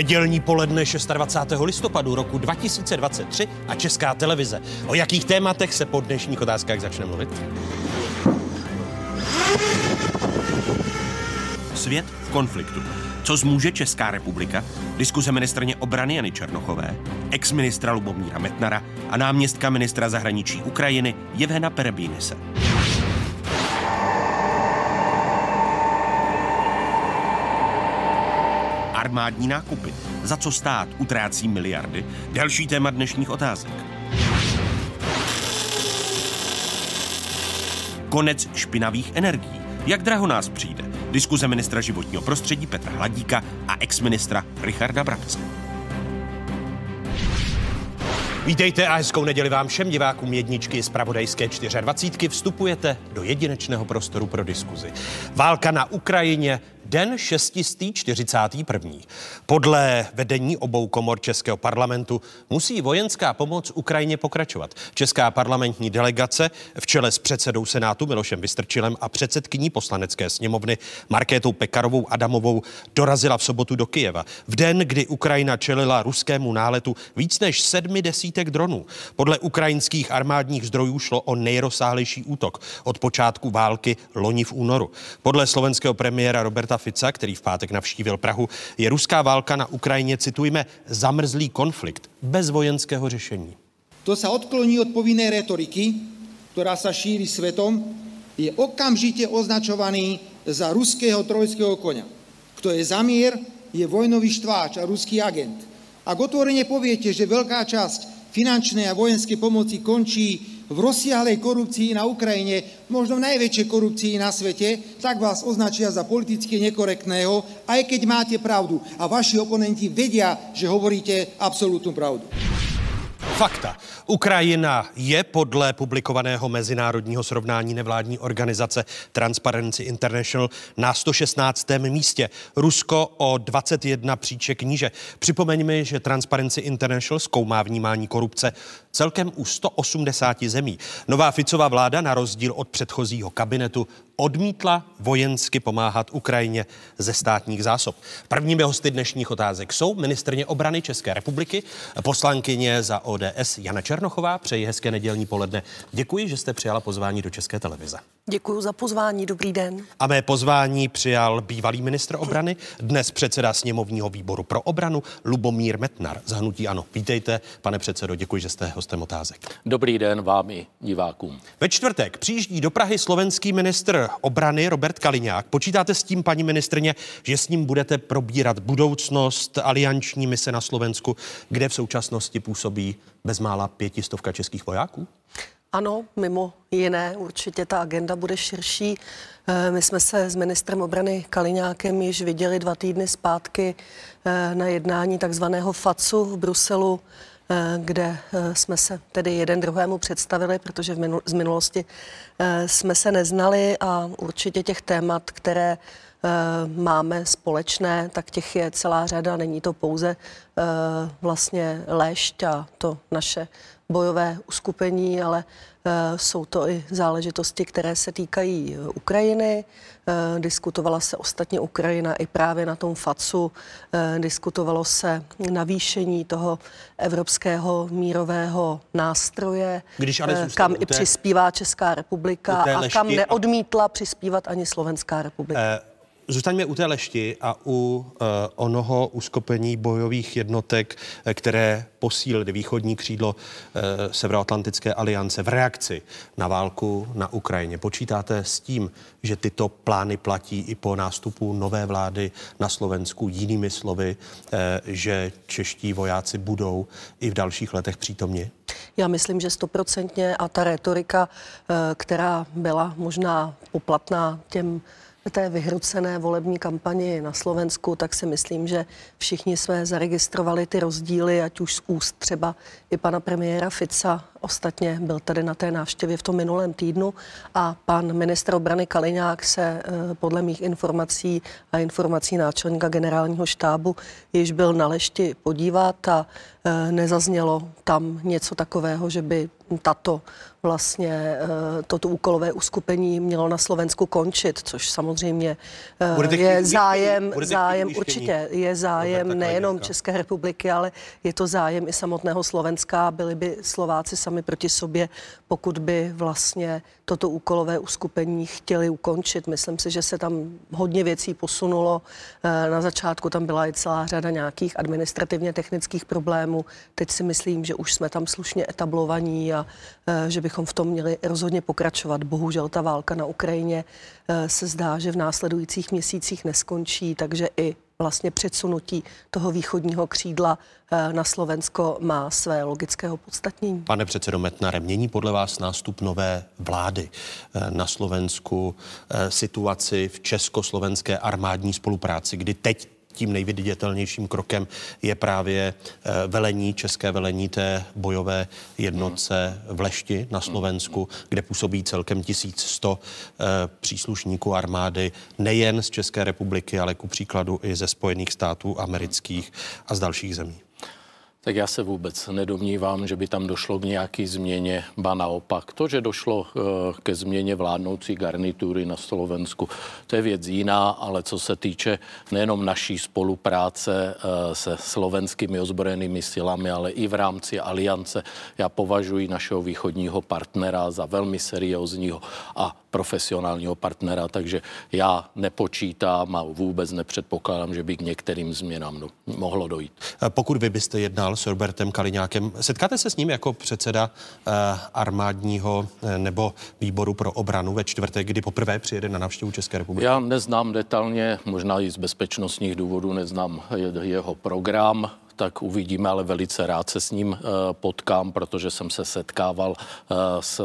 Nedělní poledne 26. listopadu roku 2023 a Česká televize. O jakých tématech se po dnešních otázkách začne mluvit? Svět v konfliktu. Co zmůže Česká republika? Diskuze ministrně obrany Jany Černochové, ex-ministra Lubomíra Metnara a náměstka ministra zahraničí Ukrajiny Jevhena Perebínise. Armádní nákupy. Za co stát utrácí miliardy? Další téma dnešních otázek. Konec špinavých energií. Jak draho nás přijde? Diskuze ministra životního prostředí Petra Hladíka a ex-ministra Richarda Brabce. Vítejte a hezkou neděli vám všem divákům jedničky z Pravodajské 24. Vstupujete do jedinečného prostoru pro diskuzi. Válka na Ukrajině Den 641. Podle vedení obou komor Českého parlamentu musí vojenská pomoc Ukrajině pokračovat. Česká parlamentní delegace v čele s předsedou Senátu Milošem Vystrčilem a předsedkyní poslanecké sněmovny Markétou Pekarovou Adamovou dorazila v sobotu do Kyjeva. V den, kdy Ukrajina čelila ruskému náletu víc než sedmi desítek dronů. Podle ukrajinských armádních zdrojů šlo o nejrozsáhlejší útok od počátku války loni v únoru. Podle slovenského premiéra Roberta Fica, který v pátek navštívil Prahu, je ruská válka na Ukrajině, citujme, zamrzlý konflikt bez vojenského řešení. To se odkloní od povinné retoriky, která se šíří světom, je okamžitě označovaný za ruského trojského koně. Kdo je zamír, je vojnový štváč a ruský agent. Ak otvorene poviete, že veľká časť finančnej a vojenskej pomoci končí v rozsiahlej korupcii na Ukrajine, možno v najväčšej korupcii na svete, tak vás označia za politicky nekorektného, aj keď máte pravdu. A vaši oponenti vedia, že hovoríte absolútnu pravdu. Fakta. Ukrajina je podle publikovaného mezinárodního srovnání nevládní organizace Transparency International na 116. místě. Rusko o 21 příček níže. Připomeňme, že Transparency International zkoumá vnímání korupce celkem u 180 zemí. Nová Ficová vláda na rozdíl od předchozího kabinetu odmítla vojensky pomáhat Ukrajině ze státních zásob. Prvními hosty dnešních otázek jsou ministrně obrany České republiky, poslankyně za ODS Jana Černochová. Přeji hezké nedělní poledne. Děkuji, že jste přijala pozvání do České televize. Děkuji za pozvání, dobrý den. A mé pozvání přijal bývalý ministr obrany, dnes předseda sněmovního výboru pro obranu Lubomír Metnar z Hnutí Ano. Vítejte, pane předsedo, děkuji, že jste hostem otázek. Dobrý den vám i divákům. Ve čtvrtek přijíždí do Prahy slovenský ministr obrany Robert Kaliňák. Počítáte s tím, paní ministrně, že s ním budete probírat budoucnost alianční mise na Slovensku, kde v současnosti působí bezmála pětistovka českých vojáků? Ano, mimo jiné, určitě ta agenda bude širší. Eh, my jsme se s ministrem obrany Kaliňákem již viděli dva týdny zpátky eh, na jednání takzvaného FACu v Bruselu, kde jsme se tedy jeden druhému představili, protože v z minulosti jsme se neznali a určitě těch témat, které máme společné, tak těch je celá řada. Není to pouze vlastně lešť a to naše bojové uskupení, ale eh, jsou to i záležitosti, které se týkají eh, Ukrajiny. Eh, diskutovala se ostatně Ukrajina i právě na tom FACu. Diskutovalo se navýšení toho evropského mírového nástroje, Když ale kam té, i přispívá Česká republika a kam neodmítla přispívat ani Slovenská republika. Eh, Zůstaňme u té lešti a u uh, onoho uskopení bojových jednotek, eh, které posílily východní křídlo uh, Severoatlantické aliance v reakci na válku na Ukrajině. Počítáte s tím, že tyto plány platí i po nástupu nové vlády na Slovensku, jinými slovy, uh, že čeští vojáci budou i v dalších letech přítomni? Já myslím, že stoprocentně a ta retorika, která byla možná poplatná těm té vyhrocené volební kampani na Slovensku, tak si myslím, že všichni jsme zaregistrovali ty rozdíly, ať už z úst třeba i pana premiéra Fica. Ostatně byl tady na té návštěvě v tom minulém týdnu a pan ministr obrany Kaliňák se eh, podle mých informací a informací náčelníka generálního štábu již byl na lešti podívat a eh, nezaznělo tam něco takového, že by tato vlastně eh, toto úkolové uskupení mělo na Slovensku končit, což samozřejmě eh, budete je zájem, zájem určitě je zájem nejenom České republiky, ale je to zájem i samotného Slovenska. Byli by Slováci sami proti sobě, pokud by vlastně toto úkolové uskupení chtěli ukončit. Myslím si, že se tam hodně věcí posunulo. Eh, na začátku tam byla i celá řada nějakých administrativně technických problémů. Teď si myslím, že už jsme tam slušně etablovaní a že by bychom v tom měli rozhodně pokračovat. Bohužel ta válka na Ukrajině eh, se zdá, že v následujících měsících neskončí, takže i vlastně předsunutí toho východního křídla eh, na Slovensko má své logické opodstatnění. Pane předsedo Metnare, mění podle vás nástup nové vlády eh, na Slovensku situaci v československé armádní spolupráci, kdy teď tím nejviditelnějším krokem je právě eh, velení, české velení té bojové jednotce v Lešti na Slovensku, kde působí celkem 1100 eh, příslušníků armády nejen z České republiky, ale ku příkladu i ze Spojených států amerických a z dalších zemí. Tak já se vůbec nedomnívám, že by tam došlo k nějaký změně, ba naopak. To, že došlo eh, ke změně vládnoucí garnitury na Slovensku, to je věc jiná, ale co se týče nejenom naší spolupráce eh, se slovenskými ozbrojenými silami, ale i v rámci aliance, já považuji našeho východního partnera za velmi seriózního a profesionálního partnera, takže já nepočítám a vůbec nepředpokládám, že by k některým změnám mohlo dojít. Pokud vy byste jednal s Robertem Kaliňákem, setkáte se s ním jako předseda eh, armádního eh, nebo výboru pro obranu ve čtvrtek, kdy poprvé přijede na návštěvu České republiky? Já neznám detailně, možná i z bezpečnostních důvodů neznám jeho program, tak uvidíme, ale velice rád se s ním eh, potkám, protože jsem se setkával s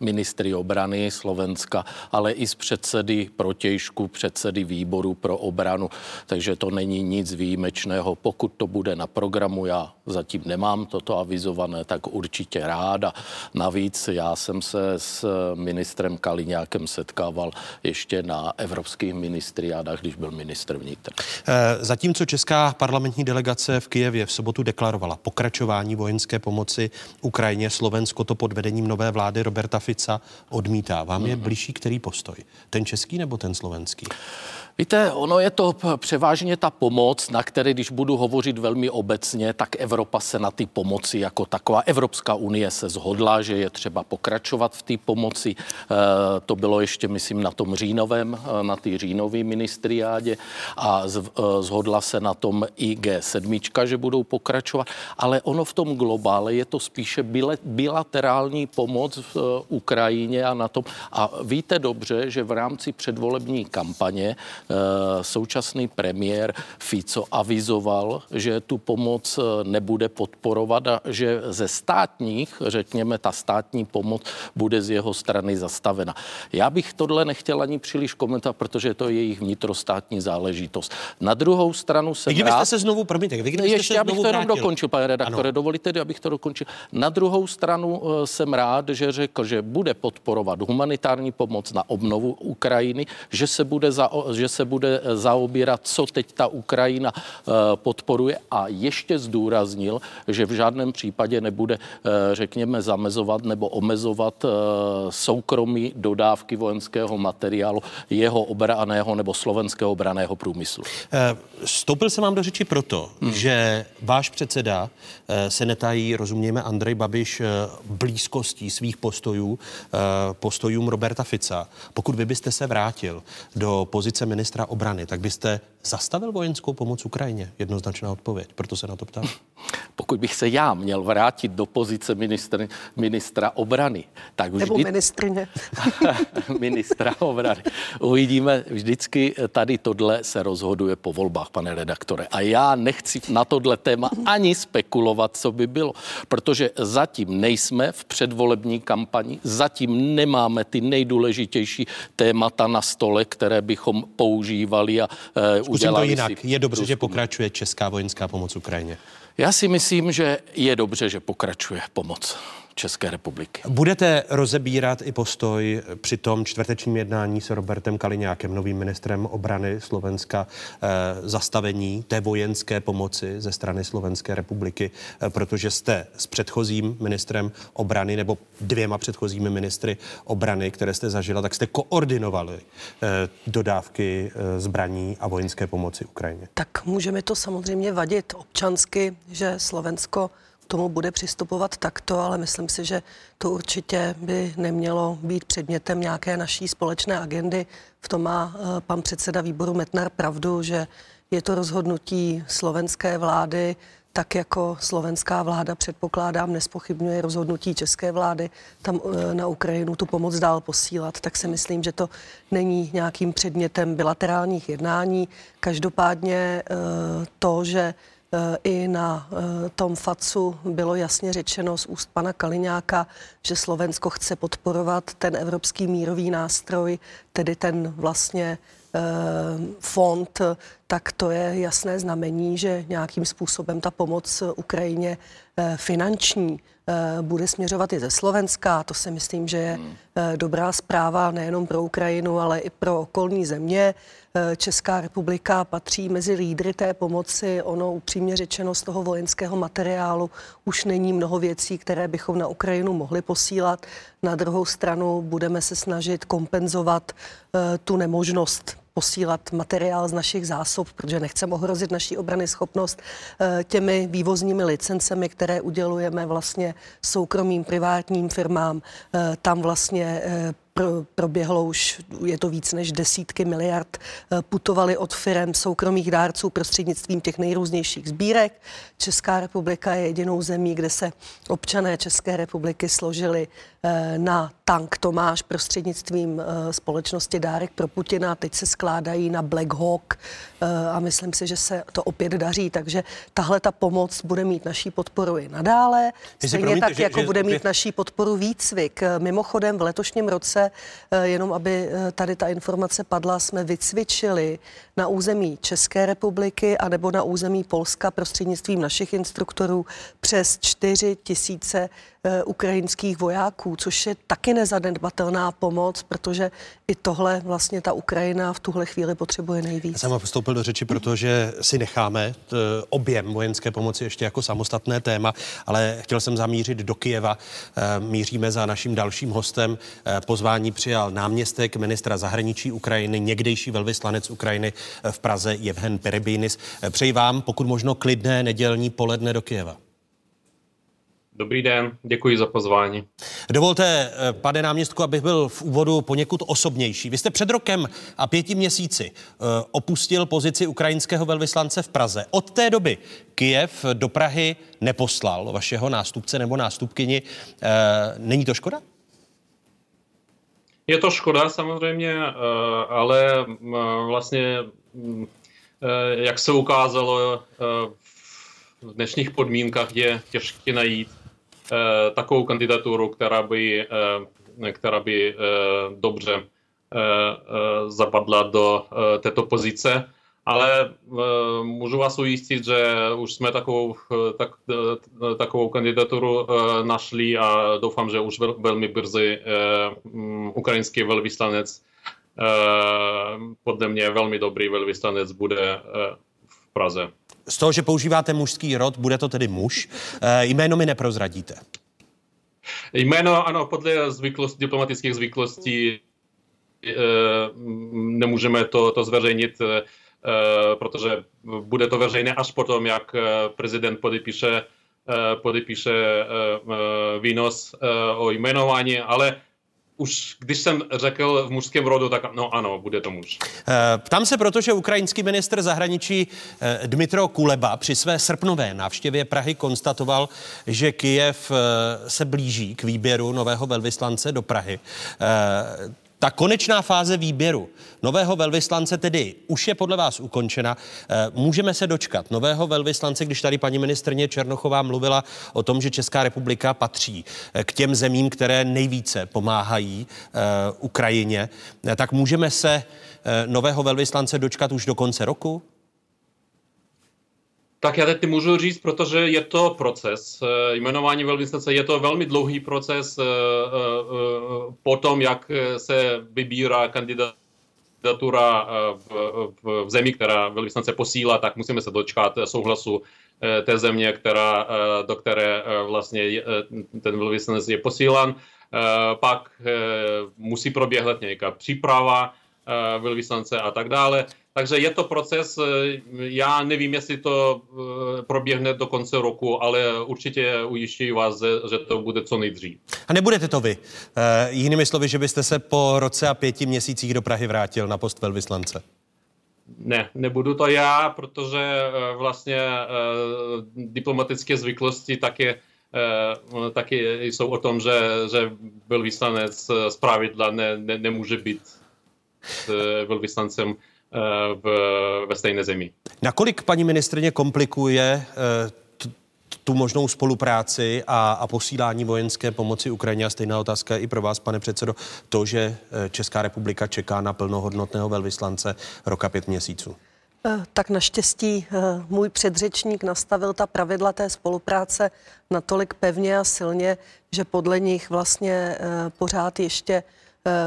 ministry obrany Slovenska, ale i z předsedy protějšku, předsedy výboru pro obranu. Takže to není nic výjimečného. Pokud to bude na programu, já zatím nemám toto avizované, tak určitě ráda. Navíc já jsem se s ministrem Kaliňákem setkával ještě na evropských ministriádách, když byl ministr vnitra. Eh, zatímco česká parlamentní delegace v Kijevě v sobotu deklarovala pokračování vojenské pomoci Ukrajině, Slovensko to pod vedením nové vlády Roberta odmítá. Vám je blížší který postoj? Ten český nebo ten slovenský? Víte, ono je to převážně ta pomoc, na které, když budu hovořit velmi obecně, tak Evropa se na ty pomoci jako taková, Evropská unie se zhodla, že je třeba pokračovat v té pomoci. E, to bylo ještě, myslím, na tom řínovém, eh, na té řínové ministriádě a z, e, zhodla se na tom i G7, že budou pokračovat, ale ono v tom globále je to spíše bilaterální pomoc Ukrajině a na tom. A víte dobře, že v rámci předvolební kampaně Eh, současný premiér Fico avizoval, že tu pomoc eh, nebude podporovat a že ze státních, řekněme, ta státní pomoc bude z jeho strany zastavena. Já bych tohle nechtěl ani příliš komentovat, protože to je jejich vnitrostátní záležitost. Na druhou stranu se. Kdybyste rád... se znovu, promiňte, vy kdybyste Ještě, se abych to jenom dokončil, pane redaktore, ano. dovolíte, abych to dokončil. Na druhou stranu eh, jsem rád, že řekl, že bude podporovat humanitární pomoc na obnovu Ukrajiny, že se bude, za, že se bude eh, zaobírat, co teď ta Ukrajina eh, podporuje a ještě zdůraznil, že v žádném případě nebude, eh, řekněme, zamezovat nebo omezovat soukromí dodávky vojenského materiálu jeho obraného nebo slovenského obraného průmyslu. Stoupil jsem vám do řeči proto, hmm. že váš předseda se netají, rozumějme, Andrej Babiš blízkostí svých postojů, postojům Roberta Fica. Pokud vy byste se vrátil do pozice ministra obrany, tak byste zastavil vojenskou pomoc Ukrajině? Jednoznačná odpověď, proto se na to ptám. Pokud bych se já měl vrátit do pozice ministr, ministra obrany, tak už... Nebo ministrině. ministra obrany. Uvidíme, vždycky tady tohle se rozhoduje po volbách, pane redaktore. A já nechci na tohle téma ani spekulovat, co by bylo, protože zatím nejsme v předvolební kampani, zatím nemáme ty nejdůležitější témata na stole, které bychom používali a uh, Zkusím to jinak. Je dobře, že pokračuje česká vojenská pomoc Ukrajině? Já si myslím, že je dobře, že pokračuje pomoc. České republiky. Budete rozebírat i postoj při tom čtvrtečním jednání s Robertem Kaliňákem, novým ministrem obrany Slovenska, eh, zastavení té vojenské pomoci ze strany Slovenské republiky, eh, protože jste s předchozím ministrem obrany nebo dvěma předchozími ministry obrany, které jste zažila, tak jste koordinovali eh, dodávky zbraní a vojenské pomoci Ukrajině. Tak můžeme to samozřejmě vadit občansky, že Slovensko tomu bude přistupovat takto, ale myslím si, že to určitě by nemělo být předmětem nějaké naší společné agendy. V tom má eh, pan předseda výboru Metnar pravdu, že je to rozhodnutí slovenské vlády, tak jako slovenská vláda, předpokládám, nespochybňuje rozhodnutí české vlády tam eh, na Ukrajinu tu pomoc dál posílat, tak si myslím, že to není nějakým předmětem bilaterálních jednání. Každopádně eh, to, že I na eh, tom FACu bylo jasně řečeno z úst pana Kaliňáka, že Slovensko chce podporovat ten evropský mírový nástroj, tedy ten vlastně eh, fond, tak to je jasné znamení, že nějakým způsobem ta pomoc Ukrajině finanční bude směřovat i ze Slovenska. To si myslím, že je dobrá zpráva nejenom pro Ukrajinu, ale i pro okolní země. Eh, Česká republika patří mezi lídry té pomoci. Ono upřímně řečeno z toho vojenského materiálu už není mnoho věcí, které bychom na Ukrajinu mohli posílat. Na druhou stranu budeme se snažit kompenzovat eh, tu nemožnost posílat materiál z našich zásob, protože nechceme ohrozit naší obrany schopnost eh, těmi vývozními licencemi, které udělujeme vlastně soukromým privátním firmám. Tam vlastně proběhlo už, je to víc než desítky miliard, eh, putovali od firem soukromých dárců prostřednictvím těch nejrůznějších sbírek. Česká republika je jedinou zemí, kde se občané České republiky složili eh, na tank Tomáš prostřednictvím eh, společnosti Dárek pro Putina. Teď se skládají na Black Hawk a myslím si, že se to opět daří, takže tahle ta pomoc bude mít naší podporu i nadále. Stejně tak, že, jako že bude mít naší podporu výcvik. Mimochodem v letošním roce Eh, jenom aby eh, tady ta informace padla, jsme vycvičili na území České republiky anebo na území Polska prostřednictvím našich instruktorů přes 4 tisíce ukrajinských vojáků, což je taky nezanedbatelná pomoc, protože i tohle vlastně ta Ukrajina v tuhle chvíli potřebuje nejvíc. Já jsem vstoupil do řeči, protože si necháme t, objem vojenské pomoci ještě jako samostatné téma, ale chtěl jsem zamířit do Kijeva. E, míříme za naším dalším hostem. E, pozvání přijal náměstek ministra zahraničí Ukrajiny, někdejší velvyslanec Ukrajiny v Praze Jevhen Perebinis. Přeji vám pokud možno klidné nedělní poledne do Kijeva. Dobrý den, děkuji za pozvání. Dovolte, eh, pane náměstku, abych byl v úvodu poněkud osobnější. Vy jste před rokem a pěti měsíci eh, opustil pozici ukrajinského velvyslance v Praze. Od té doby Kijev do Prahy neposlal vašeho nástupce nebo nástupkyni. Eh, není to škoda? Je to škoda samozřejmě, ale vlastně, jak se ukázalo, v dnešních podmínkách je těžké najít takovou kandidaturu, která by, eh, která by eh, dobře zapadla do této pozice. Ale můžu vás ujistit, že už jsme takovou, tak, takovou kandidaturu našli a doufám, že už velmi brzy mm, ukrajinský velvyslanec podle mě velmi dobrý velvyslanec bude v Praze z toho, že používáte mužský rod, bude to tedy muž. E, jméno mi neprozradíte. Jméno, ano, podle zvyklost, diplomatických zvyklostí e, nemůžeme to, to zveřejnit, e, protože bude to veřejné až potom, jak prezident podepíše, podepíše výnos o jmenování, ale už když jsem řekl v mužském rodu, tak no ano, bude to muž. Eh, ptám se proto, že ukrajinský minister zahraničí eh, Dmitro Kuleba při své srpnové návštěvě Prahy konstatoval, že Kijev eh, se blíží k výběru nového velvyslance do Prahy. Ta konečná fáze výběru nového velvyslance tedy už je podle vás ukončena. Eh, můžeme se dočkat nového velvyslance, když tady paní ministrně Černochová mluvila o tom, že Česká republika patří eh, k těm zemím, které nejvíce pomáhají eh, Ukrajině, tak můžeme se nového velvyslance dočkat už do konce roku? Tak já teď můžu říct, protože je to proces. Jmenování velvyslance je to velmi dlouhý proces po tom, jak se vybírá kandidatura v, v, v zemi, která velvyslance posílá, tak musíme se dočkat souhlasu té země, která, do které vlastně ten velvyslanec je posílán. Pak musí proběhnout nějaká příprava velvyslance a tak dále. Takže je to proces, já nevím, jestli to proběhne do konce roku, ale určitě ujišťuji vás, že to bude co nejdřív. A nebudete to vy. E, jinými slovy, že byste se po roce a pěti měsících do Prahy vrátil na post velvyslance. Ne, nebudu to já, protože vlastně diplomatické zvyklosti taky, taky jsou o tom, že, že velvyslanec z pravidla ne, ne, nemůže být velvyslancem v, ve stejné zemi. Nakolik paní ministrině komplikuje eh, tu možnou spolupráci a, a posílání vojenské pomoci Ukrajině. A stejná otázka i pro vás, pane předsedo, to, že eh, Česká republika čeká na plnohodnotného velvyslance roka pět měsíců. Eh, tak naštěstí můj předřečník nastavil ta pravidla té spolupráce natolik pevně a silně, že podle nich vlastně pořád ještě Eh,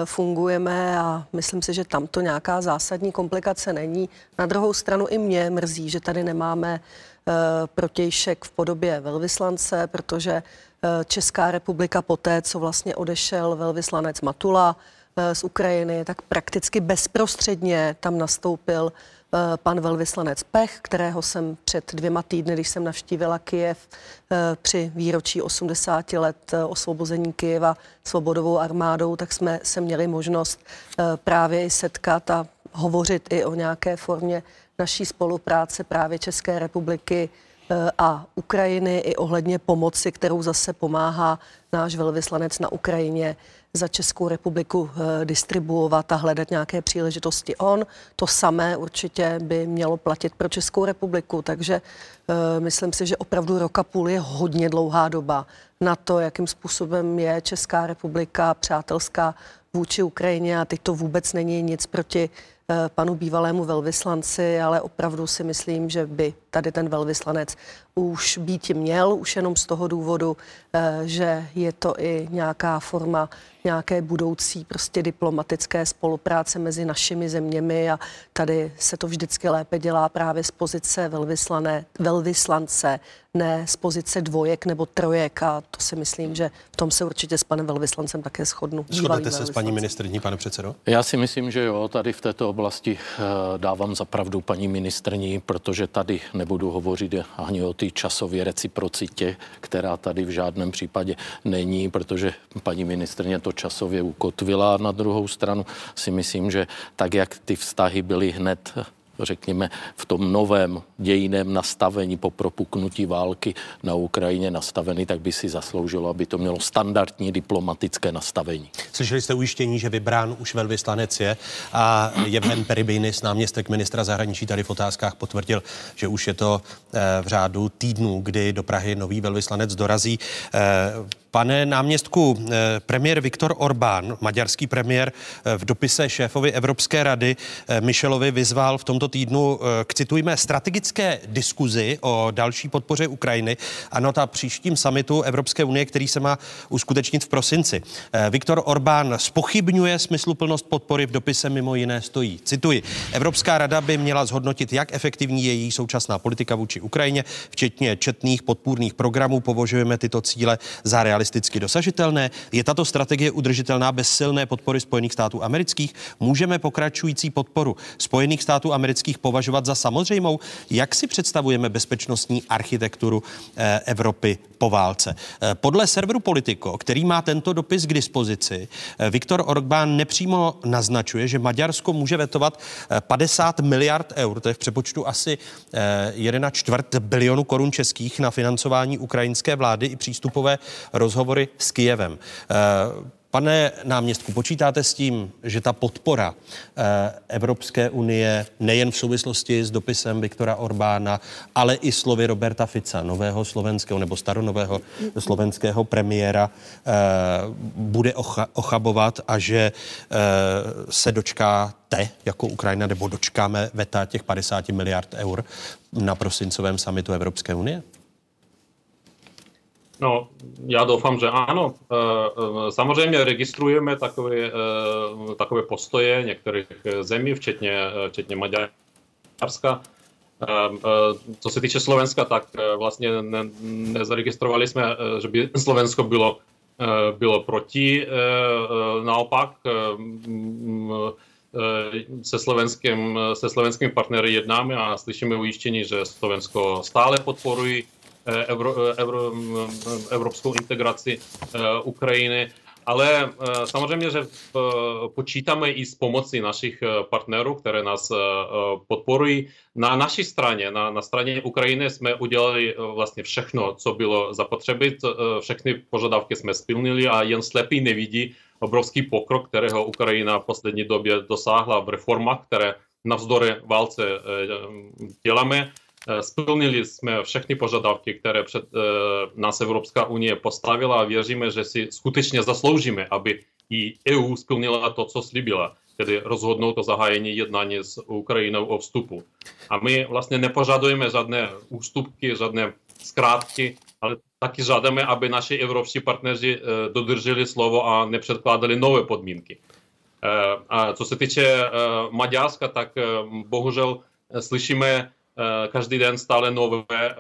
fungujeme a myslím si, že tam to nějaká zásadní komplikace není. Na druhou stranu i mě mrzí, že tady nemáme eh, protějšek v podobě velvyslance, protože eh, Česká republika poté, co vlastně odešel velvyslanec Matula z Ukrajiny, tak prakticky bezprostředně tam nastoupil Eh, pan velvyslanec Pech, kterého jsem před dvěma týdny, když jsem navštívila Kijev eh, při výročí 80 let eh, osvobození Kijeva svobodovou armádou, tak jsme se měli možnost právě setkat a hovořit i o nějaké formě naší spolupráce právě České republiky a Ukrajiny i ohledně pomoci, kterou zase pomáhá náš velvyslanec na Ukrajině za Českou republiku eh, distribuovat a hledat nějaké příležitosti on. To samé určitě by mělo platit pro Českou republiku, takže uh, myslím si, že opravdu roka půl je hodně dlouhá doba na to, jakým způsobem je Česká republika přátelská vůči Ukrajině a teď to vůbec není nic proti Eh, panu bývalému velvyslanci, ale opravdu si myslím, že by tady ten velvyslanec už být měl, už jenom z toho důvodu, eh, že je to i nějaká forma nějaké budoucí prostě diplomatické spolupráce mezi našimi zeměmi a tady se to vždycky lépe dělá právě z pozice velvyslané, velvyslance, ne z pozice dvojek nebo trojek a to si myslím, že v tom se určitě s panem velvyslancem také shodnu. Shodnete se s paní ministrní, pane předsedo? Já si myslím, že jo, tady v této oblasti eh, dávám za pravdu paní ministrní, protože tady nebudu hovořit ani o té časové reciprocitě, která tady v žádném případě není, protože paní ministrně to časově ukotvila. Na druhou stranu si myslím, že tak, jak ty vztahy byly hned řekněme, v tom novém dějiném nastavení po propuknutí války na Ukrajině nastaveny, tak by si zasloužilo, aby to mělo standardní diplomatické nastavení. Slyšeli jste ujištění, že vybrán už velvyslanec je a Jevhen Peribinis, náměstek ministra zahraničí, tady v otázkách potvrdil, že už je to eh, v řádu týdnů, kdy do Prahy nový velvyslanec dorazí. Eh, Pane náměstku, eh, premiér Viktor Orbán, maďarský premiér, v dopise šéfovi Evropské rady Michelovi vyzval v tomto týdnu k citujme strategické diskuzi o další podpoře Ukrajiny a na příštím samitu Evropské unie, který se má uskutečnit v prosinci. Viktor Orbán spochybňuje smysluplnost podpory v dopise mimo jiné stojí. Cituji. Evropská rada by měla zhodnotit, jak efektivní je její současná politika vůči Ukrajině, včetně četných podpůrných programů. Považujeme tyto cíle za realisticky dosažitelné. Je tato strategie udržitelná bez silné podpory Spojených států amerických? Můžeme pokračující podporu Spojených států amerických považovat za samozřejmou? Jak si představujeme bezpečnostní architekturu eh, Evropy po válce? Eh, podle serveru Politico, který má tento dopis k dispozici, eh, Viktor Orbán nepřímo naznačuje, že Maďarsko může vetovat 50 miliard eur, to je v přepočtu asi 1 čtvrt bilionu korun českých na financování ukrajinské vlády i přístupové rozhovory s Kijevem. Pane náměstku, počítáte s tím, že ta podpora eh, Evropské unie nejen v souvislosti s dopisem Viktora Orbána, ale i slovy Roberta Fica, nového slovenského nebo staronového slovenského premiéra, eh, bude ochabovat a že eh, se dočkáte jako Ukrajina nebo dočkáme veta těch 50 miliard eur na prosincovém samitu Evropské unie? No, já doufám, že ano. E, e, samozřejmě registrujeme takové, e, takové postoje některých zemí, včetně, včetně Maďarska. Co se týče Slovenska, tak vlastně ne, nezaregistrovali jsme, že by Slovensko bylo, bylo proti. Naopak se slovenským, se slovenskými partnery jednáme a slyšíme ujištění, že Slovensko stále podporují evro, evro, evropskou integraci Ukrajiny. Ale samozřejmě, že počítáme i s pomocí našich partnerů, které nás podporují. Na naší straně, na, na straně Ukrajiny jsme udělali vlastně všechno, co bylo zapotřebit. Všechny požadavky jsme splnili a jen slepý nevidí obrovský pokrok, kterého Ukrajina v poslední době dosáhla v reformách, které navzdory válce děláme. Eh, splnili jsme všechny požadavky, které před eh, nás Evropská unie postavila a věříme, že si skutečně zasloužíme, aby i EU splnila to, co slíbila, tedy rozhodnout o zahájení jednání s Ukrajinou o vstupu. A my vlastně nepožadujeme žádné ústupky, žádné zkrátky, ale taky žádáme, aby naši evropští partneři eh, dodrželi slovo a nepředkládali nové podmínky. A co se týče Maďarska, tak bohužel slyšíme Eh, každý den stále nové, eh,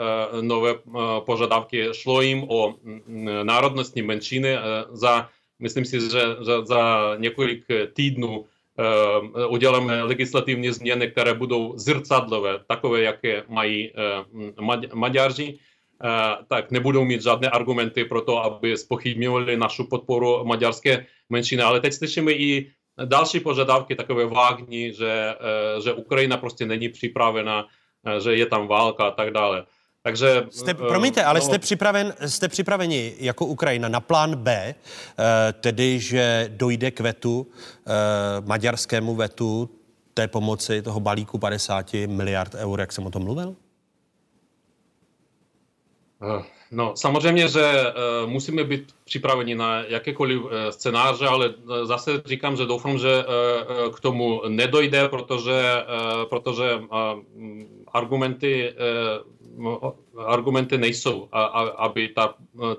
eh. Šlo jim o mm, národnostní menšiny. Za, myslím si, že, že za několik týdnů uděláme legislativní změny, které budou zrcadlové, takové, jaké mají Maďaři. tak nebudou mít žádné argumenty pro to, aby spochybňovali našu podporu maďarské menšiny. Ale teď slyšíme i další požadavky, takové vágní, že, že Ukrajina prostě není připravena Eh, že je tam válka a tak dále. Takže, jste, eh, promiňte, ale no, jste, připraven, jste připraveni jako Ukrajina na plán B, eh, tedy že dojde k vetu, maďarskému vetu té pomoci, toho balíku 50 miliard eur, jak jsem o tom mluvil? No, samozřejmě, že musíme být připraveni na jakékoliv scénáře, ale zase říkám, že doufám, že k tomu nedojde, protože, protože argumenty, uh, argumenty nejsou, aby ta, uh,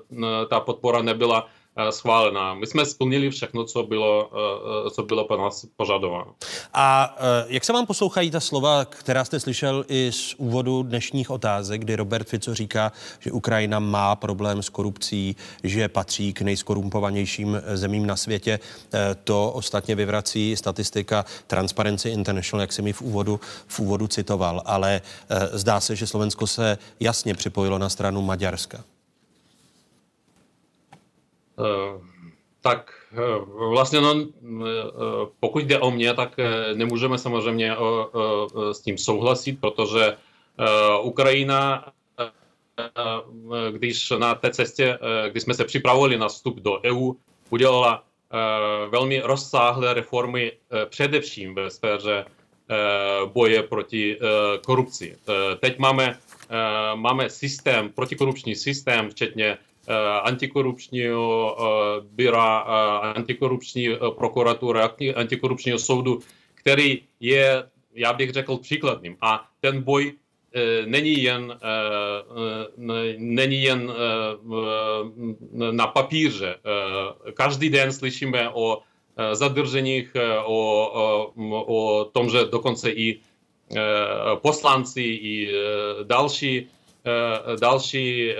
ta podpora nebyla Eh, schválená. My jsme splnili všechno, co bylo, eh, eh, co bylo po nás požadováno. A jak se vám poslouchají ta slova, která jste slyšel i z úvodu dnešních otázek, kdy Robert Fico říká, že Ukrajina má problém s korupcí, že patří k nejskorumpovanějším zemím na světě. To ostatně vyvrací statistika Transparency International, jak jsem mi v úvodu, v úvodu citoval. Ale zdá se, že Slovensko se jasně připojilo na stranu Maďarska. Eh, tak eh, vlastně no, eh, pokud jde o mě, tak nemůžeme samozřejmě s tím souhlasit, protože Ukrajina, když na té cestě, když jsme se připravovali na vstup do EU, udělala velmi rozsáhlé reformy především ve sféře boje proti korupci. Teď máme, máme systém, protikorupční systém, včetně antikorupčního byra, antikorupční prokuratury, antikorupčního soudu, který je, já bych řekl, příkladným. A ten boj není jen, není jen na papíře. Každý den slyšíme o zadrženích, o, o, o tom, že dokonce i poslanci, i další Eh, další eh, eh,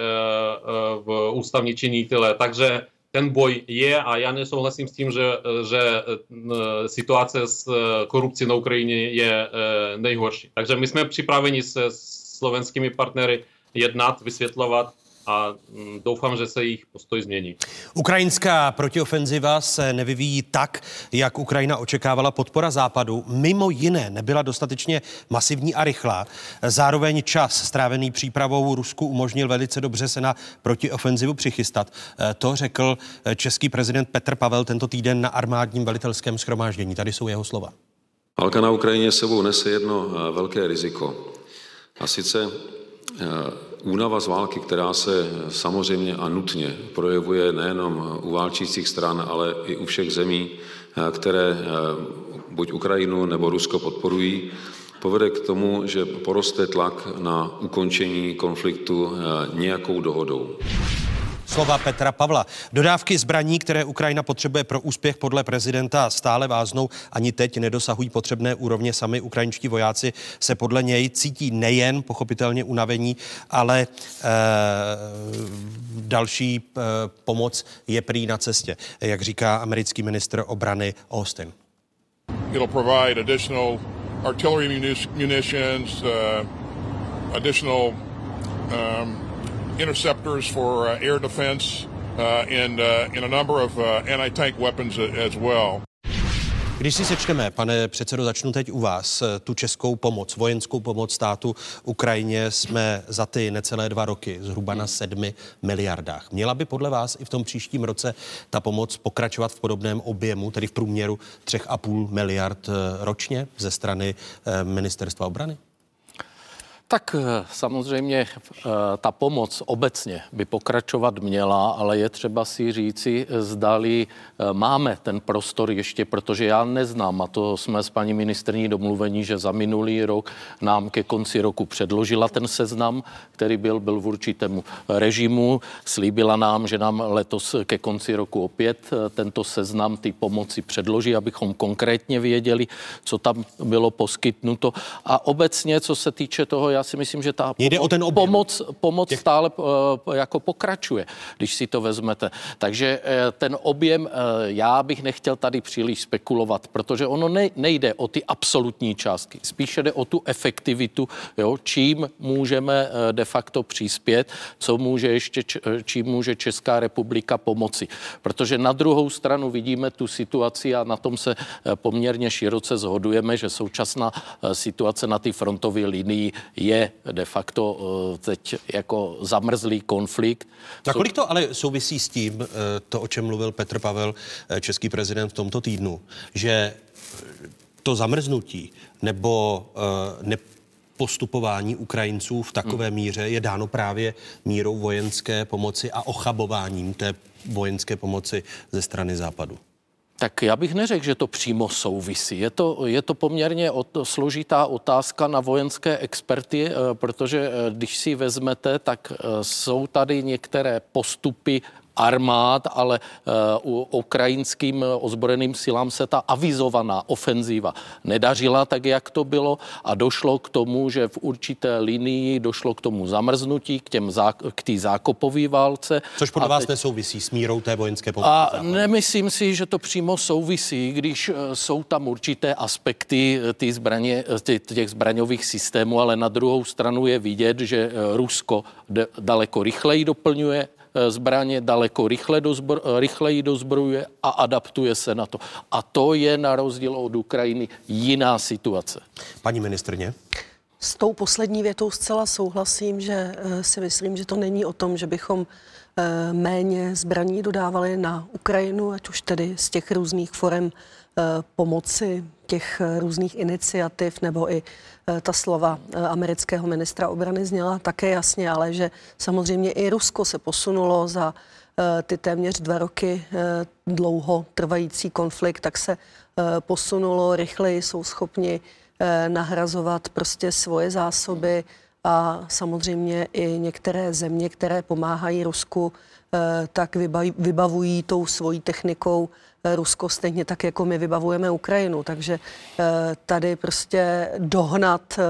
v ústavní činitele. Takže ten boj je a já nesouhlasím s tím, že, že situace s korupcí na Ukrajině je nejhorší. Takže my jsme připraveni se slovenskými partnery jednat, vysvětlovat a mm, doufám, že se jejich postoj změní. Ukrajinská protiofenziva se nevyvíjí tak, jak Ukrajina očekávala. Podpora západu mimo jiné nebyla dostatečně masivní a rychlá. Zároveň čas strávený přípravou Rusku umožnil velice dobře se na protiofenzivu přichystat. Eh, to řekl eh, český prezident Petr Pavel tento týden na armádním velitelském schromáždění. Tady jsou jeho slova. Válka na Ukrajině sebou nese jedno eh, velké riziko. A sice únava z války, která se samozřejmě a nutně projevuje nejenom u válčících stran, ale i u všech zemí, které buď Ukrajinu nebo Rusko podporují, povede k tomu, že poroste tlak na ukončení konfliktu nějakou dohodou. Slova Petra Pavla. Dodávky zbraní, které Ukrajina potřebuje pro úspěch podle prezidenta, stále váznou. Ani teď nedosahují potřebné úrovně. Sami ukrajinští vojáci se podle něj cítí nejen pochopitelně unavení, ale e, další e, pomoc je prý na cestě, jak říká americký ministr obrany Austin. It'll provide additional artillery munitions, uh, additional um, interceptors for uh, air defense uh, and, uh, and a number of anti-tank weapons as well. Když si sečteme, pane předsedo, začnu teď u vás, tu českou pomoc, vojenskou pomoc státu Ukrajině jsme za ty necelé dva roky zhruba na sedmi miliardách. Měla by podle vás i v tom příštím roce ta pomoc pokračovat v podobném objemu, tedy v průměru 3,5 miliard ročně ze strany ministerstva obrany? Tak eh, samozřejmě eh, ta pomoc obecně by pokračovat měla, ale je třeba si říci, zdali eh, máme ten prostor ještě, protože já neznám, a to jsme s paní ministrní domluvení, že za minulý rok nám ke konci roku předložila ten seznam, který byl, byl v určitému režimu. Slíbila nám, že nám letos ke konci roku opět tento seznam ty pomoci předloží, abychom konkrétně věděli, co tam bylo poskytnuto. A obecně, co se týče toho, já si myslím, že ta Jde o ten pomoc, pomoc těch... stále uh, jako pokračuje, když si to vezmete. Takže uh, ten objem, uh, já bych nechtěl tady příliš spekulovat, protože ono ne, nejde o ty absolutní částky, spíše jde o tu efektivitu, jo, čím můžeme de facto přispět, co může ještě, čím může Česká republika pomoci. Protože na druhou stranu vidíme tu situaci a na tom se poměrně široce zhodujeme, že současná situace na té frontové linii je de facto eh, teď jako zamrzlý konflikt. Nakolik to ale souvisí s tím, eh, to, o čem mluvil Petr Pavel, eh, český prezident v tomto týdnu, že to zamrznutí nebo ne postupování Ukrajinců v takové hmm. míře je dáno právě mírou vojenské pomoci a ochabováním té vojenské pomoci ze strany západu. Tak já bych neřekl, že to přímo souvisí. Je to, je to poměrně od, složitá otázka na vojenské experty, eh, protože eh, když si vezmete, tak eh, jsou tady některé postupy armád, ale uh, u ukrajinským ozbrojeným silám se ta avizovaná ofenzíva nedařila tak, jak to bylo a došlo k tomu, že v určité linii došlo k tomu zamrznutí, k, těm zá, k té zákopové válce. Což podle vás teď... nesouvisí s mírou té vojenské pomoci? A nemyslím si, že to přímo souvisí, když uh, jsou tam určité aspekty uh, ty zbraně, tě, těch zbraňových systémů, ale na druhou stranu je vidět, že Rusko daleko rychleji doplňuje Eh, zbraně daleko rychle dozbro, eh, rychleji dozbrojuje a adaptuje se na to. A to je na rozdíl od Ukrajiny jiná situace. Paní ministrně? S tou poslední větou zcela souhlasím, že eh, si myslím, že to není o tom, že bychom méně zbraní dodávali na Ukrajinu, ať už tedy z těch různých forem pomoci těch různých iniciativ nebo i Eh, ta slova eh, amerického ministra obrany zněla také jasně, ale že samozřejmě i Rusko se posunulo za eh, ty téměř dva roky dlouho trvající konflikt, tak se posunulo rychleji, jsou schopni nahrazovat prostě svoje zásoby a samozřejmě i některé země, které pomáhají Rusku, tak vybavují tou svojí technikou Rusko stejně tak, jako my vybavujeme Ukrajinu. Takže eh, tady prostě dohnat eh,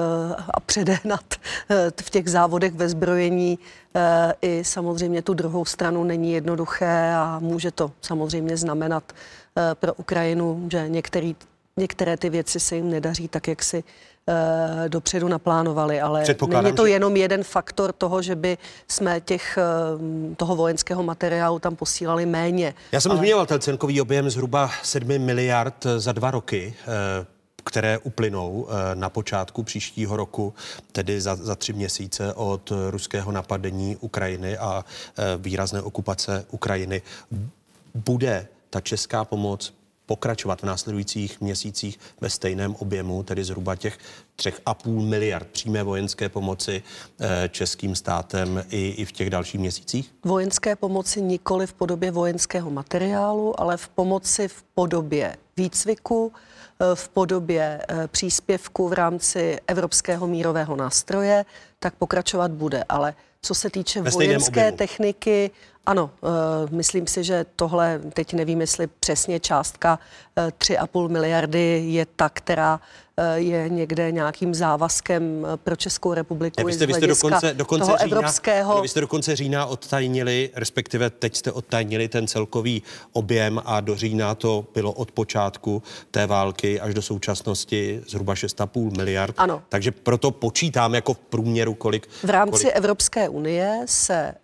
a předehnat eh, v těch závodech ve zbrojení i samozřejmě tu druhou stranu není jednoduché a může to samozřejmě znamenat pro Ukrajinu, že některý, některé ty věci se jim nedaří tak, jak si dopředu naplánovali, ale není to že... jenom jeden faktor toho, že by jsme těch, e, toho vojenského materiálu tam posílali méně. Já jsem ale... zmiňoval ten celkový objem zhruba 7 miliard za dva roky. E, které uplynou eh, na počátku příštího roku, tedy za, za tři měsíce od ruského napadení Ukrajiny a eh, výrazné okupace Ukrajiny. Bude ta česká pomoc pokračovat v následujících měsících ve stejném objemu, tedy zhruba těch 3,5 miliard přímé vojenské pomoci eh, českým státem i, i v těch dalších měsících? Vojenské pomoci nikoli v podobě vojenského materiálu, ale v pomoci v podobě výcviku, Eh, v podobě eh, příspěvku v rámci Evropského mírového nástroje, tak pokračovat bude. Ale co se týče vojenské objemu. techniky, ano, uh, myslím si, že tohle, teď nevím, jestli přesně částka uh, 3,5 miliardy je ta, která Eh, je někde nějakým závazkem eh, pro Českou republiku. vy jste, vy jste dokonce, dokonce toho října, evropského... Vy jste dokonce října odtajnili, respektive teď jste odtajnili ten celkový objem a do října to bylo od počátku té války až do současnosti zhruba 6,5 miliard. Ano. Takže proto počítám jako v průměru kolik... V rámci kolik... Evropské unie se e,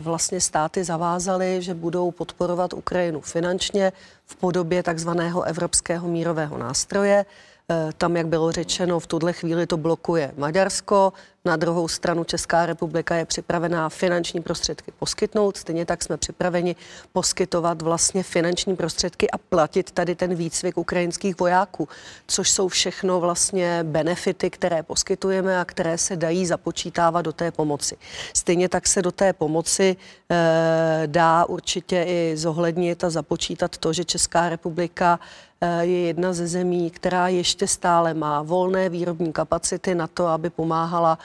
vlastně státy zavázaly, že budou podporovat Ukrajinu finančně v podobě takzvaného evropského mírového nástroje. Eh, tam, jak bylo řečeno, v tuhle chvíli to blokuje Maďarsko, na druhou stranu Česká republika je připravená finanční prostředky poskytnout. Stejně tak jsme připraveni poskytovat vlastně finanční prostředky a platit tady ten výcvik ukrajinských vojáků, což jsou všechno vlastně benefity, které poskytujeme a které se dají započítávat do té pomoci. Stejně tak se do té pomoci e, dá určitě i zohlednit a započítat to, že Česká republika eh, je jedna ze zemí, která ještě stále má volné výrobní kapacity na to, aby pomáhala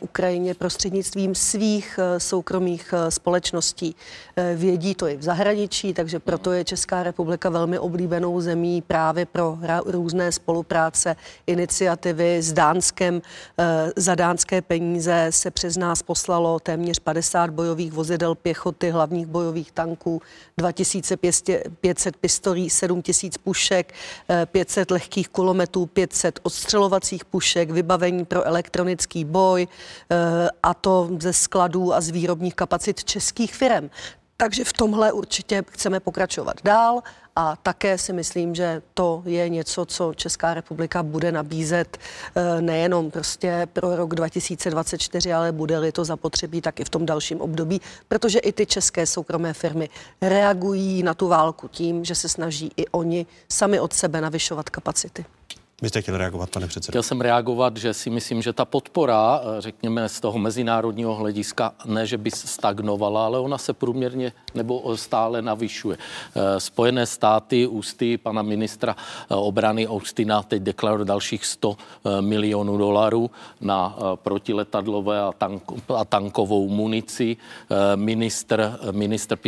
Ukrajině prostřednictvím svých eh, soukromých eh, společností. Vědí to i v zahraničí, takže proto je Česká republika velmi oblíbenou zemí právě pro různé spolupráce, iniciativy s Dánskem. Za dánské peníze se přes nás poslalo téměř 50 bojových vozidel pěchoty, hlavních bojových tanků, 2500 pistolí, 7000 pušek, 500 lehkých kulometů, 500 odstřelovacích pušek, vybavení pro elektronický boj, Eh, a to ze skladů a z výrobních kapacit českých firm. Takže v tomhle určitě chceme pokračovat dál a také si myslím, že to je něco, co Česká republika bude nabízet eh, nejenom prostě pro rok 2024, ale bude-li to zapotřebí tak i v tom dalším období, protože i ty české soukromé firmy reagují na tu válku tím, že se snaží i oni sami od sebe navyšovat kapacity. Vy jste chtěl reagovat, pane předsedo? Chtěl jsem reagovat, že si myslím, že ta podpora, eh, řekněme, z toho mezinárodního hlediska, ne, že by stagnovala, ale ona se průměrně nebo stále navyšuje. Eh, Spojené státy ústy pana ministra eh, obrany Austina teď deklaruje dalších 100 milionů dolarů na protiletadlové a, tank, a tankovou munici. Ministr, ministr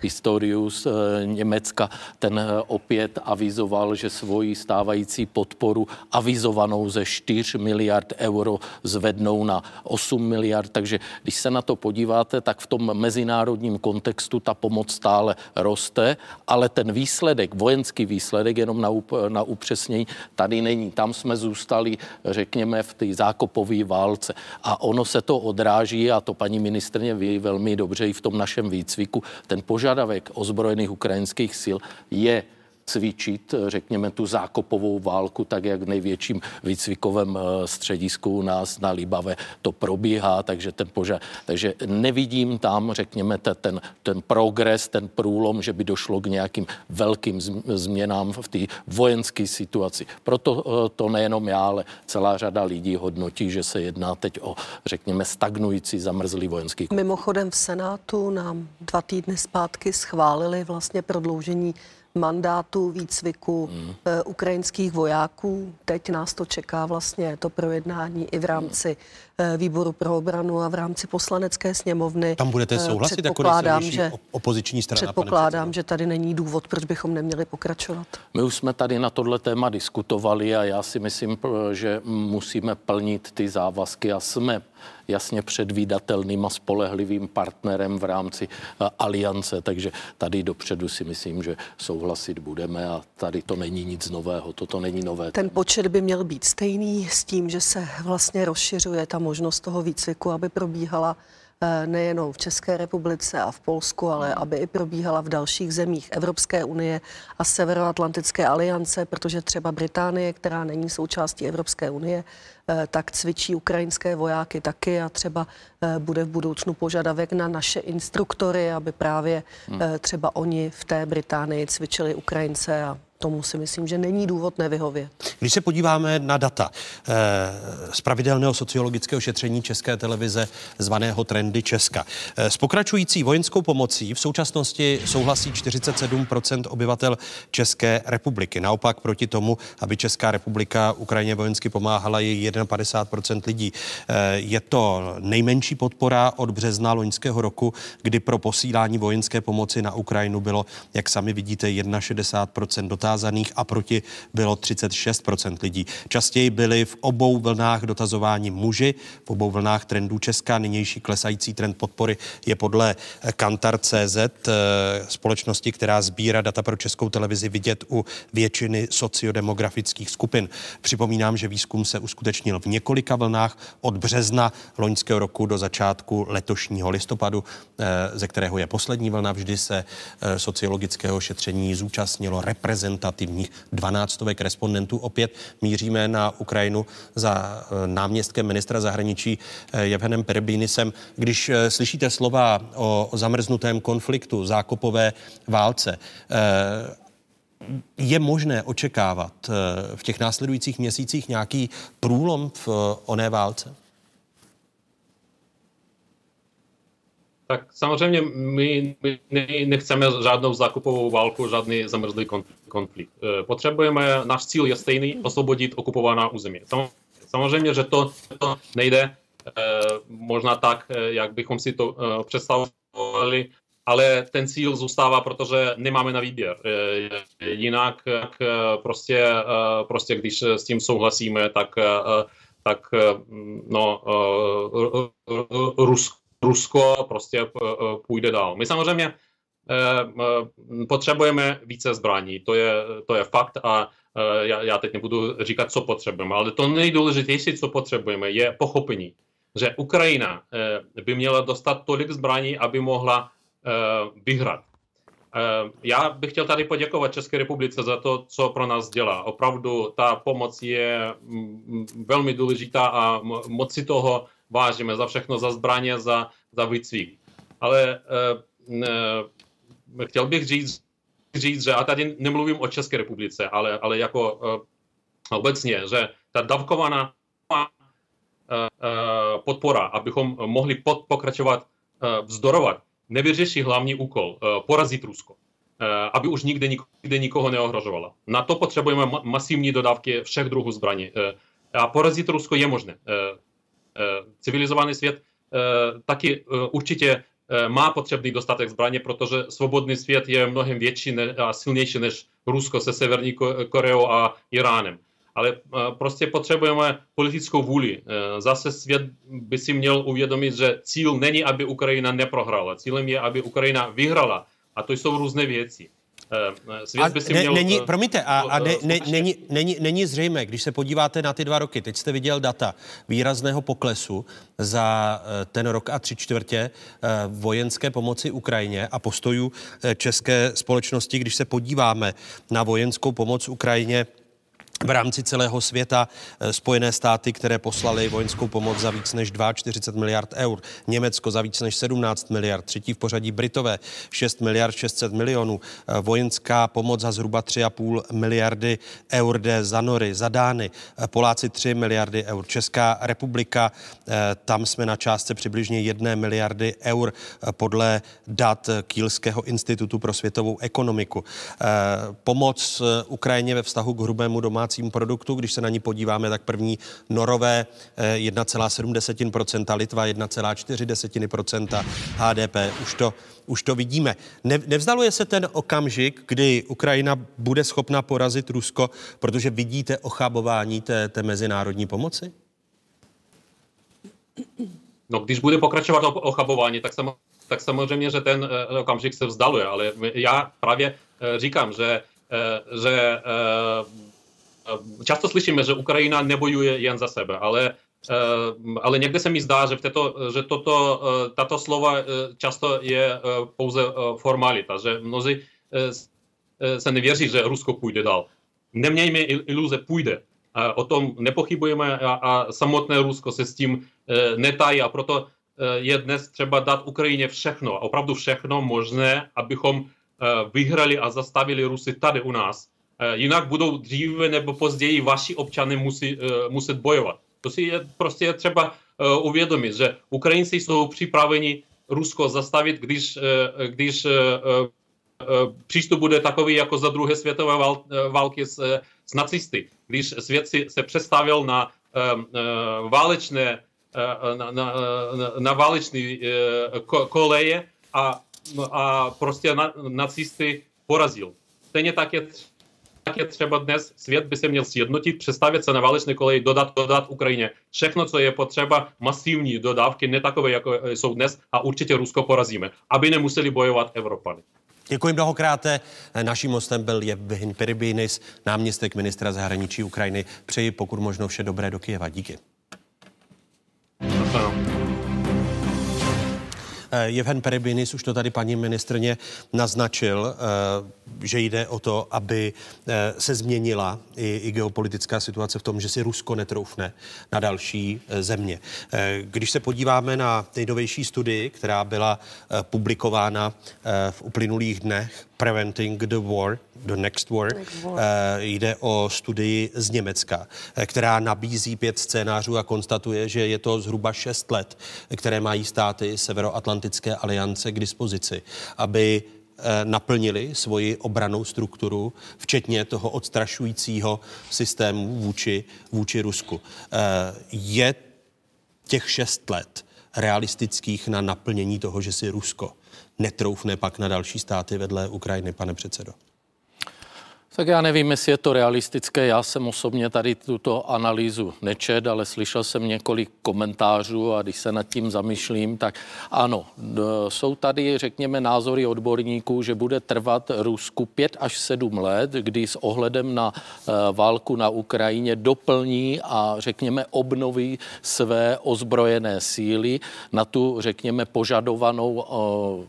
Pistorius Německa ten opět avizoval, že svoji stávající podporu podporu avizovanou ze 4 miliard euro zvednou na 8 miliard. Takže když se na to podíváte, tak v tom mezinárodním kontextu ta pomoc stále roste, ale ten výsledek, vojenský výsledek, jenom na, na upřesnění, tady není. Tam jsme zůstali, řekněme, v té zákopové válce. A ono se to odráží, a to paní ministrně ví velmi dobře i v tom našem výcviku, ten požadavek ozbrojených ukrajinských sil je cvičit, řekněme, tu zákopovou válku, tak jak v největším výcvikovém eh, středisku u nás na Libave to probíhá, takže ten požad, takže nevidím tam, řekněme, ten, ten progres, ten průlom, že by došlo k nějakým velkým změnám v té vojenské situaci. Proto eh, to nejenom já, ale celá řada lidí hodnotí, že se jedná teď o, řekněme, stagnující, zamrzlý vojenský. Mimochodem v Senátu nám dva týdny zpátky schválili vlastně prodloužení mandátu výcviku mm. ukrajinských vojáků. Teď nás to čeká vlastně to projednání i v rámci výboru pro obranu a v rámci poslanecké sněmovny. Tam budete souhlasit jako že, opoziční strana? Předpokládám, že tady není důvod, proč bychom neměli pokračovat. My už jsme tady na tohle téma diskutovali a já si myslím, že musíme plnit ty závazky a jsme jasně předvídatelným a spolehlivým partnerem v rámci uh, aliance, takže tady dopředu si myslím, že souhlasit budeme a tady to není nic nového, toto není nové. Ten počet by měl být stejný s tím, že se vlastně rozšiřuje ta možnost toho výcviku, aby probíhala Eh, nejenom v České republice a v Polsku, ale aby i probíhala v dalších zemích Evropské unie a Severoatlantické aliance, protože třeba Británie, která není součástí Evropské unie, eh, tak cvičí ukrajinské vojáky taky a třeba eh, bude v budoucnu požadavek na naše instruktory, aby právě hmm. třeba oni v té Británii cvičili Ukrajince a tomu si myslím, že není důvod nevyhovět. Když se podíváme na data eh, z pravidelného sociologického šetření České televize zvaného Trendy Česka. Eh, s pokračující vojenskou pomocí v současnosti souhlasí 47% obyvatel České republiky. Naopak proti tomu, aby Česká republika Ukrajině vojensky pomáhala, je 51% lidí. Eh, je to nejmenší podpora od března loňského roku, kdy pro posílání vojenské pomoci na Ukrajinu bylo, jak sami vidíte, 61% dotázů dotázaných a proti bylo 36% lidí. Častěji byli v obou vlnách dotazování muži, v obou vlnách trendů Česká. Nynější klesající trend podpory je podle Kantar CZ, eh, společnosti, která sbírá data pro českou televizi, vidět u většiny sociodemografických skupin. Připomínám, že výzkum se uskutečnil v několika vlnách od března loňského roku do začátku letošního listopadu, eh, ze kterého je poslední vlna. Vždy se eh, sociologického šetření zúčastnilo reprezentativní reprezentativních 12 stovek respondentů. Opět míříme na Ukrajinu za eh, náměstkem ministra zahraničí Jevhenem eh, Perbínisem. Když eh, slyšíte slova o zamrznutém konfliktu, zákopové válce, je možné očekávat v těch následujících měsících nějaký průlom v oné válce? Tak samozřejmě my, my nechceme žádnou zákupovou válku, žádný zamrzlý konflikt. E, potřebujeme, náš cíl je stejný, osvobodit okupovaná území. Samozřejmě, že to, to nejde e, možná tak, e, jak bychom si to představovali, ale ten cíl zůstává, protože nemáme na výběr. Jinak prostě, prostě když s tím souhlasíme, tak, tak no, Rusko Rusko prostě eh, eh, půjde dál. My samozřejmě eh, potřebujeme více zbraní, to je, to je fakt a já, já teď nebudu říkat, co potřebujeme, ale to nejdůležitější, co potřebujeme, je pochopení, že Ukrajina by měla dostat tolik zbraní, aby mohla vyhrát. Já bych chtěl tady poděkovat České republice za to, co pro nás dělá. Opravdu ta pomoc je mm, mm, velmi důležitá a moc si toho vážíme za všechno, za zbraně, za, za výcvik. Ale uh, uh, chtěl bych říct, říct, že a tady nemluvím o České republice, ale, ale jako uh, obecně, že ta davkovaná uh, podpora, abychom mohli pod, pokračovat uh, vzdorovat, nevyřeší hlavní úkol, uh, porazit Rusko aby už nikde, nikde nikoho neohrožovala. Na to potřebujeme masivní dodávky všech druhů zbraní. A porazit Rusko je možné. Eh, civilizovaný svět eh, taky eh, určitě má potřebný dostatek zbraně, protože svobodný svět je mnohem větší a silnější než Rusko se Severní Koreou a Iránem. Ale prostě potřebujeme politickou vůli. Zase svět by si měl uvědomit, že cíl není, aby Ukrajina neprohrála. Cílem je, aby Ukrajina vyhrala. A to jsou různé věci. Eh, svět by si ne, měl... Není, eh, promiňte, a, a ne, ne, není, není, není zřejmé, když se podíváte na ty dva roky, teď jste viděl data výrazného poklesu za eh, ten rok a tři čtvrtě vojenské pomoci Ukrajině a postojů české společnosti, když se podíváme na vojenskou pomoc Ukrajině v rámci celého světa eh, Spojené státy, které poslali vojenskou pomoc za víc než 42 miliard eur, Německo za víc než 17 miliard, třetí v pořadí Britové 6 miliard 600 milionů, eh, vojenská pomoc za zhruba 3,5 miliardy eur jde za Nory, za Dány, eh, Poláci 3 miliardy eur, Česká republika, tam jsme na částce přibližně 1 miliardy eur podle dat Kýlského institutu pro světovou ekonomiku. Pomoc Ukrajině ve vztahu k hrubému domácímu domácím produktu. Když se na ní podíváme, tak první norové 1,7%, eh, Litva 1,4% HDP. Už to, už to vidíme. Ne, nevzdaluje se ten okamžik, kdy Ukrajina bude schopna porazit Rusko, protože vidíte ochabování té, té mezinárodní pomoci? No, když bude pokračovat ochabování, tak, sam, tak samozřejmě, že ten uh, okamžik se vzdaluje, ale já právě uh, říkám, že, že často slyšíme, že Ukrajina nebojuje jen za sebe, ale ale někde se mi zdá, že, v této, že toto, tato slova často je pouze formalita, že mnozí se nevěří, že Rusko půjde dál. Nemějme iluze, půjde. O tom nepochybujeme a, a samotné Rusko se s tím netají a proto je dnes třeba dát Ukrajině všechno, opravdu všechno možné, abychom vyhrali a zastavili Rusy tady u nás. Jinak budou dříve nebo později vaši občany musí, muset bojovat. To si je prostě je třeba uvědomit, že Ukrajinci jsou připraveni Rusko zastavit, když, když přístup bude takový jako za druhé světové války s, s nacisty, když svět si, se přestavil na válečné na, na, na válečné koleje a, a prostě na, nacisty porazil. Stejně tak je, je třeba dnes, svět by se měl sjednotit, přestavit se na válečné koleji, dodat, dodat Ukrajině všechno, co je potřeba, masivní dodávky, ne takové, jako jsou dnes a určitě Rusko porazíme, aby nemuseli bojovat Evropany. Děkuji mnohokrát. Naším hostem byl Jevhin Peribinis, náměstek ministra zahraničí Ukrajiny. Přeji pokud možno vše dobré do Kyjeva. Díky. Jevhen Peribinis, už to tady paní ministrně naznačil, eh, že jde o to, aby eh, se změnila i, i geopolitická situace v tom, že si Rusko netroufne na další eh, země. Když se podíváme na nejnovější studii, která byla publikována v uplynulých dnech, Preventing the War, the Next War. Next war. Uh, jde o studii z Německa, eh, která nabízí pět scénářů a konstatuje, že je to zhruba šest let, které mají státy Severoatlantické aliance k dispozici, aby eh, naplnili svoji obranou strukturu, včetně toho odstrašujícího systému vůči, vůči Rusku. Je těch šest let realistických na naplnění toho, že si Rusko netroufne pak na další státy vedle Ukrajiny, pane předsedo? Tak já nevím, jestli je to realistické. Já jsem osobně tady tuto analýzu nečet, ale slyšel jsem několik komentářů a když se nad tím zamýšlím, tak ano, jsou tady, řekněme, názory odborníků, že bude trvat Rusku pět až sedm let, kdy s ohledem na e, válku na Ukrajině doplní a, řekněme, obnoví své ozbrojené síly na tu, řekněme, požadovanou,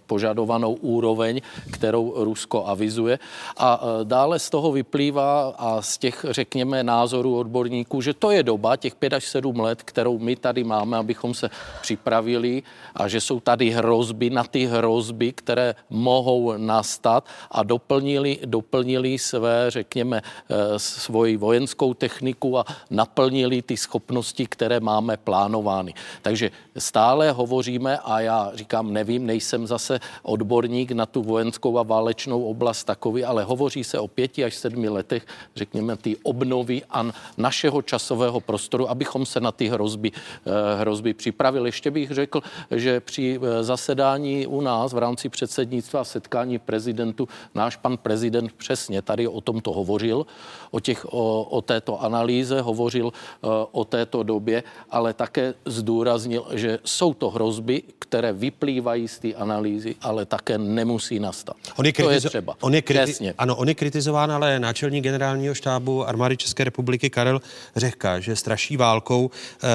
požadovanou úroveň, kterou Rusko avizuje. A e, dále toho vyplývá a z těch, řekněme, názorů odborníků, že to je doba, těch 5 až 7 let, kterou my tady máme, abychom se připravili a že jsou tady hrozby na ty hrozby, které mohou nastat a doplnili, doplnili své, řekněme, eh, svoji vojenskou techniku a naplnili ty schopnosti, které máme plánovány. Takže stále hovoříme a já říkám, nevím, nejsem zase odborník na tu vojenskou a válečnou oblast takový, ale hovoří se o pěti až sedmi letech, řekněme, ty obnovy a našeho časového prostoru, abychom se na ty hrozby, eh, hrozby připravili. Ještě bych řekl, že při eh, zasedání u nás v rámci předsednictva setkání prezidentu náš pan prezident přesně tady o tomto hovořil, o, těch, o, o této analýze, hovořil eh, o této době, ale také zdůraznil, že jsou to hrozby, které vyplývají z té analýzy, ale také nemusí nastat. On je kritizo- to je třeba. On je kriti- ano, on je kritizován ale náčelník generálního štábu armády České republiky Karel Řehka, že straší válkou. Eh,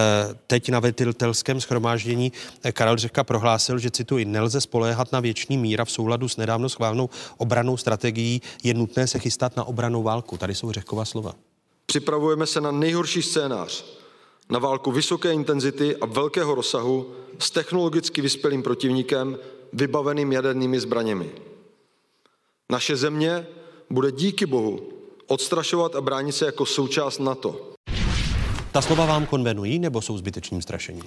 teď na vetitelském schromáždění eh, Karel Řehka prohlásil, že cituji, nelze spoléhat na věčný míra v souladu s nedávno schválnou obranou strategií, je nutné se chystat na obranou válku. Tady jsou Řehkova slova. Připravujeme se na nejhorší scénář, na válku vysoké intenzity a velkého rozsahu s technologicky vyspělým protivníkem vybaveným jadernými zbraněmi. Naše země bude díky bohu odstrašovat a bránit se jako součást NATO. Ta slova vám konvenují nebo jsou zbytečným strašením?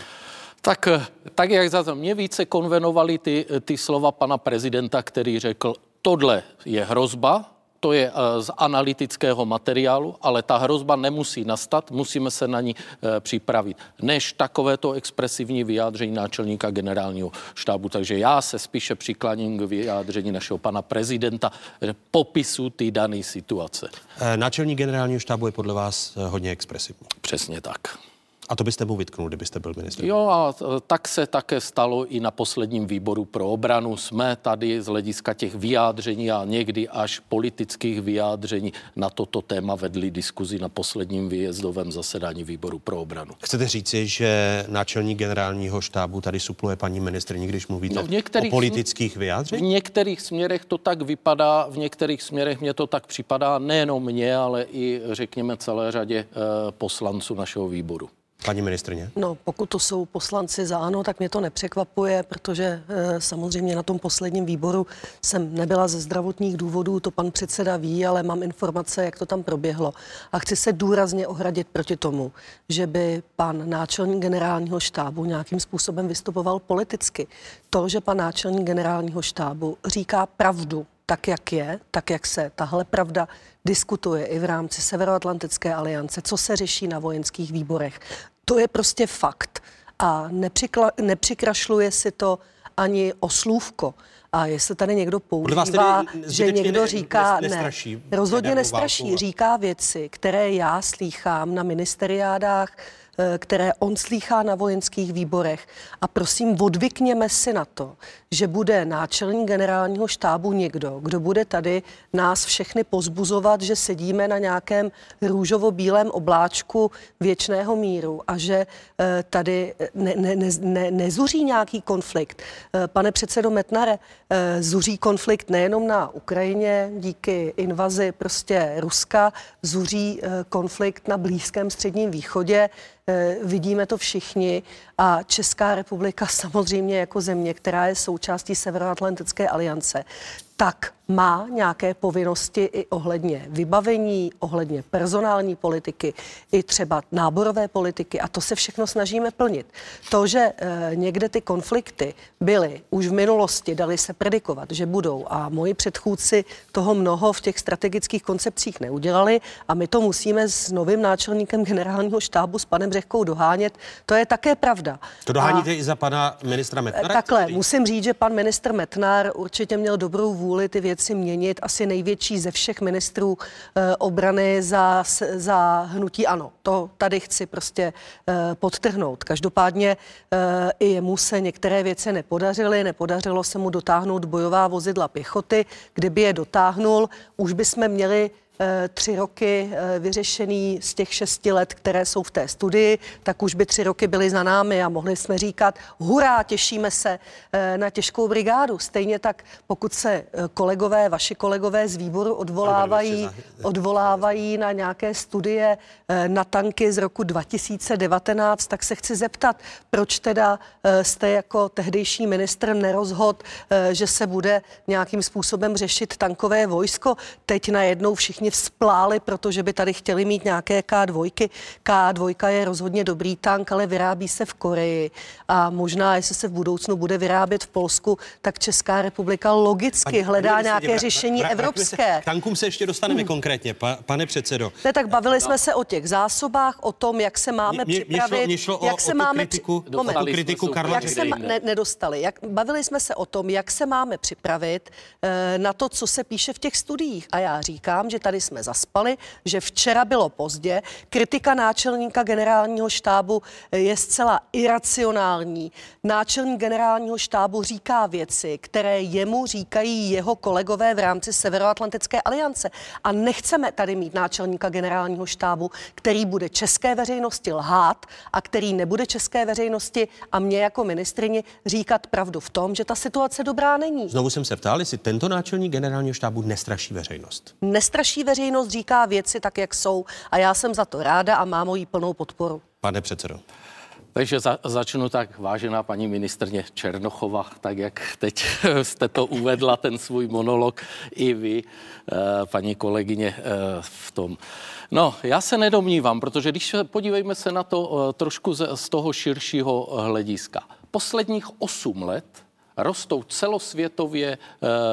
Tak, tak jak za to mě více konvenovaly ty, ty slova pana prezidenta, který řekl, tohle je hrozba, to je z analytického materiálu, ale ta hrozba nemusí nastat, musíme se na ní připravit, než takovéto expresivní vyjádření náčelníka generálního štábu. Takže já se spíše přikláním k vyjádření našeho pana prezidenta, že popisu ty dané situace. Náčelník generálního štábu je podle vás hodně expresivní. Přesně tak. A to byste mu vytknul, kdybyste byl ministr. Jo, a tak se také stalo i na posledním výboru pro obranu. Jsme tady z hlediska těch vyjádření a někdy až politických vyjádření na toto téma vedli diskuzi na posledním výjezdovém zasedání výboru pro obranu. Chcete říci, že náčelník generálního štábu tady supluje paní ministrně, když mluvíte no v některých, o politických vyjádřeních? V některých směrech to tak vypadá, v některých směrech mě to tak připadá, nejenom mě, ale i řekněme celé řadě e, poslanců našeho výboru. Paní ministrně? No, pokud to jsou poslanci za ANO, tak mě to nepřekvapuje, protože e, samozřejmě na tom posledním výboru jsem nebyla ze zdravotních důvodů, to pan předseda ví, ale mám informace, jak to tam proběhlo. A chci se důrazně ohradit proti tomu, že by pan náčelník generálního štábu nějakým způsobem vystupoval politicky. To, že pan náčelník generálního štábu říká pravdu, tak, jak je, tak, jak se tahle pravda diskutuje i v rámci Severoatlantické aliance, co se řeší na vojenských výborech. To je prostě fakt. A nepřikla, nepřikrašluje si to ani o slůvko. A jestli tady někdo používá, že někdo říká, ne, nestraší, rozhodně nestraší, říká věci, které já slýchám na ministeriádách, které on slýchá na vojenských výborech. A prosím, odvykněme si na to, že bude náčelník generálního štábu někdo, kdo bude tady nás všechny pozbuzovat, že sedíme na nějakém růžovo-bílém obláčku věčného míru a že eh, tady ne, ne, ne, ne, nezuří nějaký konflikt. Eh, pane předsedo Metnare, zuří konflikt nejenom na Ukrajině díky invazi prostě Ruska, zuří konflikt na Blízkém středním východě, Eh, vidíme to všichni a Česká republika samozřejmě jako země, která je součástí Severoatlantické aliance, tak má nějaké povinnosti i ohledně vybavení, ohledně personální politiky, i třeba náborové politiky a to se všechno snažíme plnit. To, že e, někde ty konflikty byly už v minulosti, dali se predikovat, že budou a moji předchůdci toho mnoho v těch strategických koncepcích neudělali a my to musíme s novým náčelníkem generálního štábu s panem Řehkou dohánět, to je také pravda. To doháníte a, i za pana ministra Metnara? Takhle, musím říct, že pan ministr Metnar určitě měl dobrou vůli ty věci měnit. Asi největší ze všech ministrů e, obrany za, za hnutí ano. To tady chci prostě e, podtrhnout. Každopádně e, i jemu se některé věci nepodařily. Nepodařilo se mu dotáhnout bojová vozidla pěchoty. Kdyby je dotáhnul, už bychom měli Eh, tři roky eh, vyřešený z těch šesti let, které jsou v té studii, tak už by tři roky byly za námi a mohli jsme říkat, hurá, těšíme se eh, na těžkou brigádu. Stejně tak, pokud se kolegové, vaši kolegové z výboru odvolávají, odvolávají na nějaké studie na tanky z roku 2019, tak se chci zeptat, proč teda jste jako tehdejší ministr nerozhod, že se bude nějakým způsobem řešit tankové vojsko. Teď najednou všichni vzpláli, protože by tady chtěli mít nějaké K2. K2 je rozhodně dobrý tank, ale vyrábí se v Koreji a možná, jestli se v budoucnu bude vyrábět v Polsku, tak Česká republika logicky Pani, hledá nějaké vra, řešení vra, vra, evropské. Se, tankům se ještě dostaneme hmm. konkrétně, pa, pane předsedo. Ne, tak bavili no. jsme se o těch zásobách, o tom, jak se máme mě, připravit, mě šlo, mě šlo jak o, se o máme kritiku, moment, o kritiku Karla jak se ne, nedostali. Jak, bavili jsme se o tom, jak se máme připravit e, na to, co se píše v těch studiích. A já říkám, že tady jsme zaspali, že včera bylo pozdě. Kritika náčelníka generálního štábu je zcela iracionální. Náčelník generálního štábu říká věci, které jemu říkají jeho kolegové v rámci Severoatlantické aliance. A nechceme tady mít náčelníka generálního štábu, který bude české veřejnosti lhát a který nebude české veřejnosti a mě jako ministrině říkat pravdu v tom, že ta situace dobrá není. Znovu jsem se ptal, jestli tento náčelník generálního štábu nestraší veřejnost. Nestraší veřejnost, říká věci tak, jak jsou a já jsem za to ráda a mám moji plnou podporu. Pane předsedo. Takže za, začnu tak, vážená paní ministrně Černochova, tak jak teď jste to uvedla, ten svůj monolog, i vy, eh, paní kolegyně, eh, v tom. No, já se nedomnívám, protože když podívejme se na to eh, trošku z toho širšího hlediska. Posledních osm let rostou celosvětově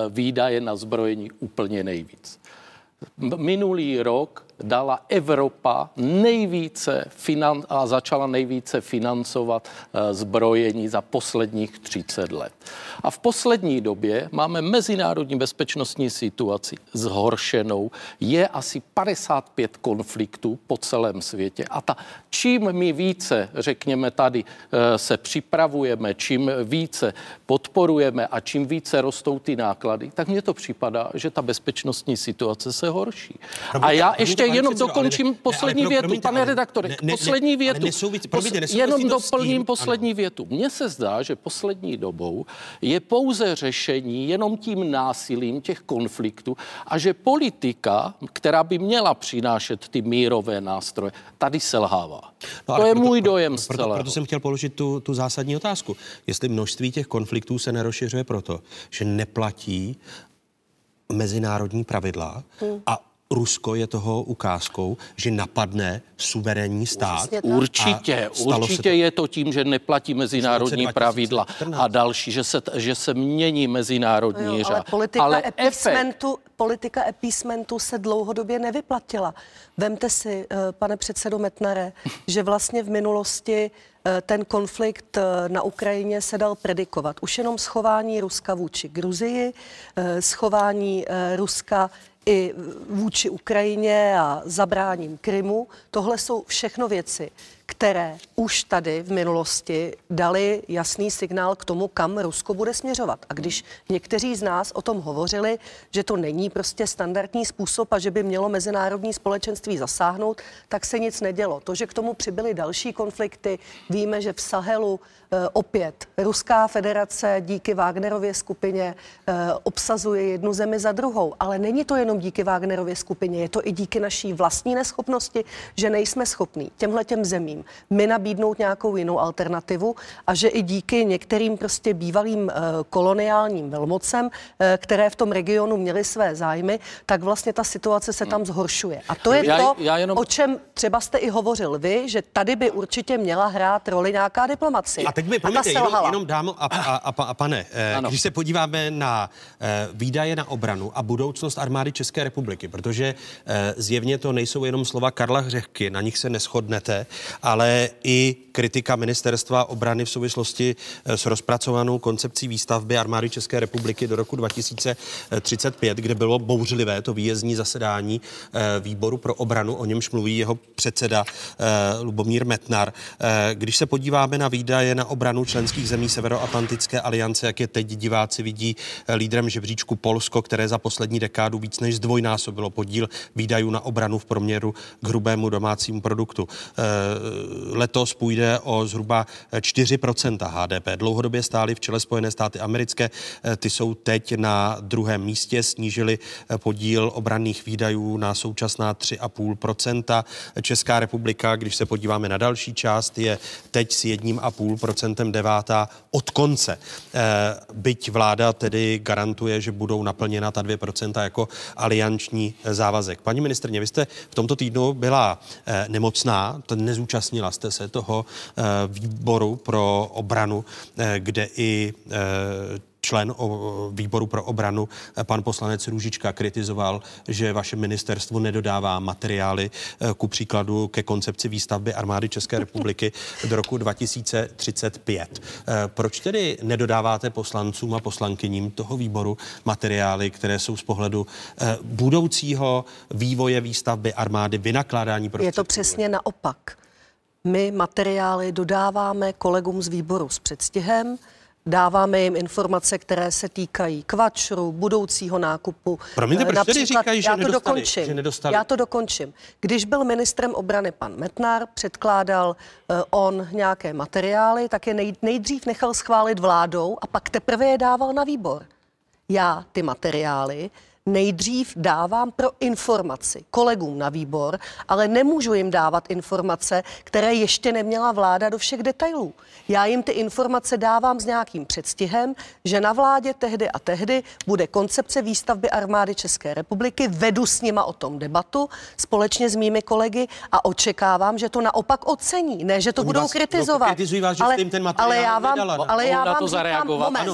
výdaje na zbrojení úplně nejvíc. Minulý rok dala Evropa nejvíce finan- a začala nejvíce financovat eh, zbrojení za posledních 30 let. A v poslední době máme mezinárodní bezpečnostní situaci zhoršenou. Je asi 55 konfliktů po celém světě. A ta, čím my více, řekněme tady, eh, se připravujeme, čím více podporujeme a čím více rostou ty náklady, tak mně to připadá, že ta bezpečnostní situace se horší. A já ještě jenom předsedo, dokončím ne, poslední ne, větu, promiňte, pane redaktore. Ne, ne, poslední větu. Promiňte, jenom doplním poslední ano. větu. Mně se zdá, že poslední dobou je pouze řešení jenom tím násilím těch konfliktů a že politika, která by měla přinášet ty mírové nástroje, tady selhává. No, to je proto, můj dojem z proto, proto, proto jsem chtěl položit tu, tu zásadní otázku. Jestli množství těch konfliktů se nerozšiřuje proto, že neplatí mezinárodní pravidla hmm. a Rusko je toho ukázkou, že napadne suverénní stát. Určitě, určitě to... je to tím, že neplatí mezinárodní pravidla a další, že se, že se mění mezinárodní řád. Ale politika ale epísmentu, efekt... politika epísmentu se dlouhodobě nevyplatila. Vemte si, eh, pane předsedo Metnare, že vlastně v minulosti ten konflikt na Ukrajině se dal predikovat. Už jenom schování Ruska vůči Gruzii, schování Ruska i vůči Ukrajině a zabráním Krymu. Tohle jsou všechno věci, které už tady v minulosti dali jasný signál k tomu, kam Rusko bude směřovat. A když někteří z nás o tom hovořili, že to není prostě standardní způsob a že by mělo mezinárodní společenství zasáhnout, tak se nic nedělo. To, že k tomu přibyly další konflikty, víme, že v Sahelu e, opět Ruská federace díky Wagnerově skupině e, obsazuje jednu zemi za druhou. Ale není to jenom díky Wagnerově skupině, je to i díky naší vlastní neschopnosti, že nejsme schopní těmhle těm zemím zemím, my nabídnout nějakou jinou alternativu a že i díky některým prostě bývalým eh, koloniálním velmocem, eh, které v tom regionu měly své zájmy, tak vlastně ta situace se tam zhoršuje. A to je já, to, já jenom... o čem třeba jste i hovořil vy, že tady by určitě měla hrát roli nějaká diplomacie. A teď mi, promiňte, jenom, jenom dámo a, a, a, a pane, eh, ano. když se podíváme na výdaje na obranu a budoucnost armády České republiky, protože zjevně to nejsou jenom slova Karla Hřehky, na nich se neschodnete, ale i kritika ministerstva obrany v souvislosti eh, s rozpracovanou koncepcí výstavby armády České republiky do roku 2035, kde bylo bouřlivé to výjezdní zasedání eh, výboru pro obranu, o němž mluví jeho předseda eh, Lubomír Metnar. Když se podíváme na výdaje na obranu členských zemí Severoatlantické aliance, jak je teď diváci vidí lídrem žebříčku Polsko, které za poslední dekádu víc než zdvojnásobilo podíl výdajů na obranu v proměru k hrubému domácímu produktu letos půjde o zhruba 4% HDP. Dlouhodobě stály v čele Spojené státy americké. Ty jsou teď na druhém místě, snížili podíl obranných výdajů na současná 3,5%. Česká republika, když se podíváme na další část, je teď s 1,5% devátá od konce. Byť vláda tedy garantuje, že budou naplněna ta 2% jako alianční závazek. Paní ministrně, vy jste v tomto týdnu byla nemocná, to Zúčastnila jste se toho eh, výboru pro obranu, eh, kde i eh, člen výboru pro obranu, pan poslanec Růžička, kritizoval, že vaše ministerstvo nedodává materiály ku příkladu ke koncepci výstavby armády České republiky do roku 2035. Proč tedy nedodáváte poslancům a poslankyním toho výboru materiály, které jsou z pohledu budoucího vývoje výstavby armády, vynakládání prostředků? Je to přesně naopak. My materiály dodáváme kolegům z výboru s předstihem, dáváme jim informace, které se týkají kvačru, budoucího nákupu. Promiňte, proč tedy říkají, že, já to nedostali, dokončím, že nedostali? Já to dokončím. Když byl ministrem obrany pan Metnar, předkládal uh, on nějaké materiály, tak je nej, nejdřív nechal schválit vládou a pak teprve je dával na výbor. Já ty materiály nejdřív dávám pro informaci kolegům na výbor, ale nemůžu jim dávat informace, které ještě neměla vláda do všech detailů. Já jim ty informace dávám s nějakým předstihem, že na vládě tehdy a tehdy bude koncepce výstavby armády České republiky, vedu s nima o tom debatu společně s mými kolegy a očekávám, že to naopak ocení, ne, že to Oni budou vás, kritizovat. No, vás, že ale, jim ten materiál ale já vám, nedala, ale já vám říkám, moment,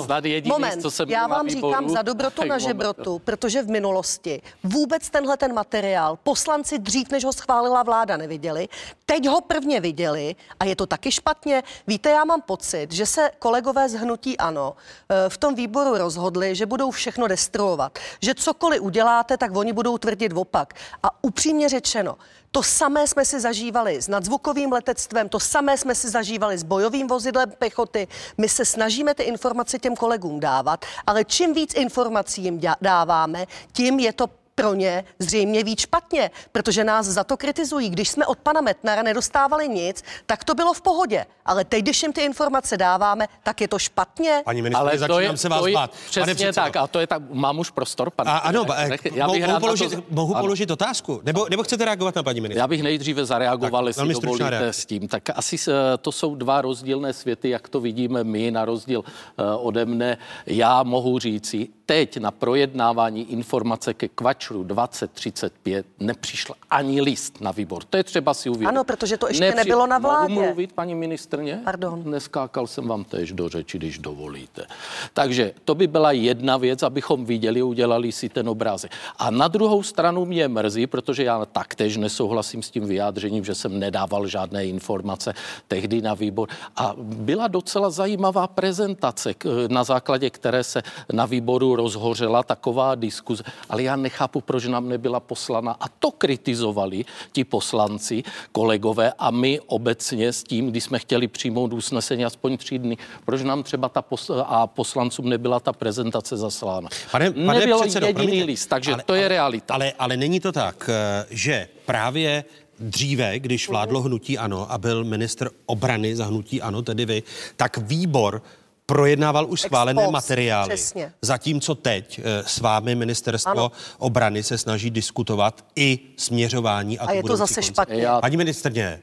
moment, já vám říkám za dobrotu na žebrotu, protože v minulosti vůbec tenhle ten materiál poslanci dřív, než ho schválila vláda, neviděli. Teď ho prvně viděli a je to taky špatně. Víte, já mám pocit, že se kolegové z Hnutí Ano eh, v tom výboru rozhodli, že budou všechno destruovat. Že cokoliv uděláte, tak oni budou tvrdit opak. A upřímně řečeno, to samé jsme si zažívali s nadzvukovým letectvem, to samé jsme si zažívali s bojovým vozidlem pechoty. My se snažíme ty informace těm kolegům dávat, ale čím víc informací jim dáváme, tím je to pro ně zřejmě víc špatně, protože nás za to kritizují. Když jsme od pana Metnara nedostávali nic, tak to bylo v pohodě. Ale teď, když jim ty informace dáváme, tak je to špatně. Paní ministrině, začínám se vás to je, bát. Přesně tak, a to je tak, mám už prostor, pane. A, ano, já bych mohu, položit, to, mohu ano. položit otázku? Nebo, nebo chcete reagovat na paní ministrině? Já bych nejdříve zareagoval, tak, jestli dovolíte reakce. s tím. Tak asi to jsou dva rozdílné světy, jak to vidíme my, na rozdíl uh, ode mne. Já mohu říci, teď na projednávání informace ke kvačru 2035 nepřišla ani list na výbor. To je třeba si uvědomit. Ano, protože to ještě Nepři... nebylo na vládě. Mohu mluvit, paní ministrně? Pardon. Neskákal jsem vám tež do řeči, když dovolíte. Takže to by byla jedna věc, abychom viděli, udělali si ten obrázek. A na druhou stranu mě mrzí, protože já taktéž nesouhlasím s tím vyjádřením, že jsem nedával žádné informace tehdy na výbor. A byla docela zajímavá prezentace, na základě které se na výboru rozhořela taková diskuze, ale já nechápu, proč nám nebyla poslana a to kritizovali ti poslanci, kolegové a my obecně s tím, když jsme chtěli přijmout usnesení aspoň tři dny, proč nám třeba ta pos- a poslancům nebyla ta prezentace zaslána. Pane, pane Nebyl předsedo, jediný promiňte, list, takže ale, to je ale, realita. Ale, ale není to tak, eh, že právě dříve, když vládlo hnutí ANO a byl ministr obrany za hnutí ANO, tedy vy, tak výbor projednával už schválené Expos, materiály. Přesně. Zatímco teď eh, s vámi ministerstvo ano. obrany se snaží diskutovat i směřování. A, a je to zase špatně. Paní ministrně,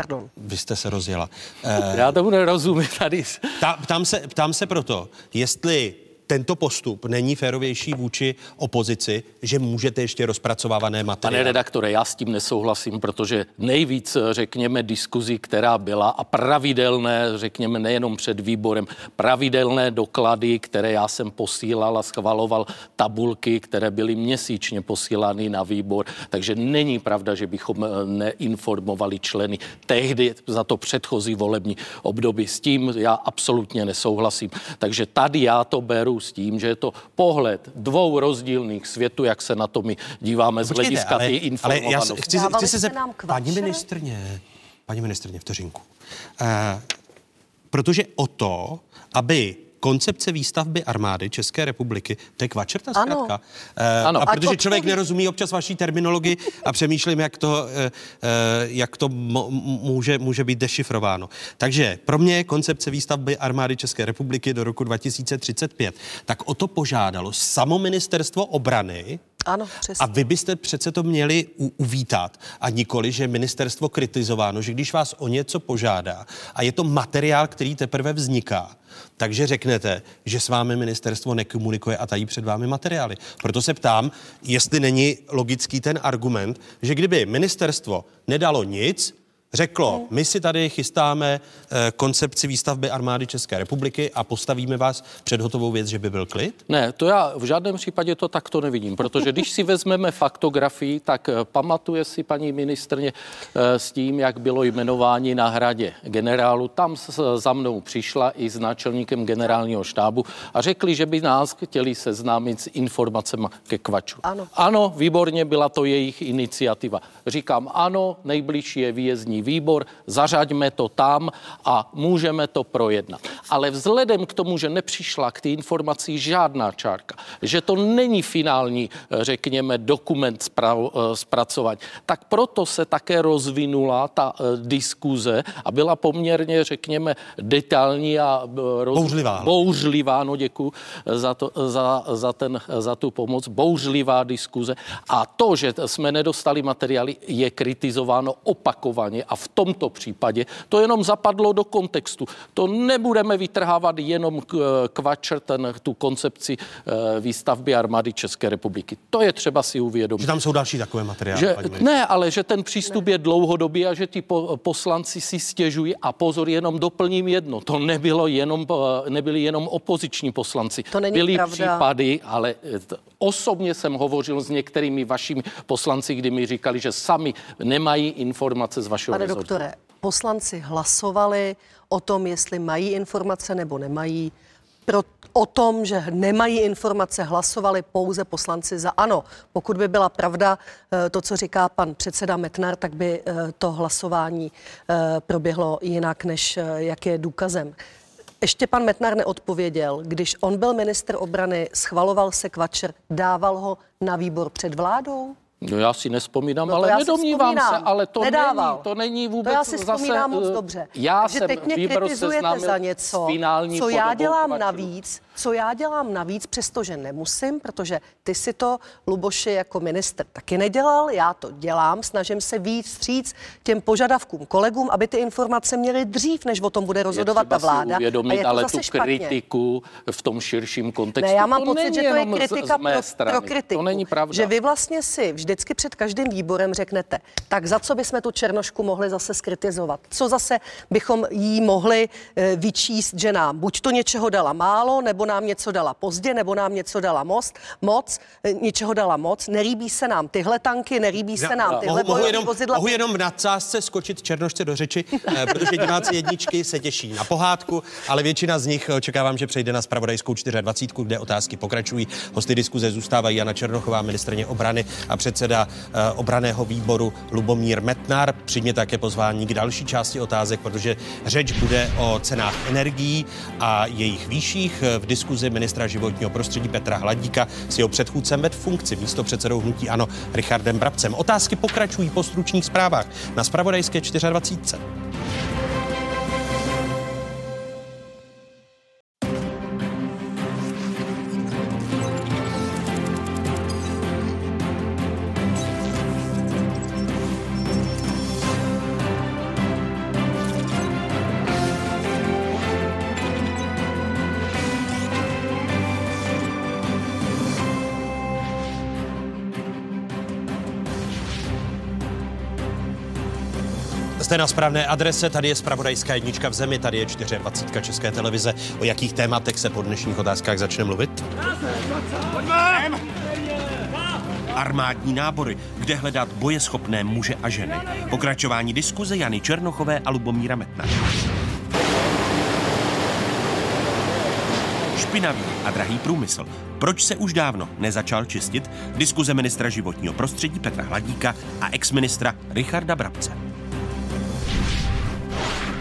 Pardon. Vy jste se rozjela. Já tomu nerozumím tady. Ptám se, ptám se proto, jestli tento postup není férovější vůči opozici, že můžete ještě rozpracovávané materiály? Pane redaktore, já s tím nesouhlasím, protože nejvíc, řekněme, diskuzí, která byla a pravidelné, řekněme, nejenom před výborem, pravidelné doklady, které já jsem posílal a schvaloval tabulky, které byly měsíčně posílány na výbor, takže není pravda, že bychom eh, neinformovali členy tehdy za to předchozí volební období. S tím já absolutně nesouhlasím. Takže tady já to beru s tím, že je to pohled dvou rozdílných světů, jak se na to my díváme z hlediska té informovanosti. Ale já se, chci, chci se zeptat, paní ministrně, paní ministrně, vteřinku. Uh, protože o to, aby koncepce výstavby armády České republiky, to je kvačerta zkrátka. Ano. Uh, ano. A protože člověk nerozumí občas vaší terminologii a přemýšlím, jak to, uh, jak to může, může být dešifrováno. Takže pro mě koncepce výstavby armády České republiky do roku 2035, tak o to požádalo samo ministerstvo obrany, ano, přesně. A vy byste přece to měli u- uvítat a nikoli, že ministerstvo kritizováno, že když vás o něco požádá a je to materiál, který teprve vzniká, takže řeknete, že s vámi ministerstvo nekomunikuje a tají před vámi materiály. Proto se ptám, jestli není logický ten argument, že kdyby ministerstvo nedalo nic, řeklo, hmm. my si tady chystáme eh, koncepci výstavby armády České republiky a postavíme vás před hotovou věc, že by byl klid? Ne, to já v žádném případě to takto nevidím, protože když si vezmeme faktografii, tak eh, pamatuje si paní ministrně eh, s tím, jak bylo jmenování na hradě generálu. Tam za mnou přišla i s náčelníkem generálního štábu a řekli, že by nás chtěli seznámit s informacemi ke kvaču. Ano. ano, výborně byla to jejich iniciativa. Říkám ano, nejbližší je výjezdní výbor, zařaďme to tam a můžeme to projednat. Ale vzhledem k tomu, že nepřišla k té informaci žádná čárka, že to není finální, řekněme, dokument spra- eh, zpracovat, tak proto se také rozvinula ta eh, diskuze a byla poměrně, řekněme, detailní a eh, roz... bouřlivá. Bouřlivá, no děkuji za, to, za, za, ten, za tu pomoc. Bouřlivá diskuze. A to, že jsme nedostali materiály, je kritizováno opakovaně a v tomto případě to jenom zapadlo do kontextu. To nebudeme vytrhávat jenom kvačer, ten, tu koncepci eh, výstavby armády České republiky. To je třeba si uvědomit. Že tam jsou další takové materiály. Že, ne, ale že ten přístup ne. je dlouhodobý a že ti po, poslanci si stěžují. A pozor, jenom doplním jedno. To nebylo jenom, eh, nebyli jenom opoziční poslanci. To není Byly pravda. případy, ale eh, Osobně jsem hovořil s některými vašimi poslanci, kdy mi říkali, že sami nemají informace z vašeho Pane rezortu. doktore, poslanci hlasovali o tom, jestli mají informace nebo nemají. Pro, o tom, že nemají informace, hlasovali pouze poslanci za ano. Pokud by byla pravda eh, to, co říká pan předseda Metnar, tak by eh, to hlasování eh, proběhlo jinak, než jak je důkazem. Ještě pan Metnar neodpověděl. Když on byl minister obrany, schvaloval se kvačer, dával ho na výbor před vládou? No já si nespomínám, No ale nedomnívám se, ale to Nedával. není, to není vůbec To já si zase... vzpomínám moc eh, dobře. Já Takže jsem teď mě kritizujete za něco, s finální co já dělám kvačeru. navíc, co já dělám navíc, přestože nemusím, protože ty si to, Luboši, jako minister taky nedělal, já to dělám, snažím se víc stříc těm požadavkům kolegům, aby ty informace měly dřív, než o tom bude rozhodovat ta vláda. Uvědomit, a je to ale zase tu špatně. kritiku v tom širším kontextu. Ne, já mám to pocit, že to je z- kritika z mé pro, strany. pro kritiku. To není pravda. Že vy vlastně si vždycky před každým výborem řeknete, tak za co bychom tu Černošku mohli zase skritizovat? Co zase bychom jí mohli e, vyčíst, že nám buď to něčeho dala málo, nebo nám něco dala pozdě, nebo nám něco dala most, moc, e, něčeho dala moc. Nelíbí se nám tyhle tanky, nelíbí se nám tyhle mohu, mohu, jenom, vozidla. mohu jenom v nadsázce skočit Černošce do řeči, eh, protože diváci jedničky se těší na pohádku, ale většina z nich očekávám, že přejde na spravodajskou 24, kde otázky pokračují. Hosty diskuze zůstávají Jana Černochová, ministrně obrany a předseda eh, obraného výboru Lubomír Metnar. Přijmě také pozvání k další části otázek, protože řeč bude o cenách energií a jejich výších. V diskuzi ministra životního prostředí Petra Hladíka s jeho předchůdcem ved funkci místo předsedou hnutí Ano Richardem Brabcem. Otázky pokračují po stručných zprávách na Spravodajské 24. na správné adrese, tady je Spravodajská jednička v zemi, tady je 24 České televize. O jakých tématech se po dnešních otázkách začne mluvit? Armádní nábory, kde hledat bojeschopné muže a ženy. Pokračování diskuze Jany Černochové a Lubomíra Metna. Špinavý a drahý průmysl. Proč se už dávno nezačal čistit? Diskuze ministra životního prostředí Petra Hladíka a exministra Richarda Brabce.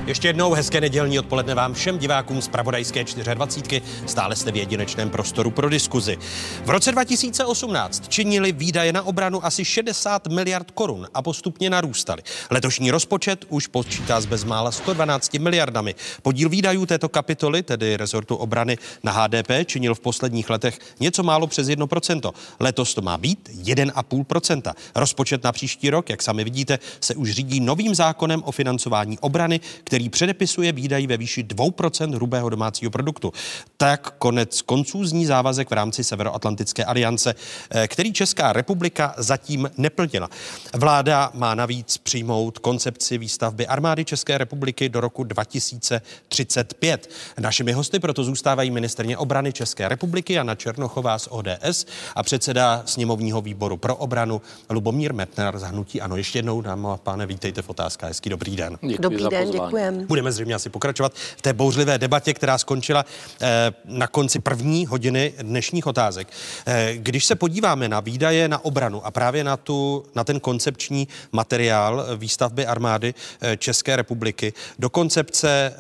Ještě jednou hezké nedělní odpoledne vám všem divákům z Pravodajské 24. Stále jste v jedinečném prostoru pro diskuzi. V roce 2018 činili výdaje na obranu asi 60 miliard korun a postupně narůstaly. Letošní rozpočet už počítá s bezmála 112 miliardami. Podíl výdajů této kapitoly, tedy rezortu obrany na HDP, činil v posledních letech něco málo přes 1%. Letos to má být 1,5%. Rozpočet na příští rok, jak sami vidíte, se už řídí novým zákonem o financování obrany, který předepisuje výdají ve výši 2% hrubého domácího produktu. Tak konec konců zní závazek v rámci Severoatlantické aliance, eh, který Česká republika zatím neplnila. Vláda má navíc přijmout koncepci výstavby armády České republiky do roku 2035. Našimi hosty proto zůstávají ministrně obrany České republiky Jana Černochová z ODS a předseda sněmovního výboru pro obranu Lubomír Metnar z Hnutí. Ano, ještě jednou, dámy a páne, vítejte v otázkách. Hezký dobrý den. Děkuji Dobrý za den, pozvání. Budeme zřejmě asi pokračovat v té bouřlivé debatě, která skončila eh, na konci první hodiny dnešních otázek. Eh, Když se podíváme na výdaje na obranu a právě na, tu, na ten koncepční materiál eh, výstavby armády eh, České republiky, do koncepce eh,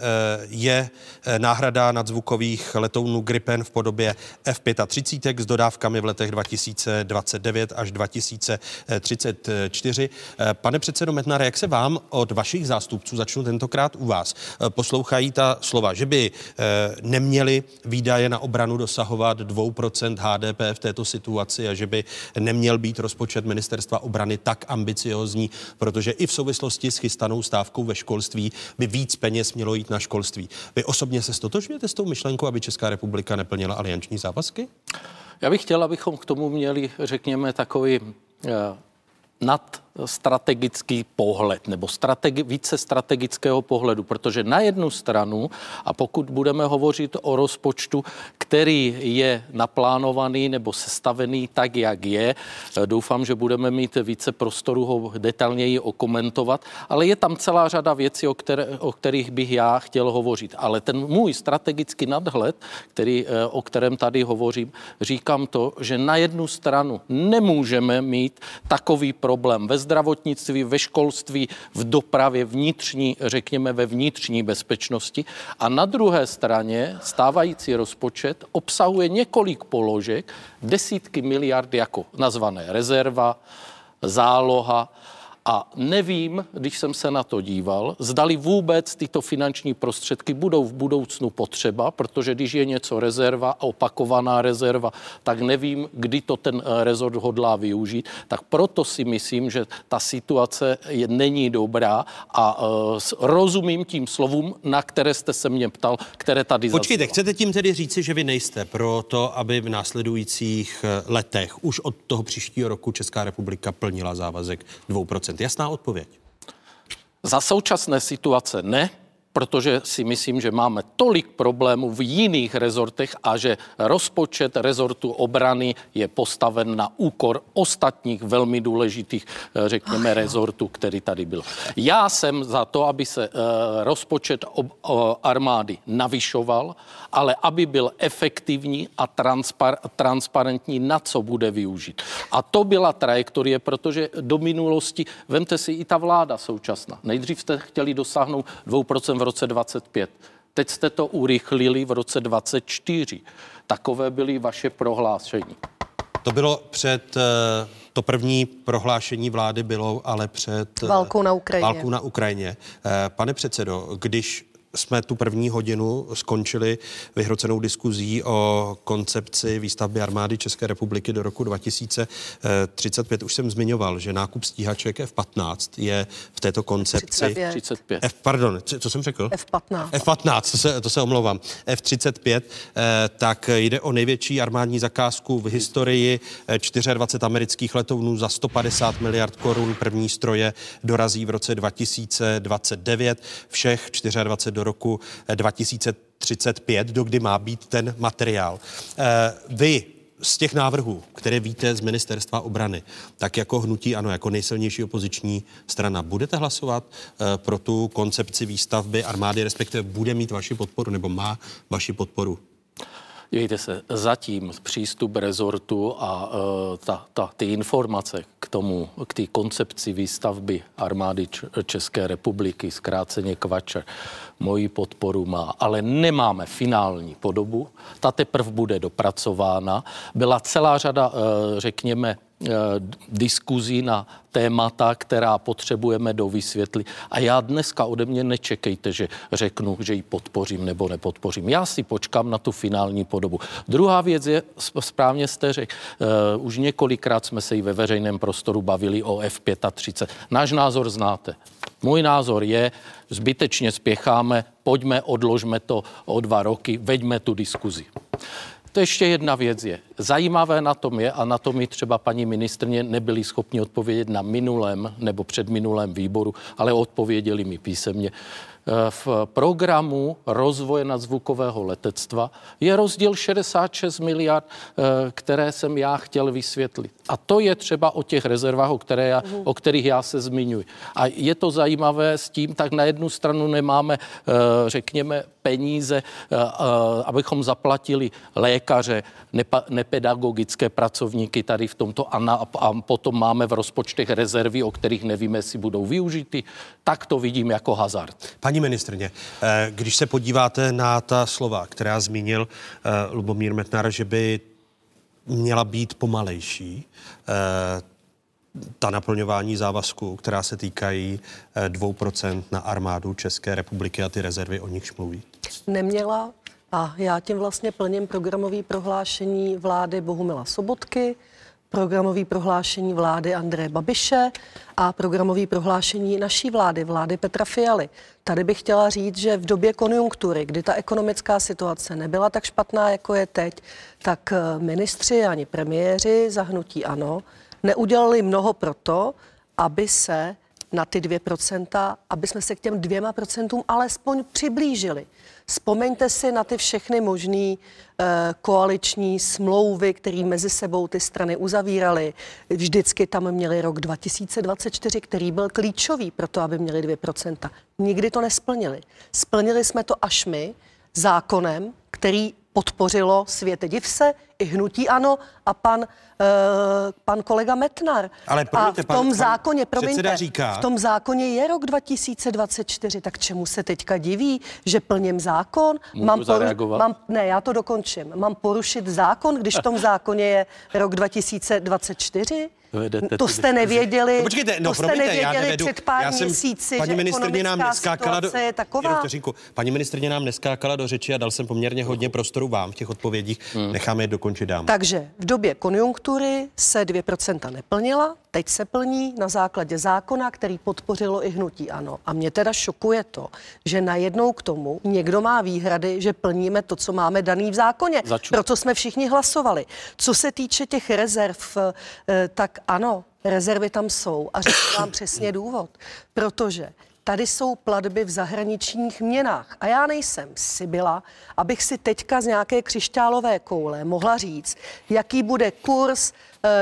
je eh, náhrada nadzvukových letounů Gripen v podobě F-35 s dodávkami v letech 2029 až 2034. Eh, Pane předsedo Metnare, jak se vám od vašich zástupců, začnu tentokrát u vás, eh, poslouchají ta slova, že by eh, neměli výdaje na obranu dosahovat 2% HDP v této situaci a že by neměl být rozpočet ministerstva obrany tak ambiciozní, protože i v souvislosti s chystanou stávkou ve školství by víc peněz mělo jít na školství. Vy osobně se stotožňujete s tou myšlenkou, aby Česká republika neplnila alianční závazky? Já bych chtěl, abychom k tomu měli, řekněme, takový eh, nad strategický pohled nebo strategi- více strategického pohledu, protože na jednu stranu, a pokud budeme hovořit o rozpočtu, který je naplánovaný nebo sestavený tak, jak je, doufám, že budeme mít více prostoru ho detailněji okomentovat, ale je tam celá řada věcí, o, které, o kterých bych já chtěl hovořit. Ale ten můj strategický nadhled, který, eh, o kterém tady hovořím, říkám to, že na jednu stranu nemůžeme mít takový problém ve zdravotnictví, ve školství, v dopravě, vnitřní, řekněme ve vnitřní bezpečnosti. A na druhé straně stávající rozpočet obsahuje několik položek, desítky miliard jako nazvané rezerva, záloha, a nevím, když jsem se na to díval, zdali vůbec tyto finanční prostředky budou v budoucnu potřeba, protože když je něco rezerva, opakovaná rezerva, tak nevím, kdy to ten eh, rezort hodlá využít. Tak proto si myslím, že ta situace je, není dobrá a uh, rozumím tím slovům, na které jste se mě ptal, které tady Počkejte, zazněla. chcete tím tedy říci, že vy nejste pro to, aby v následujících eh, letech, už od toho příštího roku Česká republika plnila závazek 2%? Jasná odpověď. Za současné situace ne, protože si myslím, že máme tolik problémů v jiných rezortech a že rozpočet rezortu obrany je postaven na úkor ostatních velmi důležitých, eh, řekněme, rezortů, který tady byl. Já jsem za to, aby se eh, rozpočet armády navyšoval, ale aby byl efektivní a transpar- transparentní, na co bude využít. A to byla trajektorie, protože do minulosti, vemte si i ta vláda současná. Nejdřív jste chtěli dosáhnout 2% v roce 25. Teď jste to urychlili v roce 24. Takové byly vaše prohlášení. To bylo před, eh, to první prohlášení vlády bylo ale před eh, válkou na Ukrajině. Válkou na Ukrajině. Eh, pane předsedo, když jsme tu první hodinu skončili vyhrocenou diskuzí o koncepci výstavby armády České republiky do roku 2035. Už jsem zmiňoval, že nákup stíhaček F-15 je v této koncepci... 35. 35. F, pardon, co jsem řekl? F-15. F-15, to se, to se omlouvám. F-35, eh, tak jde o největší armádní zakázku v historii. 24 eh, amerických letounů za 150 miliard korun. První stroje dorazí v roce 2029. Všech 24 do roku 2035, do kdy má být ten materiál. Eh, vy z těch návrhů, které víte z ministerstva obrany, tak jako hnutí ano, jako nejsilnější opoziční strana, budete hlasovat eh, pro tu koncepci výstavby armády, respektive bude mít vaši podporu nebo má vaši podporu? Dívejte se, zatím přístup rezortu a uh, ta, ta, ty informace k tomu, k té koncepci výstavby armády České republiky, zkráceně Kvačer, moji podporu má, ale nemáme finální podobu, ta teprve bude dopracována. Byla celá řada, uh, řekněme, diskuzí na témata, která potřebujeme dovysvětlit. A já dneska ode mě nečekejte, že řeknu, že ji podpořím nebo nepodpořím. Já si počkám na tu finální podobu. Druhá věc je, správně jste řekl, uh, už několikrát jsme se i ve veřejném prostoru bavili o F35. Náš názor znáte. Můj názor je, zbytečně spěcháme, pojďme, odložme to o dva roky, veďme tu diskuzi. To ještě jedna věc je. Zajímavé na tom je, a na to mi třeba paní ministrně nebyli schopni odpovědět na minulém nebo předminulém výboru, ale odpověděli mi písemně. Eh, v programu rozvoje nadzvukového letectva je rozdíl 66 miliard, eh, které jsem já chtěl vysvětlit. A to je třeba o těch rezervách, o, které já, o kterých já se zmiňuji. A je to zajímavé s tím, tak na jednu stranu nemáme, eh, řekněme, peníze, abychom zaplatili lékaře, nepedagogické pracovníky tady v tomto a, na, a potom máme v rozpočtech rezervy, o kterých nevíme, jestli budou využity. Tak to vidím jako hazard. Paní ministrně, eh, když se podíváte na ta slova, která zmínil eh, Lubomír Metnar, že by měla být pomalejší, eh, ta naplňování závazků, která se týkají 2% na armádu České republiky a ty rezervy, o nichž mluví? Neměla a já tím vlastně plním programový prohlášení vlády Bohumila Sobotky, programový prohlášení vlády Andreje Babiše a programový prohlášení naší vlády, vlády Petra Fialy. Tady bych chtěla říct, že v době konjunktury, kdy ta ekonomická situace nebyla tak špatná, jako je teď, tak eh, ministři ani premiéři zahnutí ano neudělali mnoho proto, aby se na ty 2%, aby jsme se k těm dvěma procentům alespoň přiblížili. Vzpomeňte si na ty všechny možné e, koaliční smlouvy, které mezi sebou ty strany uzavíraly. Vždycky tam měli rok 2024, který byl klíčový pro to, aby měli 2%. Nikdy to nesplnili. Splnili jsme to až my zákonem, který podpořilo Světe div se, i hnutí ano a pan, uh, pan kolega Metnar. Ale promiňte, a v tom pan, zákoně, pan promiňte, říká, v tom zákoně je rok 2024, tak čemu se teďka diví, že plním zákon? Můžu mám, zareagovat? mám, ne, já to dokončím. Mám porušit zákon, když v tom zákoně je rok 2024? Vedete to tu jste diskuzi. nevěděli, No počkejte, no to jste promiňte, já nevěděli nevedu. před pár já jsem, měsíci, paní že ministrně nám neskákala do, je taková. vteřinku, paní ministrně nám neskákala do řeči a dal jsem poměrně hodně prostoru vám v těch odpovědích. Hmm. Necháme je dokončit dám. Takže v době konjunktury se 2% neplnila, teď se plní na základě zákona, který podpořilo i hnutí ANO. A mě teda šokuje to, že najednou k tomu někdo má výhrady, že plníme to, co máme daný v zákoně. Začnu. Proto jsme všichni hlasovali. Co se týče těch rezerv, eh, tak ano, rezervy tam jsou a řeknu vám přesně důvod. Protože Tady jsou platby v zahraničních měnách. A já nejsem Sibila, abych si teďka z nějaké křišťálové koule mohla říct, jaký bude kurz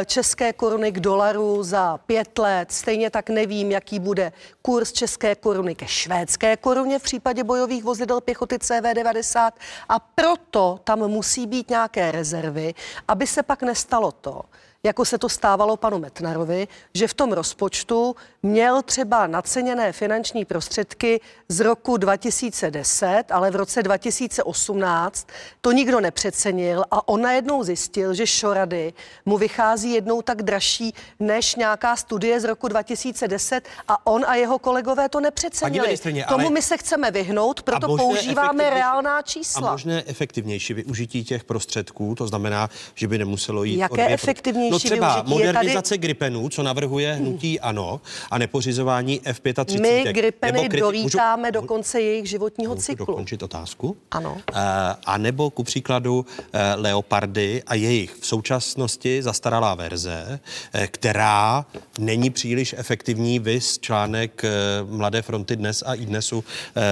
české koruny k dolaru za pět let. Stejně tak nevím, jaký bude kurz české koruny ke švédské koruně v případě bojových vozidel pěchoty CV90. A proto tam musí být nějaké rezervy, aby se pak nestalo to, jako se to stávalo panu Metnarovi, že v tom rozpočtu měl třeba naceněné finanční prostředky z roku 2010, ale v roce 2018 to nikdo nepřecenil a on najednou zjistil, že šorady mu vychází jednou tak dražší než nějaká studie z roku 2010 a on a jeho kolegové to nepřecenili. ministryně, Tomu ale- my se chceme vyhnout, proto používáme reálná A čísla. možné efektivnější využití těch prostředků, to znamená, že by nemuselo jít Jaké efektivnější No třeba využití? Je tady- modernizace Gripenů, co navrhuje hnutí ANO, a nepořizování F-35. My Nebo gripeny kriti- dolítáme můžu- do konce jejich životního Můžu cyklu. dokončit otázku? Ano. Uh, a nebo ku příkladu uh, Leopardy a jejich v současnosti zastaralá verze, uh, která není příliš efektivní, vys článek Mladé fronty dnes a i dnesu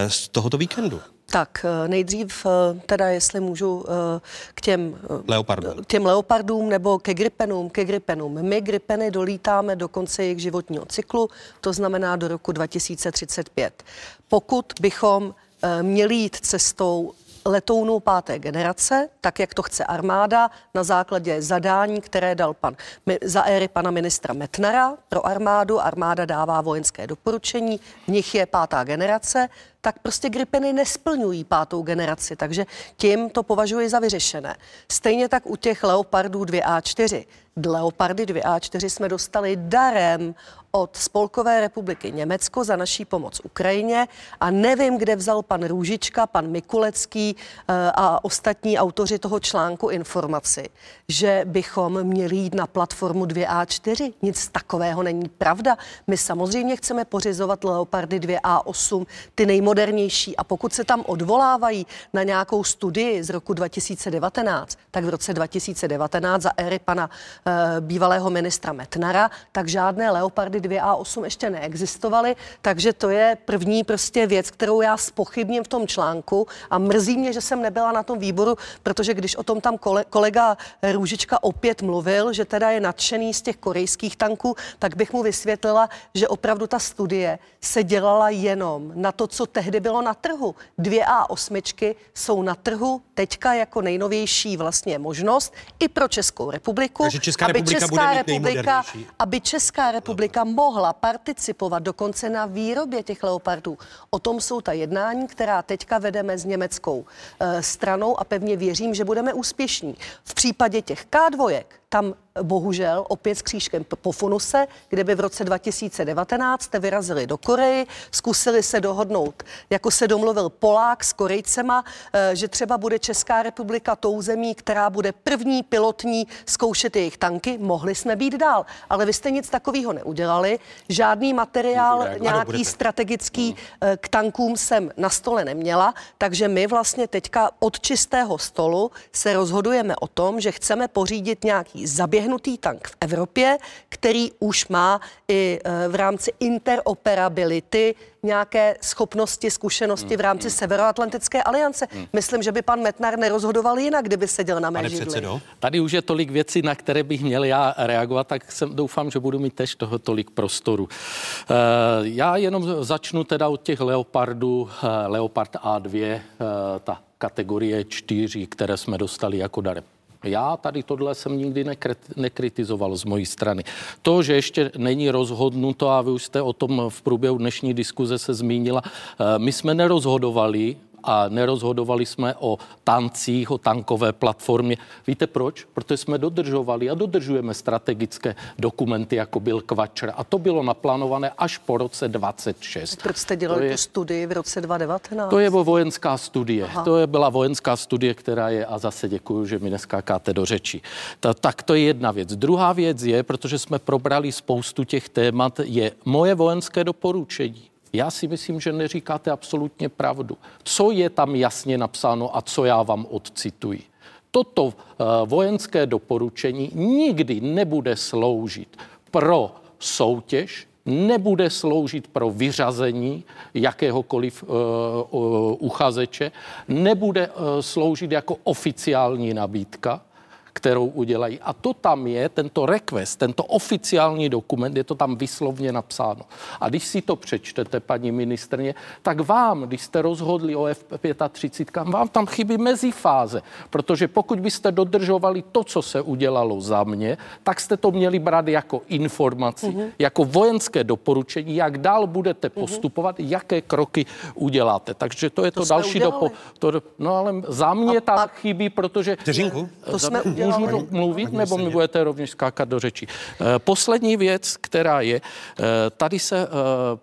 z tohoto víkendu. Tak eh, nejdřív eh, teda, jestli můžu eh, k těm, Leopardům. k těm leopardům nebo ke gripenům, ke gripenům. My gripeny dolítáme do konce jejich životního cyklu, to znamená do roku 2035. Pokud bychom měli jít cestou letounů páté generace, tak jak to chce armáda, na základě zadání, které dal pan za éry pana ministra Metnara pro armádu. Armáda dává vojenské doporučení, v nich je pátá generace, tak prostě Gripeny nesplňují pátou generaci, takže tím to považuji za vyřešené. Stejně tak u těch Leopardů 2A4. Leopardy 2A4 jsme dostali darem od Spolkové republiky Německo za naší pomoc Ukrajině a nevím, kde vzal pan Růžička, pan Mikulecký eh, a ostatní autoři toho článku informaci, že bychom měli jít na platformu 2A4. Nic takového není pravda. My samozřejmě chceme pořizovat Leopardy 2A8, ty nejmodernější a pokud se tam odvolávají na nějakou studii z roku 2019, tak v roce 2019 za éry pana eh, bývalého ministra Metnara, tak žádné Leopardy 2A8 ještě neexistovaly, takže to je první prostě věc, kterou já spochybním v tom článku. A mrzí mě, že jsem nebyla na tom výboru, protože když o tom tam kole, kolega Růžička opět mluvil, že teda je nadšený z těch korejských tanků, tak bych mu vysvětlila, že opravdu ta studie se dělala jenom na to, co tehdy bylo na trhu. Dvě A8 jsou na trhu teďka jako nejnovější vlastně možnost i pro Českou republiku, Takže Česká aby republika Česká republika, aby Česká republika mohla participovat dokonce na výrobě těch leopardů. O tom jsou ta jednání, která teďka vedeme s německou eh, stranou a pevně věřím, že budeme úspěšní. V případě těch K2, tam bohužel opět s křížkem po funuse, kde by v roce 2019 jste vyrazili do Koreji, zkusili se dohodnout, jako se domluvil Polák s Korejcema, eh, že třeba bude Česká republika tou zemí, která bude první pilotní zkoušet jejich tanky. Mohli jsme být dál, ale vy jste nic takového neudělali. Žádný materiál, nějaký budete. strategický eh, k tankům jsem na stole neměla, takže my vlastně teďka od čistého stolu se rozhodujeme o tom, že chceme pořídit nějaký zaběhnutý tank v Evropě, který už má i eh, v rámci interoperability nějaké schopnosti, zkušenosti v rámci Severoatlantické aliance. Myslím, že by pan Metnar nerozhodoval jinak, kdyby seděl na mé Pane židli. předsedo, Tady už je tolik věcí, na které bych měl já reagovat, tak jsem, doufám, že budu mít tež toho tolik prostoru. Eh, Já jenom začnu teda od těch Leopardů, eh, Leopard A2, eh, ta kategorie 4, které jsme dostali jako darem. Já tady tohle jsem nikdy nekrit- nekritizoval z mojí strany. To, že ještě není rozhodnuto, a vy už jste o tom v průběhu dnešní diskuze se zmínila, eh, my jsme nerozhodovali a nerozhodovali jsme o tancích, o tankové platformě. Víte proč? Protože jsme dodržovali a dodržujeme strategické dokumenty, jako byl Kvačer. A to bylo naplánované až po roce 26. Proč jste To dělali je- tu studii v roce 2019? to je vojenská studie. Aha. To je, byla vojenská studie, která je, a zase děkuji, že mi neskákáte do řeči. Ta, tak to je jedna věc. Druhá věc je, protože jsme probrali spoustu těch témat, je moje vojenské doporučení. Já si myslím, že neříkáte absolutně pravdu. Co je tam jasně napsáno a co já vám odcituji? Toto uh, vojenské doporučení nikdy nebude sloužit pro soutěž, nebude sloužit pro vyřazení jakéhokoliv uh, uchazeče, nebude uh, sloužit jako oficiální nabídka, kterou udělají. A to tam je, tento request, tento oficiální dokument, je to tam vyslovně napsáno. A když si to přečtete, paní ministrně, tak vám, když jste rozhodli o F35, vám tam chybí mezifáze, protože pokud byste dodržovali to, co se udělalo za mě, tak jste to měli brát jako informaci, mm-hmm. jako vojenské doporučení, jak dál budete postupovat, mm-hmm. jaké kroky uděláte. Takže to je to, To další dopo... To, no ale za mě A tam pak- chybí, protože... Vteřinku. To jsme udělali. Můžu to mluvit, nebo mi budete rovněž skákat do řeči. Eh, Poslední věc, která je, eh, tady se, eh,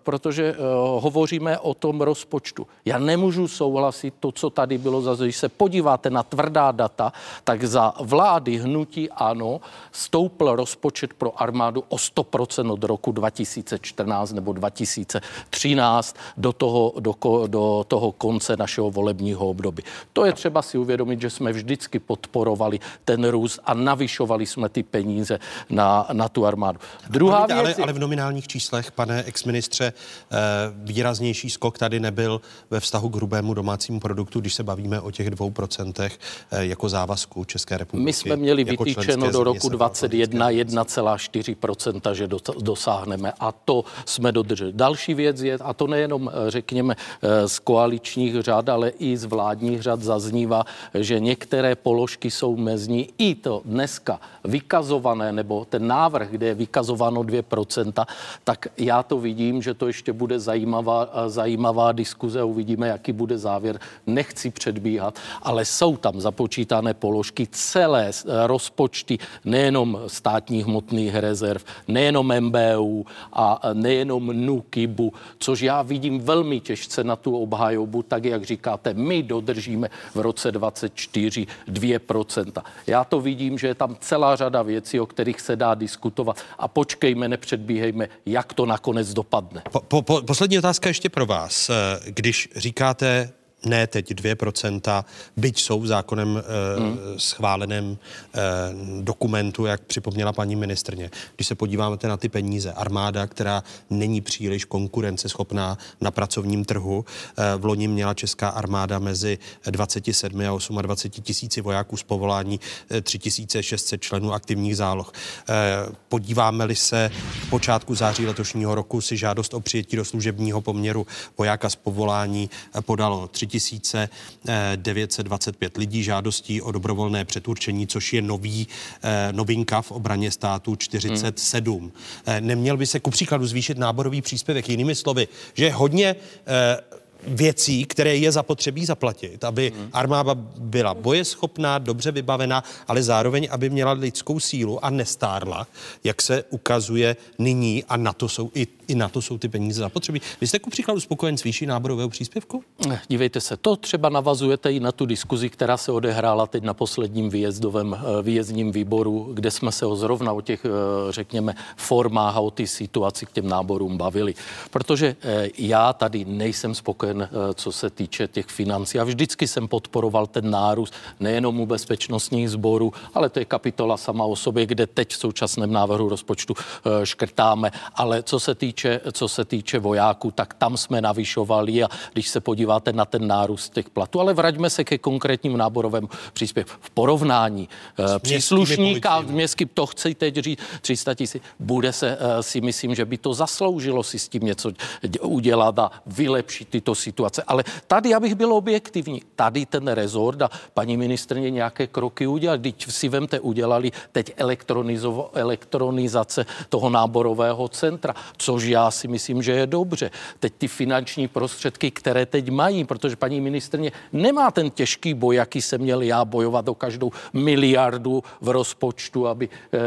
protože hovoříme o tom rozpočtu. Já nemůžu souhlasit to, co tady bylo za Když se podíváte na tvrdá data, tak za vlády hnutí ano stoupl rozpočet pro armádu o 100% od roku 2014 nebo 2013 do toho, do, do toho konce našeho volebního období. To je třeba si uvědomit, že jsme vždycky podporovali ten růst a navyšovali jsme ty peníze na, na tu armádu. Druhá Promiňte, ale, věc je- ale v nominálních číslech, pane exministře, eh, výraznější skok tady nebyl ve vztahu k hrubému domácímu produktu, když se bavíme o těch dvou procentech eh, jako závazku České republiky. My jsme měli jako vytýčeno do roku Severoatlantické 21 aliance. 1,4%, že dos- dosáhneme a to jsme dodrželi. Další věc je, a to nejenom eh, řekněme z koaličních řad, ale i z vládních řad zaznívá, že některé položky jsou mezní. I to dneska vykazované, nebo ten návrh, kde je vykazováno 2%, tak já to vidím, že to ještě bude zajímavá, eh, zajímavá diskuze uvidíme, jaký bude závěr. Nechci předbíhat, ale jsou tam započítané položky, celé eh, rozpočty, nejenom státních hmotných rezerv, nejenom MBU a eh, nejenom NUKIBu, což já vidím velmi těžce na tu obhajobu, tak jak říkáte, my dodržíme v roce 24 2%. Já to vidím, že je tam celá řada věcí, o kterých se dá diskutovat a počkejme, nepředbíhejme, jak to nakonec dopadne. Po, po, po, poslední otázka ještě pro vás. Eh, Když říkáte ne teď 2%, byť jsou v zákonem e, hmm. schváleném e, dokumentu, jak připomněla paní ministrně. Když se podíváme na ty peníze, armáda, která není příliš konkurenceschopná na pracovním trhu, e, v loni měla česká armáda mezi 27 a 28 tisíci vojáků z povolání, eh, 3600 členů aktivních záloh. E, podíváme-li se v počátku září letošního roku si žádost o přijetí do služebního poměru vojáka z povolání podalo 3 925 eh, lidí žádostí o dobrovolné přeturčení, což je nový, eh, novinka v obraně státu 47. Hmm. Eh, neměl by se ku příkladu zvýšit náborový příspěvek, jinými slovy, že hodně věcí, které je zapotřebí zaplatit, aby armáda byla bojeschopná, dobře vybavená, ale zároveň, aby měla lidskou sílu a nestárla, jak se ukazuje nyní a na to jsou i, i na to jsou ty peníze zapotřebí. Vy jste ku příkladu spokojen s výší náborového příspěvku? Dívejte se, to třeba navazujete i na tu diskuzi, která se odehrála teď na posledním výjezdovém eh, výjezdním výboru, kde jsme se o zrovna o těch, eh, řekněme, formách a o ty situaci k těm náborům bavili. Protože eh, já tady nejsem spokojen ten, co se týče těch financí. A vždycky jsem podporoval ten nárůst nejenom u bezpečnostních sborů, ale to je kapitola sama o sobě, kde teď v současném návrhu rozpočtu škrtáme. Ale co se týče, co se týče vojáků, tak tam jsme navyšovali a když se podíváte na ten nárůst těch platů, ale vraťme se ke konkrétním náborovému příspěvku. V porovnání příslušníka v městský, to chci teď říct, 300 tisíc, bude se, si myslím, že by to zasloužilo si s tím něco udělat a vylepšit tyto situace. Ale tady, abych byl objektivní, tady ten rezort a paní ministrně nějaké kroky udělal. Když si vemte, udělali teď elektronizace toho náborového centra, což já si myslím, že je dobře. Teď ty finanční prostředky, které teď mají, protože paní ministrně nemá ten těžký boj, jaký jsem měl já bojovat o každou miliardu v rozpočtu, aby eh,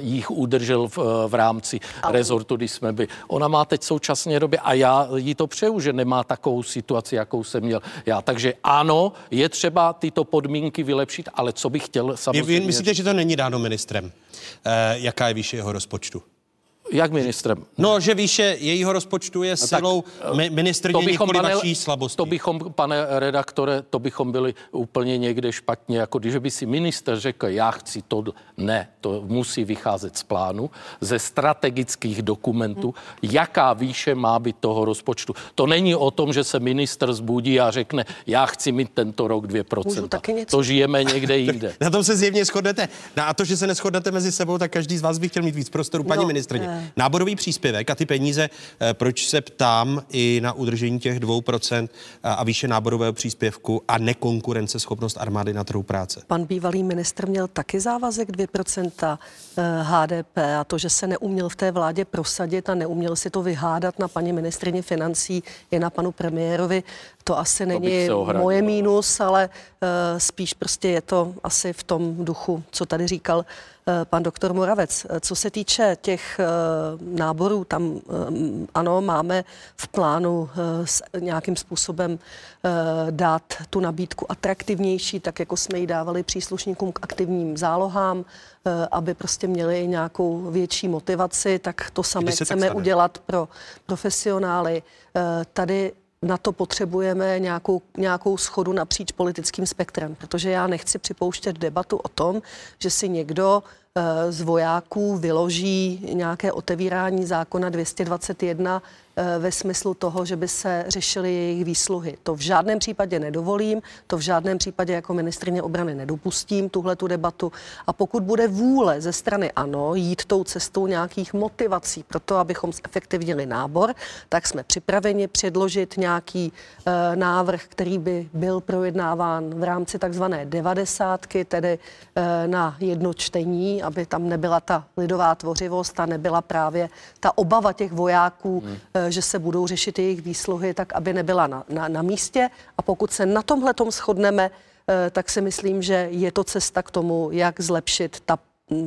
jich udržel v, v rámci rezortu, kdy jsme byli. Ona má teď současně době a já jí to přeju, že nemá takovou situaci, jakou jsem měl já. Takže ano, je třeba tyto podmínky vylepšit, ale co bych chtěl samozřejmě... Vy myslíte, že to není dáno ministrem? E, jaká je výše jeho rozpočtu? Jak ministrem? No, že výše jejího rozpočtu je silou mi- ministrně to bychom, pane, vaší slabosti. To bychom, pane redaktore, to bychom byli úplně někde špatně, jako když by si minister řekl, já chci to, ne, to musí vycházet z plánu, ze strategických dokumentů, jaká výše má být toho rozpočtu. To není o tom, že se minister zbudí a řekne, já chci mít tento rok 2%. To žijeme někde jinde. Na tom se zjevně shodnete. No a to, že se neschodnete mezi sebou, tak každý z vás by chtěl mít víc prostoru. Paní no, ministrně, eh, Náborový příspěvek a ty peníze, eh, proč se ptám i na udržení těch 2% a výše náborového příspěvku a nekonkurenceschopnost armády na trhu práce? Pan bývalý ministr měl taky závazek 2% HDP eh, a to, že se neuměl v té vládě prosadit a neuměl si to vyhádat na paní ministrině financí i na panu premiérovi, to asi není to moje mínus, ale uh, spíš prostě je to asi v tom duchu, co tady říkal uh, pan doktor Moravec. Co se týče těch uh, náborů, tam ano, máme v plánu s nějakým způsobem dát tu nabídku atraktivnější, tak jako jsme ji dávali příslušníkům k aktivním zálohám, aby prostě měli nějakou větší motivaci, tak to samé chceme udělat pro profesionály. Tady na to potřebujeme nějakou, nějakou schodu napříč politickým spektrem, protože já nechci připouštět debatu o tom, že si někdo Eh, z vojáků vyloží nějaké otevírání zákona 221 eh, ve smyslu toho, že by se řešily jejich výsluhy. To v žádném případě nedovolím, to v žádném případě jako ministrině obrany nedopustím, tuhle tu debatu. A pokud bude vůle ze strany ANO jít tou cestou nějakých motivací pro to, abychom zefektivnili nábor, tak jsme připraveni předložit nějaký e, návrh, který by byl projednáván v rámci takzvané devadesátky, tedy e, na jedno čtení aby tam nebyla ta lidová tvořivost a nebyla právě ta obava těch vojáků, hmm. Eh, že se budou řešit jejich výsluhy, tak aby nebyla na, na, na místě. A pokud se na tomhle tom shodneme, eh, tak si myslím, že je to cesta k tomu, jak zlepšit ta,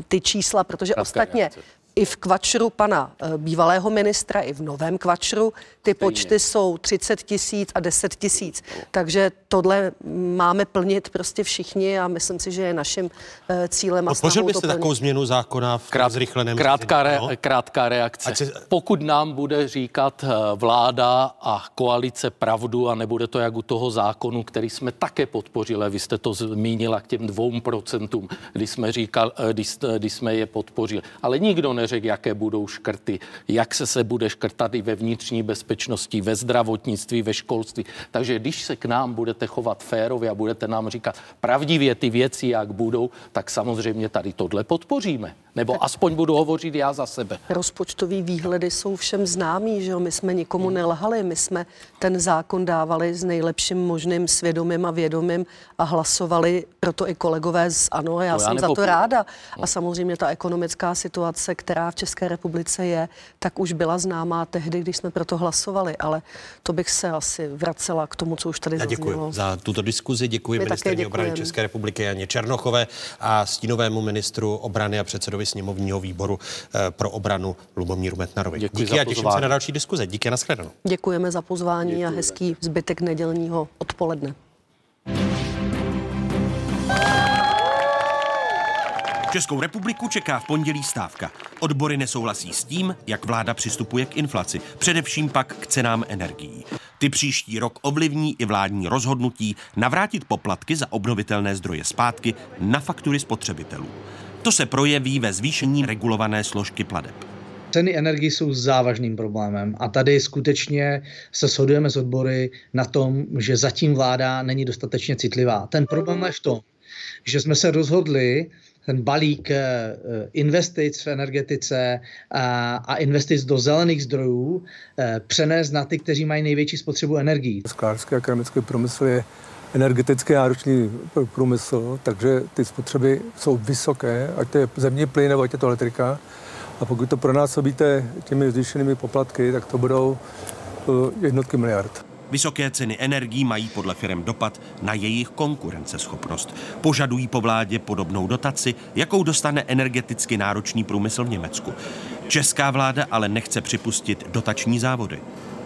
ty čísla, protože ostatně i v kvačru pana eh, bývalého ministra, i v novém kvačru ty Stejně. počty jsou 30 tisíc a 10 tisíc. Takže tohle máme plnit prostě všichni a myslím si, že je naším eh, cílem. Podpořil byste takovou změnu zákona v Krát, zrychleném krátká, re, no? krátká reakce. Se... Pokud nám bude říkat eh, vláda a koalice pravdu a nebude to jak u toho zákonu, který jsme také podpořili, vy jste to zmínila k těm dvou procentům, kdy jsme, říkal, kdy, kdy jsme je podpořili. Ale nikdo ne neřekl, jaké budou škrty, jak se se bude škrtat i ve vnitřní bezpečnosti, ve zdravotnictví, ve školství. Takže když se k nám budete chovat férově a budete nám říkat pravdivě ty věci, jak budou, tak samozřejmě tady tohle podpoříme. Nebo aspoň budu hovořit já za sebe. Rozpočtový výhledy jsou všem známý, že jo? My jsme nikomu nelhali, my jsme ten zákon dávali s nejlepším možným svědomím a vědomím a hlasovali proto i kolegové z ANO. Já, no, já jsem za to ráda. A samozřejmě ta ekonomická situace, která v České republice je, tak už byla známá tehdy, když jsme proto hlasovali. Ale to bych se asi vracela k tomu, co už tady já děkuji zaznělo. za tuto diskuzi. Děkuji ministrině obrany České republiky Janě Černochové a stínovému ministru obrany a předsedovi sněmovního výboru eh, pro obranu Lubomíru Metnarovi. Děkuji Díky a těším se na další diskuze. Díky a nashledanou. Děkujeme za pozvání Děkuji. a hezký zbytek nedělního odpoledne. Českou republiku čeká v pondělí stávka. Odbory nesouhlasí s tím, jak vláda přistupuje k inflaci, především pak k cenám energií. Ty příští rok ovlivní i vládní rozhodnutí navrátit poplatky za obnovitelné zdroje zpátky na faktury spotřebitelů. To se projeví ve zvýšení regulované složky pladeb. Ceny energii jsou závažným problémem a tady skutečně se shodujeme s odbory na tom, že zatím vláda není dostatečně citlivá. Ten problém je v tom, že jsme se rozhodli ten balík eh, investic v energetice a investic do zelených zdrojů eh, přenést na ty, kteří mají největší spotřebu energií. Sklářský a keramický průmysl je energeticky náročný průmysl, takže ty spotřeby jsou vysoké, ať to je zemní plyn nebo ať je to elektrika. A pokud to pronásobíte těmi zvýšenými poplatky, tak to budou eh, jednotky miliard. Vysoké ceny energií mají podle firm dopad na jejich konkurenceschopnost. Požadují po vládě podobnou dotaci, jakou dostane energeticky náročný průmysl v Německu. Česká vláda ale nechce připustit dotační závody.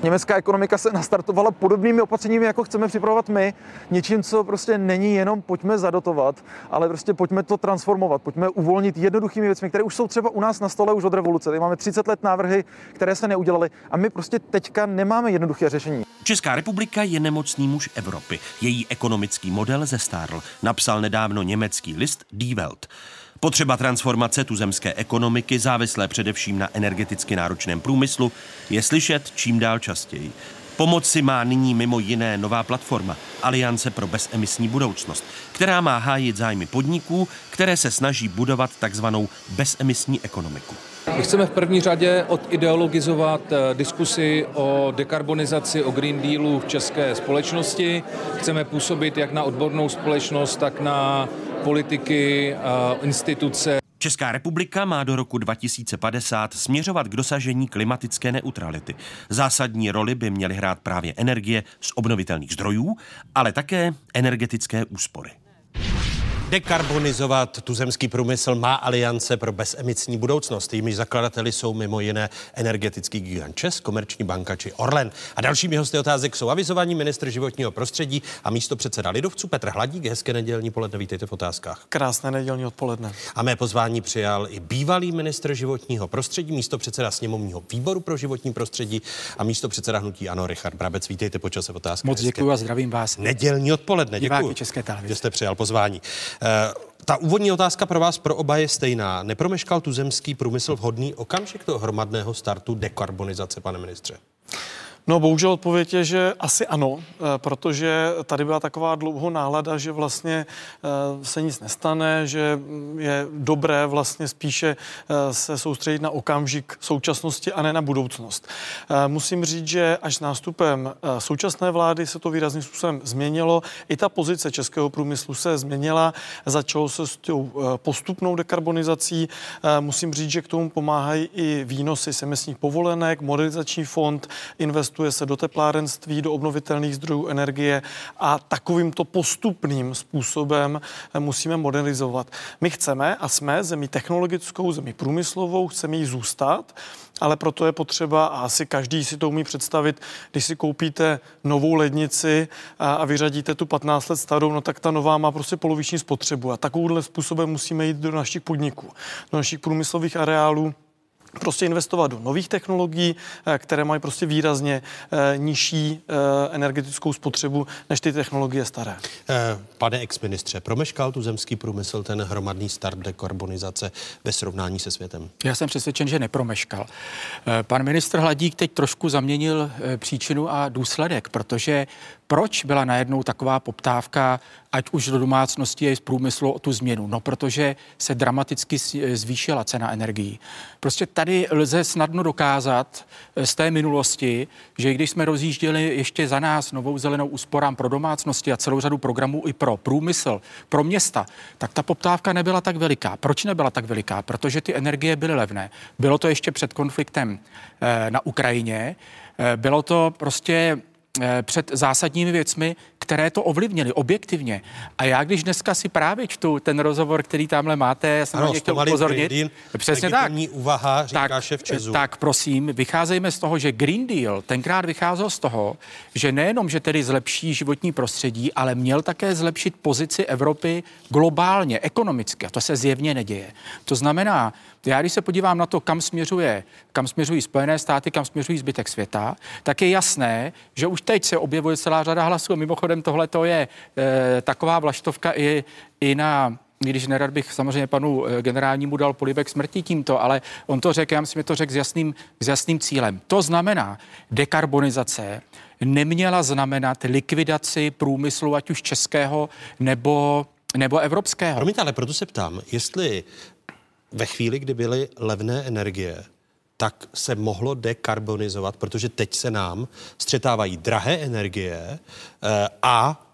Německá ekonomika se nastartovala podobnými opatřeními, jako chceme připravovat my. Něčím, co prostě není jenom pojďme zadotovat, ale prostě pojďme to transformovat, pojďme uvolnit jednoduchými věcmi, které už jsou třeba u nás na stole už od revoluce. Tady máme 30 let návrhy, které se neudělaly a my prostě teďka nemáme jednoduché řešení. Česká republika je nemocný muž Evropy. Její ekonomický model zestárl, napsal nedávno německý list Die Welt. Potřeba transformace tuzemské ekonomiky, závislé především na energeticky náročném průmyslu, je slyšet čím dál častěji. Pomoci má nyní mimo jiné nová platforma Aliance pro bezemisní budoucnost, která má hájit zájmy podniků, které se snaží budovat takzvanou bezemisní ekonomiku. My chceme v první řadě odideologizovat eh, diskusi o dekarbonizaci, o Green Dealu v české společnosti. Chceme působit jak na odbornou společnost, tak na politiky, instituce. Česká republika má do roku 2050 směřovat k dosažení klimatické neutrality. Zásadní roli by měly hrát právě energie z obnovitelných zdrojů, ale také energetické úspory. Dekarbonizovat tuzemský průmysl má aliance pro bezemisní budoucnost. Jejími zakladateli jsou mimo jiné energetický gigant Čes, Komerční banka či Orlen. A dalšími hosty otázek jsou avizovaní ministr životního prostředí a místo předseda Lidovců Petr Hladík. Hezké nedělní poledne, vítejte v otázkách. Krásné nedělní odpoledne. A mé pozvání přijal i bývalý ministr životního prostředí, místo předseda sněmovního výboru pro životní prostředí a místo předseda hnutí Ano Richard Brabec. Vítejte po čase v otázkách. Moc děkuji a zdravím vás. Nedělní odpoledne. Děkuji. České televize. Že jste přijal pozvání. Eh, ta úvodní otázka pro vás, pro oba je stejná. Nepromeškal tuzemský průmysl vhodný okamžik toho hromadného startu dekarbonizace, pane ministře? No bohužel odpověď je, že asi ano, eh, protože tady byla taková dlouho nálada, že vlastně eh, se nic nestane, že je dobré vlastně spíše eh, se soustředit na okamžik současnosti a ne na budoucnost. Musím říct, že až s nástupem současné vlády se to výrazným způsobem změnilo. I ta pozice českého průmyslu se změnila, začalo se s tou postupnou dekarbonizací. Musím říct, že k tomu pomáhají i výnosy z emisních povolenek, modernizační fond investuje investuje se do teplárenství, do obnovitelných zdrojů energie a takovýmto postupným způsobem musíme modernizovat. My chceme a jsme zemí technologickou, zemí průmyslovou, chceme jí zůstat, ale proto je potřeba, a asi každý si to umí představit, když si koupíte novou lednici a, vyřadíte tu 15 let starou, no tak ta nová má prostě poloviční spotřebu. A takovýmhle způsobem musíme jít do našich podniků, do našich průmyslových areálů, prostě investovat do nových technologií, eh, které mají prostě výrazně eh, nižší eh, energetickou spotřebu než ty technologie staré. Pane exministře, promeškal tu zemský průmysl ten hromadný start dekarbonizace ve srovnání se světem? Já jsem přesvědčen, že nepromeškal. Pan ministr Hladík teď trošku zaměnil příčinu a důsledek, protože proč byla najednou taková poptávka, ať už do domácnosti a z průmyslu o tu změnu? No, protože se dramaticky zvýšila cena energií. Prostě tady lze snadno dokázat eh, z té minulosti, že když jsme rozjížděli ještě za nás novou zelenou úsporám pro domácnosti a celou řadu programů i pro průmysl, pro města, tak ta poptávka nebyla tak veliká. Proč nebyla tak veliká? Protože ty energie byly levné. Bylo to ještě před konfliktem eh, na Ukrajině. Eh, bylo to prostě před zásadními věcmi, které to ovlivnily objektivně. A já když dneska si právě čtu ten rozhovor, který tamhle máte, já jsem ano, chtěl upozornit. Deal, přesně tak. úvaha, říká tak, šéf Česu. Tak prosím, vycházejme z toho, že Green Deal tenkrát vycházel z toho, že nejenom, že tedy zlepší životní prostředí, ale měl také zlepšit pozici Evropy globálně, ekonomicky. A to se zjevně neděje. To znamená, já když se podívám na to, kam směřuje, kam směřují Spojené státy, kam směřují zbytek světa, tak je jasné, že už teď se objevuje celá řada hlasů. Mimochodem tohle to je e, taková vlaštovka i, i na když nerad bych samozřejmě panu eh, generálnímu dal polibek smrti tímto, ale on to řekl, já myslím, že to řekl s jasným, s jasným cílem. To znamená, dekarbonizace neměla znamenat likvidaci průmyslu, ať už českého nebo nebo evropského. Promiňte, ale proto se ptám, jestli ve chvíli, kdy byly levné energie, tak se mohlo dekarbonizovat, protože teď se nám střetávají drahé energie eh, a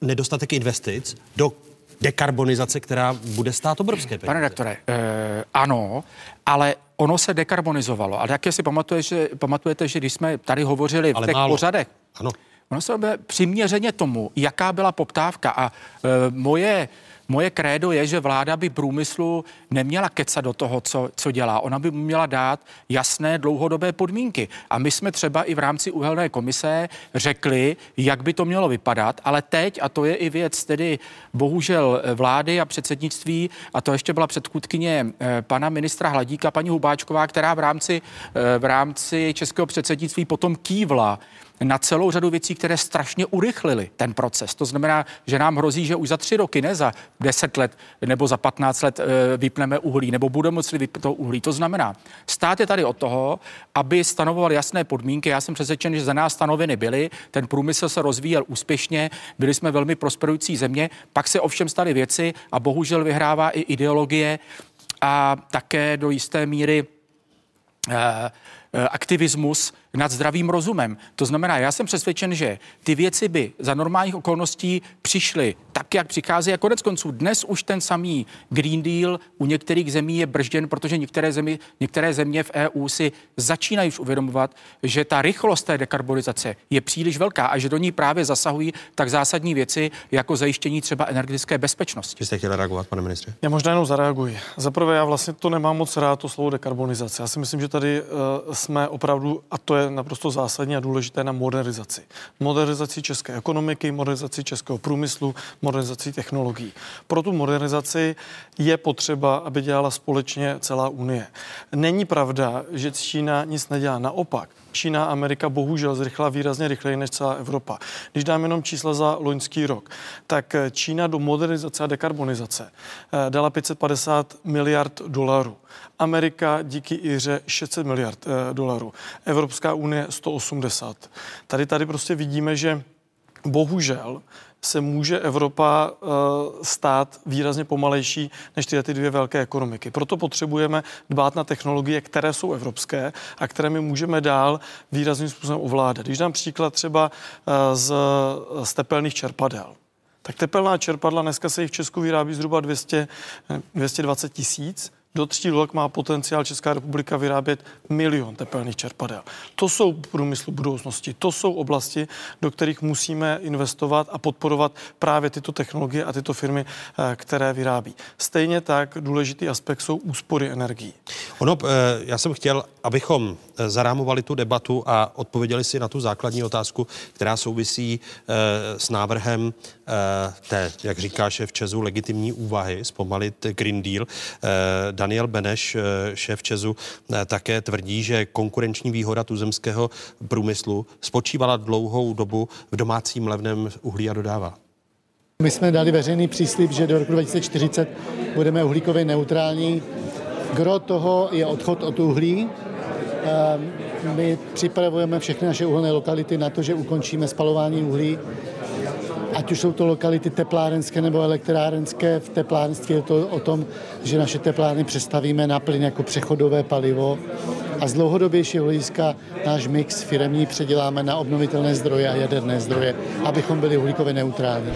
nedostatek investic do dekarbonizace, která bude stát obrovské peníze. Pane doktore, eh, ano, ale ono se dekarbonizovalo. Ale jak si pamatujete, že, pamatujete, že když jsme tady hovořili v těch pořadech, ano. ono se přiměřeně tomu, jaká byla poptávka a eh, moje Moje krédo je, že vláda by průmyslu neměla kecat do toho, co, co dělá. Ona by měla dát jasné dlouhodobé podmínky. A my jsme třeba i v rámci uhelné komise řekli, jak by to mělo vypadat, ale teď, a to je i věc tedy bohužel vlády a předsednictví, a to ještě byla předchůdkyně eh, pana ministra Hladíka, paní Hubáčková, která v rámci, eh, v rámci českého předsednictví potom kývla na celou řadu věcí, které strašně urychlily ten proces. To znamená, že nám hrozí, že už za tři roky, ne za deset let nebo za patnáct let eh, vypneme uhlí, nebo budeme moci vypnout uhlí. To znamená, stát je tady od toho, aby stanovoval jasné podmínky. Já jsem přesvědčen, že za nás stanoveny byly. Ten průmysl se rozvíjel úspěšně, byli jsme velmi prosperující země, pak se ovšem staly věci a bohužel vyhrává i ideologie a také do jisté míry eh aktivismus, nad zdravým rozumem. To znamená, já jsem přesvědčen, že ty věci by za normálních okolností přišly tak, jak přichází. A konec konců dnes už ten samý Green Deal u některých zemí je bržděn, protože některé, zemi, některé země v EU si začínají už uvědomovat, že ta rychlost té dekarbonizace je příliš velká a že do ní právě zasahují tak zásadní věci, jako zajištění třeba energetické bezpečnosti. Vy jste chtěli reagovat, pane ministře? Já možná jenom zareaguji. Za prvé, já vlastně to nemám moc rád, to slovo dekarbonizace. Já si myslím, že tady uh, jsme opravdu, a to je naprosto zásadní a důležité na modernizaci. Modernizaci české ekonomiky, modernizaci českého průmyslu, modernizaci technologií. Pro tu modernizaci je potřeba, aby dělala společně celá Unie. Není pravda, že Čína nic nedělá. Naopak, Čína a Amerika bohužel zrychla výrazně rychleji než celá Evropa. Když dám jenom čísla za loňský rok, tak Čína do modernizace a dekarbonizace eh, dala 550 miliard dolarů. Amerika díky Iře 600 miliard eh, dolarů. Evropská unie 180. Tady tady prostě vidíme, že bohužel se může Evropa uh, stát výrazně pomalejší než tyhle ty dvě velké ekonomiky. Proto potřebujeme dbát na technologie, které jsou evropské a které my můžeme dál výrazným způsobem ovládat. Když dám příklad třeba uh, z, z tepelných čerpadel. Tak tepelná čerpadla dneska se jich v Česku vyrábí zhruba 200, 220 tisíc do tří let má potenciál Česká republika vyrábět milion tepelných čerpadel. To jsou průmyslu budoucnosti, to jsou oblasti, do kterých musíme investovat a podporovat právě tyto technologie a tyto firmy, eh, které vyrábí. Stejně tak důležitý aspekt jsou úspory energií. Ono, eh, já jsem chtěl, abychom eh, zarámovali tu debatu a odpověděli si na tu základní otázku, která souvisí s návrhem té, jak říká šéf Česu, legitimní úvahy zpomalit Green Deal Daniel Beneš, eh, šéf Česu, eh, také tvrdí, že konkurenční výhoda tuzemského průmyslu spočívala dlouhou dobu v domácím levném uhlí a dodává. My jsme dali veřejný příslip, že do roku 2040 budeme uhlíkově neutrální. Gro toho je odchod od uhlí. Ehm, my připravujeme všechny naše uhelné lokality na to, že ukončíme spalování uhlí ať už jsou to lokality teplárenské nebo elektrárenské. V teplárenství je to o tom, že naše teplárny přestavíme na plyn jako přechodové palivo a z dlouhodobějšího hlediska náš mix firemní předěláme na obnovitelné zdroje a jaderné zdroje, abychom byli uhlíkově neutrální.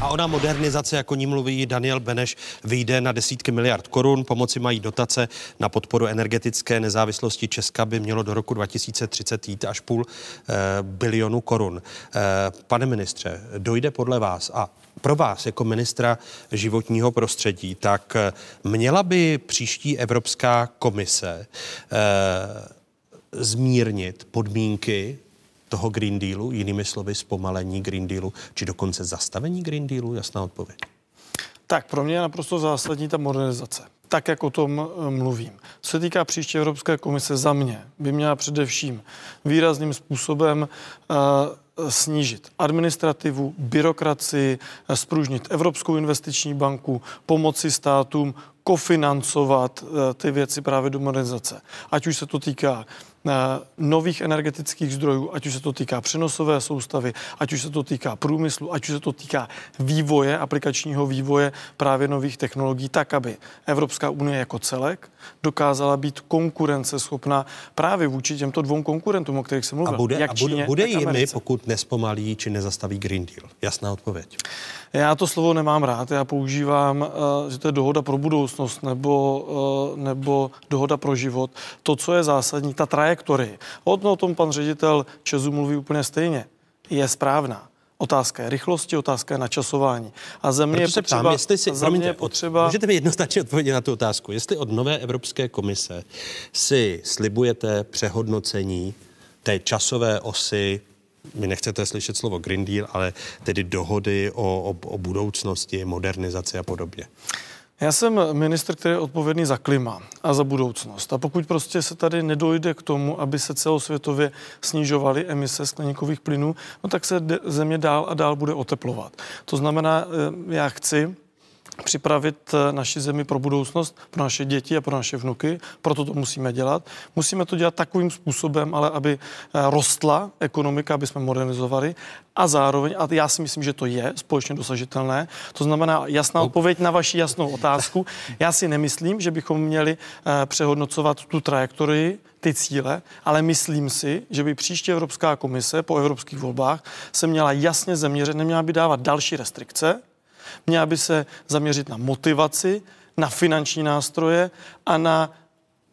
A ona modernizace, jako ní mluví Daniel Beneš, vyjde na desítky miliard korun. Pomoci mají dotace na podporu energetické nezávislosti Česka by mělo do roku 2030 jít až půl eh, bilionu korun. Eh, pane ministře, dojde podle vás a pro vás jako ministra životního prostředí, tak eh, měla by příští Evropská komise eh, zmírnit podmínky toho Green Dealu, jinými slovy zpomalení Green Dealu, či dokonce zastavení Green Dealu? Jasná odpověď. Tak pro mě je naprosto zásadní ta modernizace. Tak, jak o tom eh, mluvím. Co se týká příští Evropské komise, za mě by měla především výrazným způsobem uh, snížit administrativu, byrokracii, spružnit Evropskou investiční banku, pomoci státům kofinancovat ty věci právě do modernizace. Ať už se to týká nových energetických zdrojů, ať už se to týká přenosové soustavy, ať už se to týká průmyslu, ať už se to týká vývoje, aplikačního vývoje právě nových technologií, tak, aby Evropská unie jako celek dokázala být konkurenceschopná právě vůči těmto dvou konkurentům, o kterých jsem mluvil. A bude, jak a bude, Číně, bude jimi, Americe. pokud nespomalí či nezastaví Green Deal? Jasná odpověď. Já to slovo nemám rád, já používám, uh, že to je dohoda pro budoucnost nebo, uh, nebo dohoda pro život. To, co je zásadní, ta trajektorie. O tom pan ředitel Česu mluví úplně stejně. Je správná. Otázka je rychlosti, otázka je načasování. A země Proto je potřeba... ptám, jestli si, země promiňte, je potřeba... můžete mi jednoznačně odpovědět na tu otázku. Jestli od nové Evropské komise si slibujete přehodnocení té časové osy vy nechcete slyšet slovo Green Deal, ale tedy dohody o, o, o budoucnosti, modernizaci a podobně. Já jsem ministr, který je odpovědný za klima a za budoucnost. A pokud prostě se tady nedojde k tomu, aby se celosvětově snižovaly emise skleníkových plynů, no tak se země dál a dál bude oteplovat. To znamená, eh, já chci, připravit eh, naši zemi pro budoucnost, pro naše děti a pro naše vnuky. Proto to musíme dělat. Musíme to dělat takovým způsobem, ale aby eh, rostla ekonomika, aby jsme modernizovali a zároveň, a já si myslím, že to je společně dosažitelné, to znamená jasná odpověď na vaši jasnou otázku. Já si nemyslím, že bychom měli eh, přehodnocovat tu trajektorii, ty cíle, ale myslím si, že by příští Evropská komise po evropských volbách se měla jasně zaměřit, neměla by dávat další restrikce, Měla by se zaměřit na motivaci, na finanční nástroje a na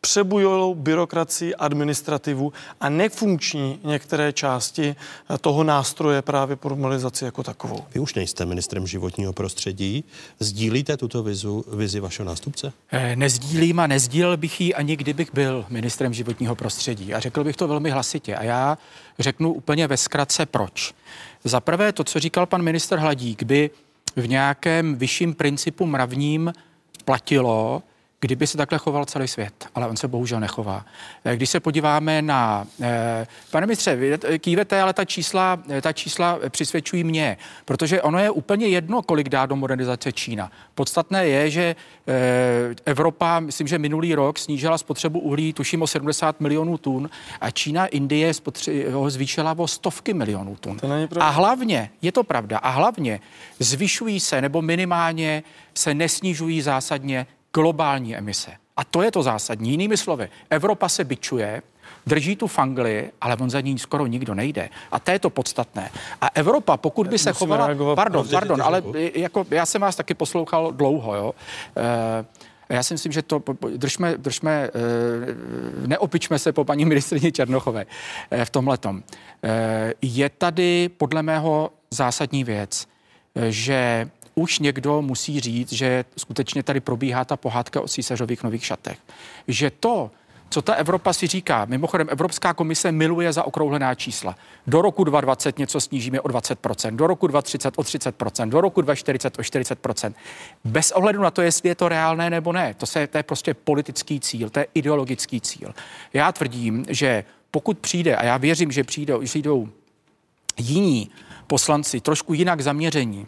přebujolou byrokracii, administrativu a nefunkční některé části toho nástroje právě pro normalizaci jako takovou. Vy už nejste ministrem životního prostředí. Sdílíte tuto vizu, vizi vašeho nástupce? Eh, Nezdílím a nezdílel bych ji ani kdybych byl ministrem životního prostředí. A řekl bych to velmi hlasitě. A já řeknu úplně ve zkratce proč. Za prvé to, co říkal pan minister Hladík, by v nějakém vyšším principu mravním platilo, kdyby se takhle choval celý svět, ale on se bohužel nechová. Eh, Když se podíváme na, eh, pane ministře, vy kývete, ale ta čísla, eh, ta čísla přisvědčují mě, protože ono je úplně jedno, kolik dá do modernizace Čína. Podstatné je, že eh, Evropa, myslím, že minulý rok snížila spotřebu uhlí, tuším o 70 milionů tun a Čína, Indie spotře- ho zvýšila o stovky milionů tun. A hlavně, je to pravda, a hlavně zvyšují se nebo minimálně se nesnižují zásadně globální emise. A to je to zásadní. Jinými slovy, Evropa se bičuje, drží tu fangli, ale on za ní skoro nikdo nejde. A to je to podstatné. A Evropa, pokud by se Musíme chovala... reagovat- Pardon, pardon, ale jako, já jsem vás taky poslouchal dlouho, jo. E, já si myslím, že to držme, držme e, neopičme se po paní ministrině Černochové e, v tomhletom. Je tady podle mého zásadní věc, že už někdo musí říct, že skutečně tady probíhá ta pohádka o císařových nových šatech. Že to, co ta Evropa si říká, mimochodem Evropská komise miluje zaokrouhlená čísla. Do roku 2020 něco snížíme o 20%, do roku 2030 o 30%, do roku 2040 o 40%. Bez ohledu na to, jestli je to reálné nebo ne. To, se, to je prostě politický cíl, to je ideologický cíl. Já tvrdím, že pokud přijde, a já věřím, že přijdou, přijdou jiní poslanci, trošku jinak zaměření,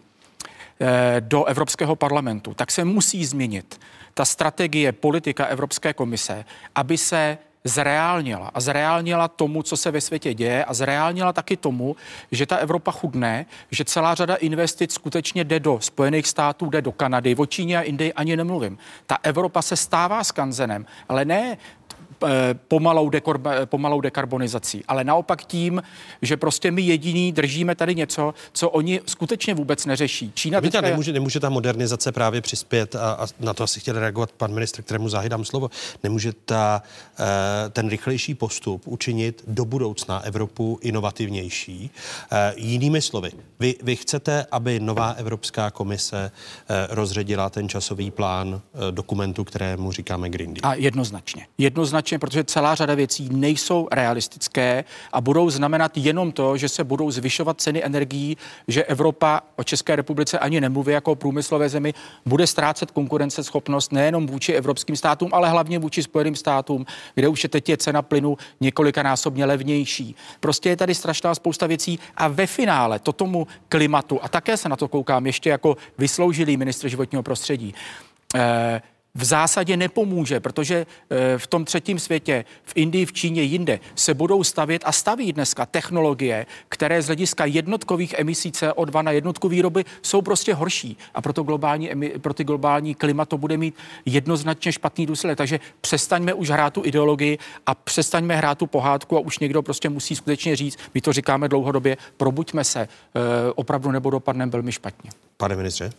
do Evropského parlamentu, tak se musí změnit ta strategie, politika Evropské komise, aby se zreálnila a zreálnila tomu, co se ve světě děje a zreálnila taky tomu, že ta Evropa chudne, že celá řada investic skutečně jde do Spojených států, jde do Kanady, o Číně a Indii ani nemluvím. Ta Evropa se stává skanzenem, ale ne pomalou, dekor, pomalou dekarbonizací, ale naopak tím, že prostě my jediní držíme tady něco, co oni skutečně vůbec neřeší. Čína Víte, teďka... nemůže, nemůže ta modernizace právě přispět a, a na to asi chtěl reagovat pan ministr, kterému záhy slovo. Nemůže ta, ten rychlejší postup učinit do budoucna Evropu inovativnější. Jinými slovy, vy, vy chcete, aby nová Evropská komise rozředila ten časový plán dokumentu, kterému říkáme Green Deal? A jednoznačně. Jednoznačně, protože celá řada věcí nejsou realistické a budou znamenat jenom to, že se budou zvyšovat ceny energií, že Evropa o České republice ani nemluví jako o průmyslové zemi, bude ztrácet konkurenceschopnost nejenom vůči evropským státům, ale hlavně vůči Spojeným státům, kde už je teď je cena plynu několikanásobně levnější. Prostě je tady strašná spousta věcí a ve finále to tomu klimatu, a také se na to koukám ještě jako vysloužilý ministr životního prostředí, eh, v zásadě nepomůže, protože eh, v tom třetím světě, v Indii, v Číně, jinde, se budou stavět a staví dneska technologie, které z hlediska jednotkových emisí CO2 na jednotku výroby jsou prostě horší. A proto globální, pro ty globální klima to bude mít jednoznačně špatný důsledek. Takže přestaňme už hrát tu ideologii a přestaňme hrát tu pohádku a už někdo prostě musí skutečně říct, my to říkáme dlouhodobě, probuďme se, eh, opravdu nebo dopadneme velmi špatně. Pane ministře?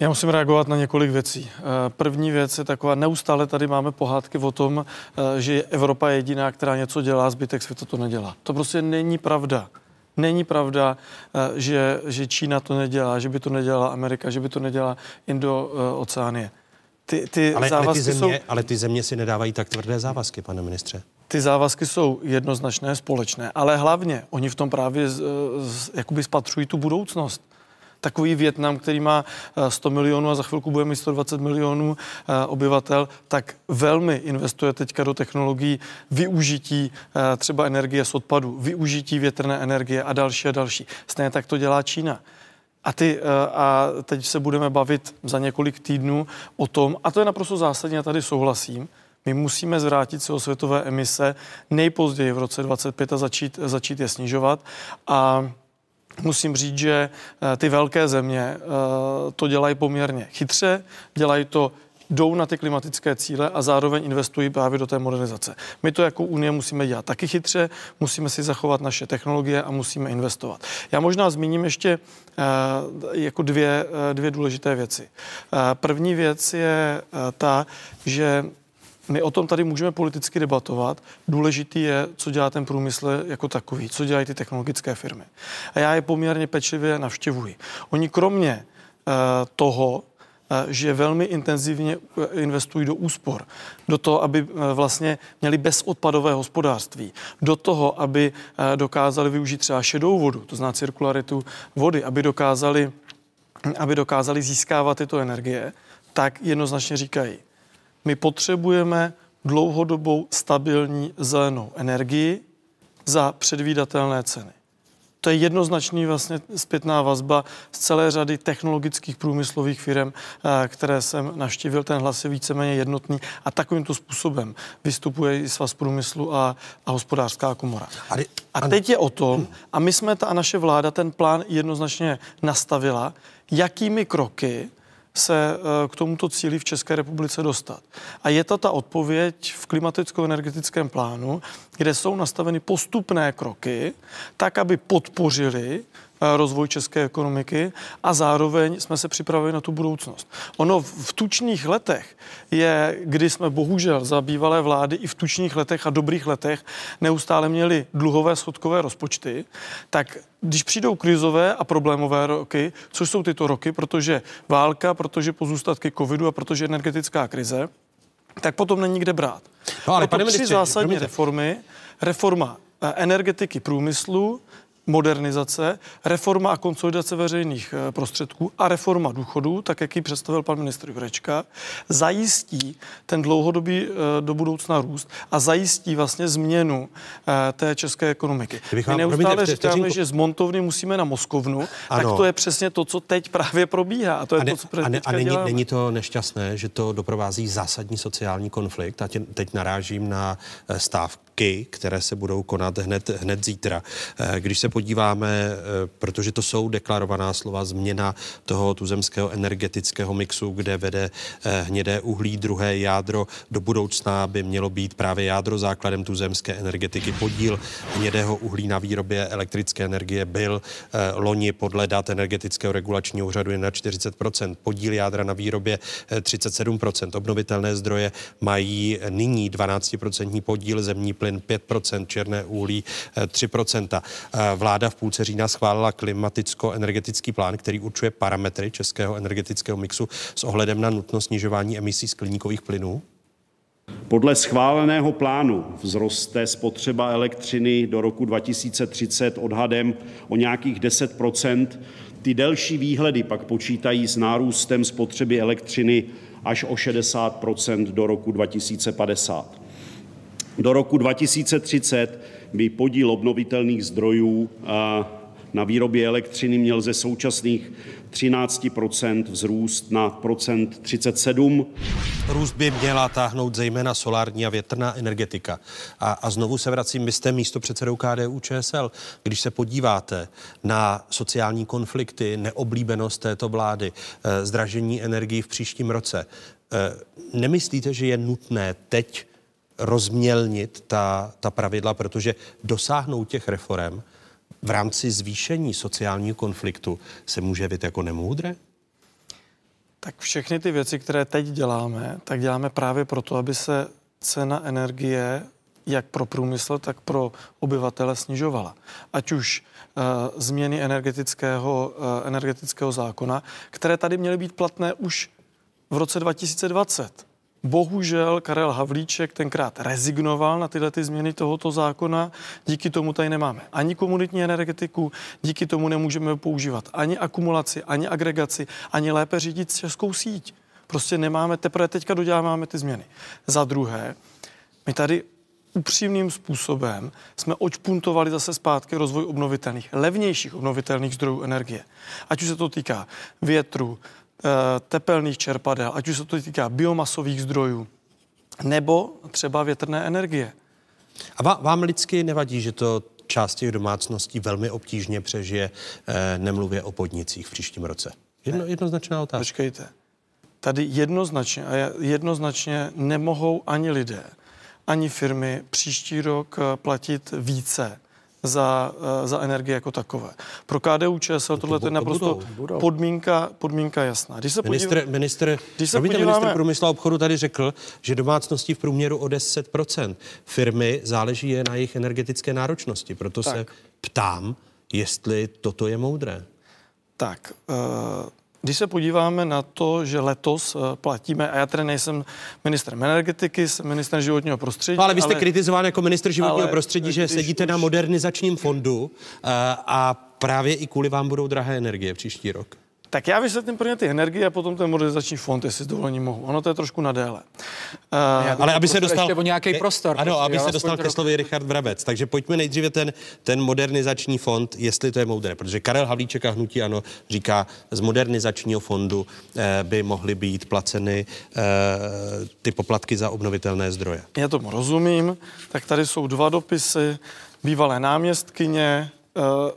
Já musím reagovat na několik věcí. Eh, první věc je taková, neustále tady máme pohádky o tom, eh, že Evropa je jediná, která něco dělá, zbytek světa to nedělá. To prostě není pravda. Není pravda, eh, že, že Čína to nedělá, že by to nedělala Amerika, že by to nedělala Indo-Oceánie. Ty, ty ale, ale, ty země, jsou, ale ty země si nedávají tak tvrdé závazky, pane ministře. Ty závazky jsou jednoznačné, společné, ale hlavně oni v tom právě z, z, jakoby spatřují tu budoucnost takový Větnam, který má 100 eh, milionů a za chvilku bude mít 120 milionů eh, obyvatel, tak velmi investuje teďka do technologií využití eh, třeba energie z odpadu, využití větrné energie a další a další. Stejně tak to dělá Čína. A, ty, a teď se budeme bavit za několik týdnů o tom, a to je naprosto zásadně, já tady souhlasím, my musíme zvrátit celosvětové emise nejpozději v roce 25 a začít, začít je snižovat. A musím říct, že eh, ty velké země eh, to dělají poměrně chytře, dělají to jdou na ty klimatické cíle a zároveň investují právě do té modernizace. My to jako Unie musíme dělat taky chytře, musíme si zachovat naše technologie a musíme investovat. Já možná zmíním ještě uh, jako dvě, dvě důležité věci. První věc je ta, že my o tom tady můžeme politicky debatovat. Důležitý je, co dělá ten průmysl jako takový, co dělají ty technologické firmy. A já je poměrně pečlivě navštěvuji. Oni kromě uh, toho, eh, že velmi intenzivně eh, investují do úspor, do toho, aby vlastně měli bezodpadové hospodářství, do toho, aby dokázali využít třeba šedou vodu, to znamená cirkularitu vody, aby dokázali, aby dokázali získávat tyto energie, tak jednoznačně říkají, my potřebujeme dlouhodobou stabilní zelenou energii za předvídatelné ceny. To je jednoznačný vlastně zpětná vazba z celé řady technologických průmyslových firm, eh, které jsem navštívil. Ten hlas je víceméně jednotný a takovýmto způsobem vystupuje i Svaz průmyslu a, a hospodářská komora. A teď je o tom, a my jsme, ta a naše vláda, ten plán jednoznačně nastavila, jakými kroky se eh, k tomuto cíli v České republice dostat. A je to ta odpověď v klimaticko-energetickém plánu, kde jsou nastaveny postupné kroky, tak, aby podpořili rozvoj české ekonomiky a zároveň jsme se připravili na tu budoucnost. Ono v tučných letech je, kdy jsme bohužel za bývalé vlády i v tučných letech a dobrých letech neustále měli dluhové schodkové rozpočty, tak když přijdou krizové a problémové roky, což jsou tyto roky, protože válka, protože pozůstatky covidu a protože energetická krize, tak potom není kde brát. No, ale pane tři zásadní promiňte. reformy. Reforma eh, energetiky průmyslu, modernizace, reforma a konsolidace veřejných eh, prostředků a reforma důchodů, tak jak ji představil pan ministr Jurečka, zajistí ten dlouhodobý eh, do budoucna růst a zajistí vlastně změnu eh, té české ekonomiky. My neustále promiňte, říkáme, vteřinku... že z montovny musíme na Moskovnu, ano. tak to je přesně to, co teď právě probíhá. A to je a ne, to, co a, ne, a není, není to nešťastné, že to doprovází zásadní sociální konflikt a tě, teď narážím na stávky, které se budou konat hned, hned zítra. Když se podíváme, eh, protože to jsou deklarovaná slova, změna toho tuzemského energetického mixu, kde vede eh, hnědé uhlí, druhé jádro do budoucna by mělo být právě jádro základem tuzemské energetiky. Podíl hnědého uhlí na výrobě elektrické energie byl loni podle dat energetického regulačního úřadu je na 40%, podíl jádra na výrobě 37%, obnovitelné zdroje mají nyní 12% podíl, zemní plyn 5%, černé uhlí 3%. Eh, vláda v půlce října schválila klimaticko-energetický plán, který určuje parametry českého energetického mixu s ohledem na nutnost snižování emisí skleníkových plynů? Podle schváleného plánu vzroste spotřeba elektřiny do roku 2030 odhadem o nějakých 10% Ty delší výhledy pak počítají s nárůstem spotřeby elektřiny až o 60% do roku 2050. Do roku 2030 by podíl obnovitelných zdrojů na výrobě elektřiny měl ze současných 13% vzrůst na procent 37. Růst by měla táhnout zejména solární a větrná energetika. A, a znovu se vracím, vy jste místo předsedou KDU ČSL. Když se podíváte na sociální konflikty, neoblíbenost této vlády, eh, zdražení energii v příštím roce, eh, nemyslíte, že je nutné teď rozmělnit ta, ta pravidla, protože dosáhnout těch reform v rámci zvýšení sociálního konfliktu se může být jako nemoudré? Tak všechny ty věci, které teď děláme, tak děláme právě proto, aby se cena energie jak pro průmysl, tak pro obyvatele snižovala. Ať už uh, změny energetického, uh, energetického zákona, které tady měly být platné už v roce 2020. Bohužel Karel Havlíček tenkrát rezignoval na tyhle ty změny tohoto zákona. Díky tomu tady nemáme ani komunitní energetiku, díky tomu nemůžeme používat ani akumulaci, ani agregaci, ani lépe řídit českou síť. Prostě nemáme, teprve teďka doděláváme ty změny. Za druhé, my tady upřímným způsobem jsme očpuntovali zase zpátky rozvoj obnovitelných, levnějších obnovitelných zdrojů energie. Ať už se to týká větru, tepelných čerpadel, ať už se to týká biomasových zdrojů, nebo třeba větrné energie. A vám lidsky nevadí, že to část těch domácností velmi obtížně přežije, eh, nemluvě o podnicích v příštím roce? Jedno, jednoznačná otázka. Počkejte. Tady jednoznačně a jednoznačně nemohou ani lidé, ani firmy příští rok eh, platit více za, eh, za energie jako takové. Pro KDU ČSL tohle je naprosto budou, budou. Podmínka, podmínka jasná. Když se ministr, podív... ministr, když se podíváme... ministr průmyslu a obchodu tady řekl, že domácnosti v průměru o 10%. Firmy záleží je na jejich energetické náročnosti. Proto tak. se ptám, jestli toto je moudré. Tak, uh, když se podíváme na to, že letos eh, platíme, a já tedy nejsem ministrem energetiky, jsem ministrem životního prostředí. No, ale vy jste ale, kritizován jako ministr životního prostředí, že sedíte už... na modernizačním fondu a, eh, a právě i kvůli vám budou drahé energie příští rok. Tak já vysvětlím prvně ty energie a potom ten modernizační fond, jestli s dovolením mohu. Ono to je trošku na déle. Uh, ale aby se dostal... o nějaký prostor. Ano, prostě, aby se dostal ke slovy Richard Brabec. Takže pojďme nejdříve ten, ten modernizační fond, jestli to je moudré. Protože Karel Havlíček a Hnutí Ano říká, z modernizačního fondu eh, by mohly být placeny eh, ty poplatky za obnovitelné zdroje. Já tomu rozumím. Tak tady jsou dva dopisy bývalé náměstkyně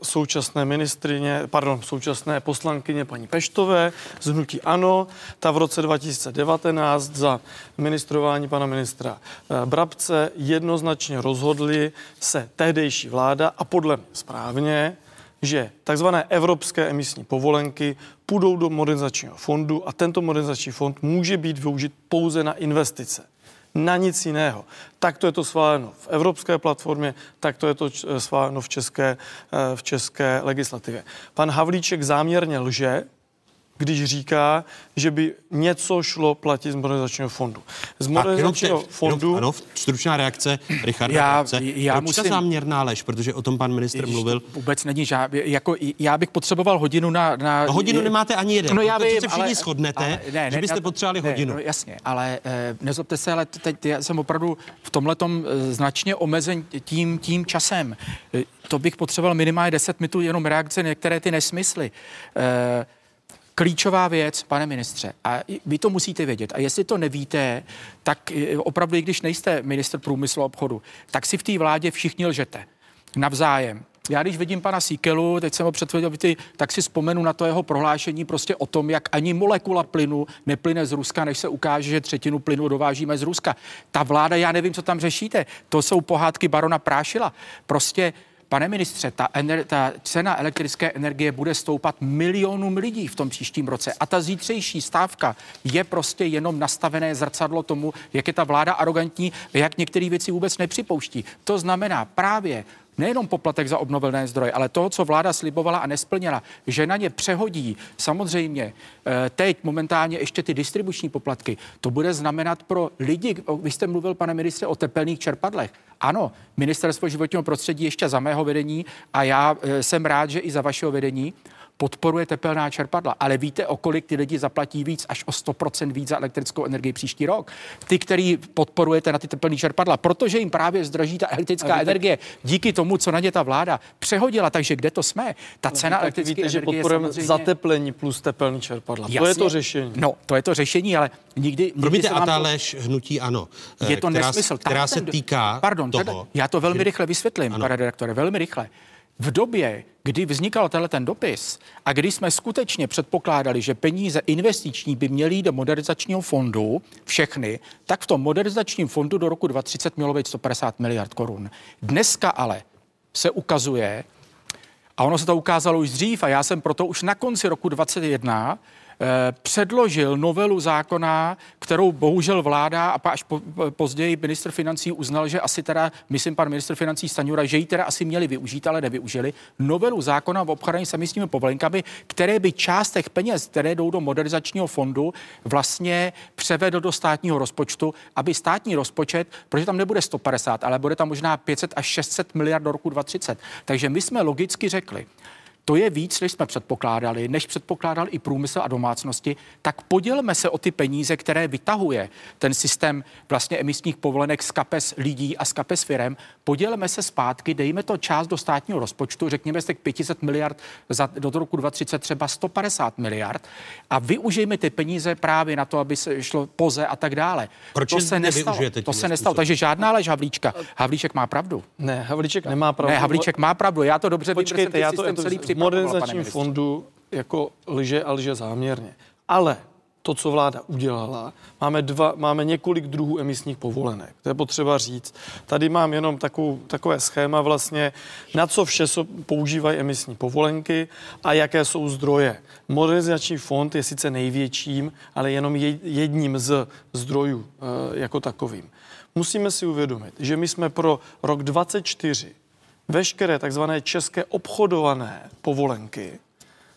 současné ministrině, pardon, současné poslankyně paní Peštové z Hnutí Ano. Ta v roce 2019 za ministrování pana ministra eh, Brabce jednoznačně rozhodli se tehdejší vláda a podle mě správně, že takzvané evropské emisní povolenky půjdou do modernizačního fondu a tento modernizační fond může být využit pouze na investice na nic jiného. Tak to je to schváleno v evropské platformě, tak to je to schváleno v české, eh, v české legislativě. Pan Havlíček záměrně lže, když říká, že by něco šlo platit z modernizačního fondu. Z modernizačního fondu... Jenom, ano, stručná reakce Richarda já, já Proč musím, ta záměrná lež, protože o tom pan ministr mluvil? Vůbec není žád, jako já bych potřeboval hodinu na... na no, hodinu nemáte ani jeden. No já vím, se všichni ale, shodnete, ale, ne, že byste ne, potřebovali ne, hodinu. No, jasně, ale eh, nezlobte se, ale teď já jsem opravdu v tomhle eh, značně omezen tím, tím časem. Eh, to bych potřeboval minimálně 10 minut jenom reakce na některé ty nesmysly. Eh, klíčová věc, pane ministře, a vy to musíte vědět. A jestli to nevíte, tak opravdu, i když nejste minister průmyslu a obchodu, tak si v té vládě všichni lžete. Navzájem. já když vidím pana Síkelu, teď jsem ho předvedl, tak si vzpomenu na to jeho prohlášení prostě o tom, jak ani molekula plynu neplyne z Ruska, než se ukáže, že třetinu plynu dovážíme z Ruska. Ta vláda, já nevím, co tam řešíte. To jsou pohádky barona Prášila. Prostě Pane ministře, ta, ener- ta cena elektrické energie bude stoupat milionům lidí v tom příštím roce. A ta zítřejší stávka je prostě jenom nastavené zrcadlo tomu, jak je ta vláda arrogantní, jak některé věci vůbec nepřipouští. To znamená právě nejenom poplatek za obnovitelné zdroje, ale toho, co vláda slibovala a nesplněla, že na ně přehodí. Samozřejmě eh, teď momentálně ještě ty distribuční poplatky, to bude znamenat pro lidi, vy jste mluvil, pane ministře, o tepelných čerpadlech. Ano, ministerstvo životního prostředí ještě za mého vedení a já eh, jsem rád, že i za vašeho vedení podporuje tepelná čerpadla, ale víte, o kolik ty lidi zaplatí víc, až o 100% víc za elektrickou energii příští rok. Ty, který podporujete na ty tepelné čerpadla, protože jim právě zdraží ta elektrická energie díky tomu, co na ně ta vláda přehodila. Takže kde to jsme? Ta cena elektrické víte, energie že podporujeme samozřejmě... zateplení plus tepelní čerpadla. Jasně. To je to řešení. No, to je to řešení, ale nikdy... nikdy Promiňte, a ta to- lež hnutí ano, je to která, nesmysl. která Tam se týká Pardon, toho, já to velmi že- rychle vysvětlím, pane redaktore, velmi rychle. V době, kdy vznikal tenhle ten dopis a kdy jsme skutečně předpokládali, že peníze investiční by měly jít do modernizačního fondu, všechny, tak v tom modernizačním fondu do roku 2030 mělo být 150 miliard korun. Dneska ale se ukazuje, a ono se to ukázalo už dřív, a já jsem proto už na konci roku 2021 eh, předložil novelu zákona, kterou bohužel vláda a až po, po- později ministr financí uznal, že asi teda, myslím pan ministr financí Staňura, že ji teda asi měli využít, ale nevyužili, novelu zákona o obchodování s emisními povolenkami, které by část těch peněz, které jdou do modernizačního fondu, vlastně převedl do státního rozpočtu, aby státní rozpočet, protože tam nebude 150, ale bude tam možná 500 až 600 miliard do roku 2030. Takže my jsme logicky řekli, to je víc, než jsme předpokládali, než předpokládal i průmysl a domácnosti, tak podělme se o ty peníze, které vytahuje ten systém vlastně emisních povolenek z kapes lidí a z kapes firem. Podělme se zpátky, dejme to část do státního rozpočtu, řekněme z těch 500 miliard za, do roku 2030 třeba 150 miliard a využijme ty peníze právě na to, aby se šlo poze a tak dále. Proč to se nestalo. To se nestalo. Takže žádná lež Havlíčka. Havlíček má pravdu. Ne, Havlíček nemá pravdu. Ne, Havlíček má pravdu. Já to dobře vím, že Počkejte, jsem já to celý v modernizačním fondu jako lže a lže záměrně. Ale to, co vláda udělala, máme, dva, máme několik druhů emisních povolenek. To je potřeba říct. Tady mám jenom takovou, takové schéma vlastně, na co vše používají emisní povolenky a jaké jsou zdroje. Modernizační fond je sice největším, ale jenom je- jedním z zdrojů eh, jako takovým. Musíme si uvědomit, že my jsme pro rok 24 veškeré takzvané české obchodované povolenky,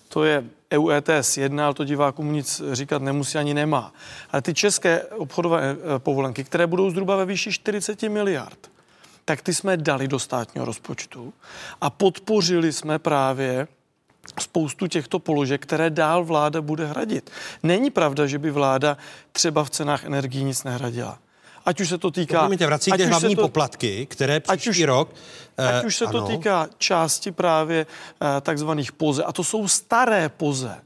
to je E EU ETS 1, ale to divákům nic říkat nemusí ani nemá. Ale ty české obchodové eh, povolenky, které budou zhruba ve výši 40 miliard, tak ty jsme dali do státního rozpočtu a podpořili jsme právě spoustu těchto položek, které dál vláda bude hradit. Není pravda, že by vláda třeba v cenách energií nic nehradila. Ať už se to týká... Promiňte, vracíte ať hlavní to- poplatky, které Ať příští už- rok... Ať eh, už se to ano. týká části právě eh, takzvaných poze, a to jsou staré poze.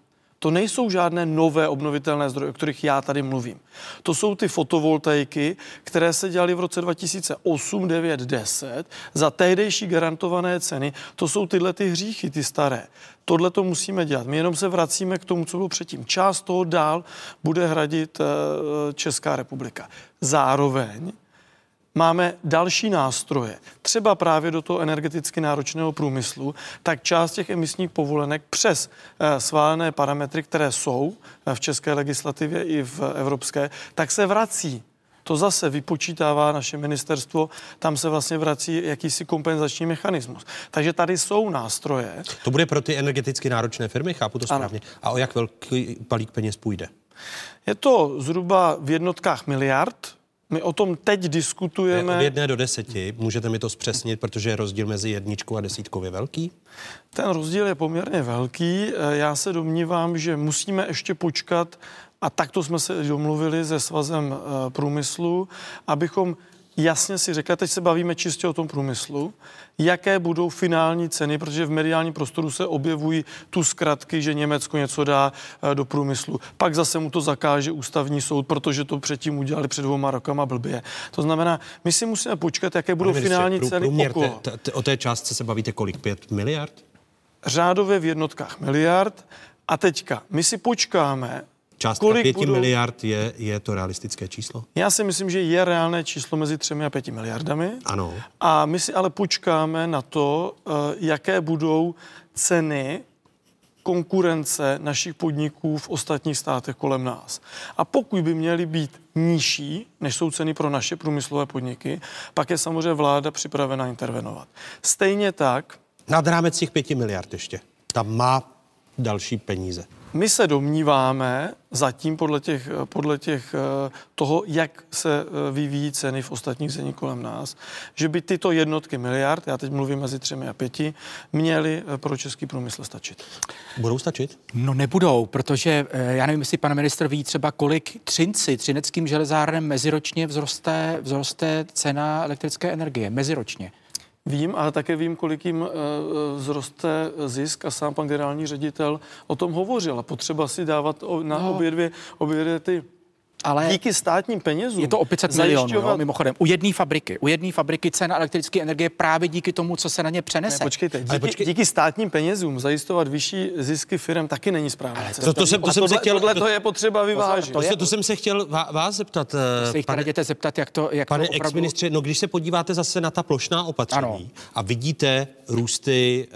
To nejsou žádné nové obnovitelné zdroje, o kterých já tady mluvím. To jsou ty fotovoltaiky, které se dělaly v roce 2008, 9, 10 za tehdejší garantované ceny. To jsou tyhle ty hříchy, ty staré. Tohle to musíme dělat. My jenom se vracíme k tomu, co bylo předtím. Část toho dál bude hradit eh, Česká republika. Zároveň máme další nástroje, třeba právě do toho energeticky náročného průmyslu, tak část těch emisních povolenek přes eh, schválené parametry, které jsou eh, v české legislativě i v evropské, tak se vrací. To zase vypočítává naše ministerstvo, tam se vlastně vrací jakýsi kompenzační mechanismus. Takže tady jsou nástroje. To bude pro ty energeticky náročné firmy, chápu to Ano. správně. A o jak velký balík peněz půjde? Je to zhruba v jednotkách miliard. My o tom teď Je diskutujeme. Od jedné do deseti. Můžete mi to zpřesnit, protože rozdíl mezi jedničkou a desítkou je velký? Ten rozdíl je poměrně velký. Eh, Já se domnívám, že musíme ještě počkat, a takto jsme se domluvili se svazem eh, průmyslu, abychom jasně si řekla, teď se bavíme čistě o tom průmyslu, jaké budou finální ceny, protože v mediálním prostoru se objevují tu zkratky, že Německo něco dá eh, do průmyslu. Pak zase mu to zakáže ústavní soud, protože to předtím udělali před dvouma rokama blbě. To znamená, my si musíme počkat, jaké budou Pane ministře, finální prů- ceny průměr okolo. te- te- O té částce se bavíte kolik? 5 miliard? Řádově v jednotkách miliard. A teďka, my si počkáme, Částka kolik 5 budou... miliard je, je to realistické číslo? Já si myslím, že je reálné číslo mezi 3 a 5 miliardami. Ano. A my si ale počkáme na to, eh, jaké budou ceny konkurence našich podniků v ostatních státech kolem nás. A pokud by měly být nižší, než jsou ceny pro naše průmyslové podniky, pak je samozřejmě vláda připravena intervenovat. Stejně tak Nad rámec těch 5 miliard ještě. Tam má další peníze. My se domníváme, zatím podle těch, podle těch eh, toho, jak se eh, vyvíjí ceny v ostatních zemích kolem nás, že by tyto jednotky miliard, já teď mluvím mezi třemi a pěti, měly eh, pro český průmysl stačit. Budou stačit? No nebudou, protože já nevím, jestli pan ministr ví třeba, kolik Třinci, třineckým železárnem meziročně vzroste, vzroste cena elektrické energie. Meziročně. Vím, ale také vím, kolik jim eh, eh, vzroste zisk a sám pan generální ředitel o tom hovořil. A potřeba si dávat na No. obě, dvě, obě dvě ty Ale díky státním penězům. Je to o 500 milionů, jo, zajišťovat- mimochodem. U jedné fabriky. U jedné fabriky cena elektrické energie právě díky tomu, co se na ně Ne, přenese. počkejte, díky, díky státním penězům zajistovat vyšší zisky firm taky není správná cesta. To, to jsem, to A jsem se tohle, chtěl... tohle to je potřeba vyvážit. To, se, to jsem se chtěl vá- vás zeptat, eh, se jich pane, jdete zeptat, jak to, jak pane to opravdu... exministře, no když se podíváte zase na ta plošná opatření Ano. a vidíte růsty,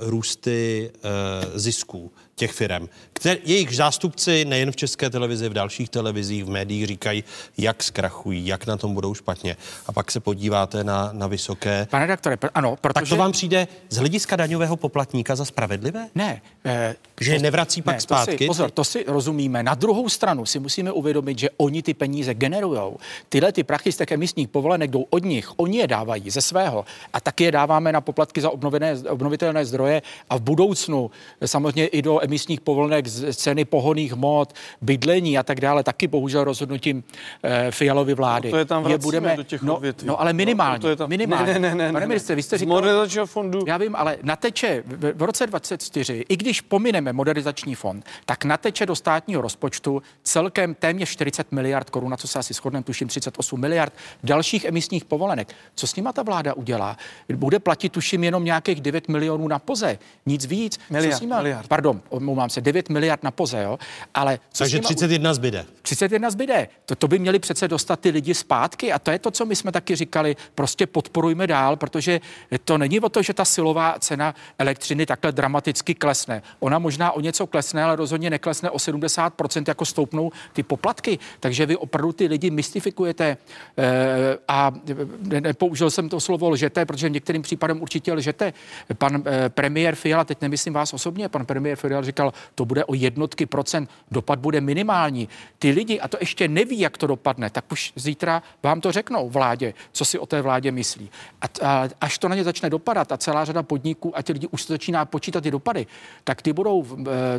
uh, růsty uh, zisků těch firm, které, jejich zástupci nejen v české televizi, v dalších televizích, v médiích říkají, jak zkrachují, jak na tom budou špatně. A pak se podíváte na, na vysoké... Pane redaktore, pr- ano, protože... Tak to vám přijde z hlediska daňového poplatníka za spravedlivé? Ne. Eh, Že je nevrací pak ne, zpátky? To si, pozor, to si rozumíme. Na druhou stranu si musíme uvědomit, že oni ty peníze generujou. Tyhle ty prachy z těch emisních povolenek jdou od nich. Oni je dávají ze svého. A taky je dáváme na poplatky za obnovené, obnovitelné zdroje a v budoucnu samozřejmě i do emisních povolenek z ceny pohoných hmot, bydlení a tak dále, taky bohužel rozhodnutím eh, Fialovy vlády. No to je tam je vracíme do těch no, odvětví. no, ale minimálně. No, to je tam- minimálně. Ne, ne, ne, ne, Pane ne. ministře, vy jste říkal... modernizačního fondu... Já vím, ale nateče v, v roce 2024, i když pomineme modernizační fond, tak nateče do státního rozpočtu celkem téměř 40 miliard korun, na co se asi shodneme, tuším 38 miliard dalších emisních povolenek. Co s nima ta vláda udělá? Bude platit, tuším, jenom nějakých 9 milionů na poze, nic víc. Miliard, co s nima? miliard. Pardon, omlouvám se, 9 miliard na poze, jo? Ale co Takže s nima, 31 zbyde. 31 zbyde. To, to by měli přece dostat ty lidi zpátky a to je to, co my jsme taky říkali, prostě podporujme dál, protože to není o to, že ta silová cena elektřiny takhle dramaticky klesne. Ona možná o něco klesne, ale rozhodně neklesne o 70%, jako stoupnou ty poplatky. Takže vy opravdu ty lidi mystifikujete eh, a ne- nepoužil jsem to slovo lžete, protože v některým případem určitě lžete. Pan eh, premiér Fiala, teď nemyslím vás osobně, pan premiér Fiala říkal, to bude o jednotky procent, dopad bude minimální. Ty lidi, a to ještě neví, jak to dopadne, tak už zítra vám to řeknou vládě, co si o té vládě myslí. A, a až to na ně začne dopadat a celá řada podniků a ti lidi už začíná počítat ty dopady, tak ty budou,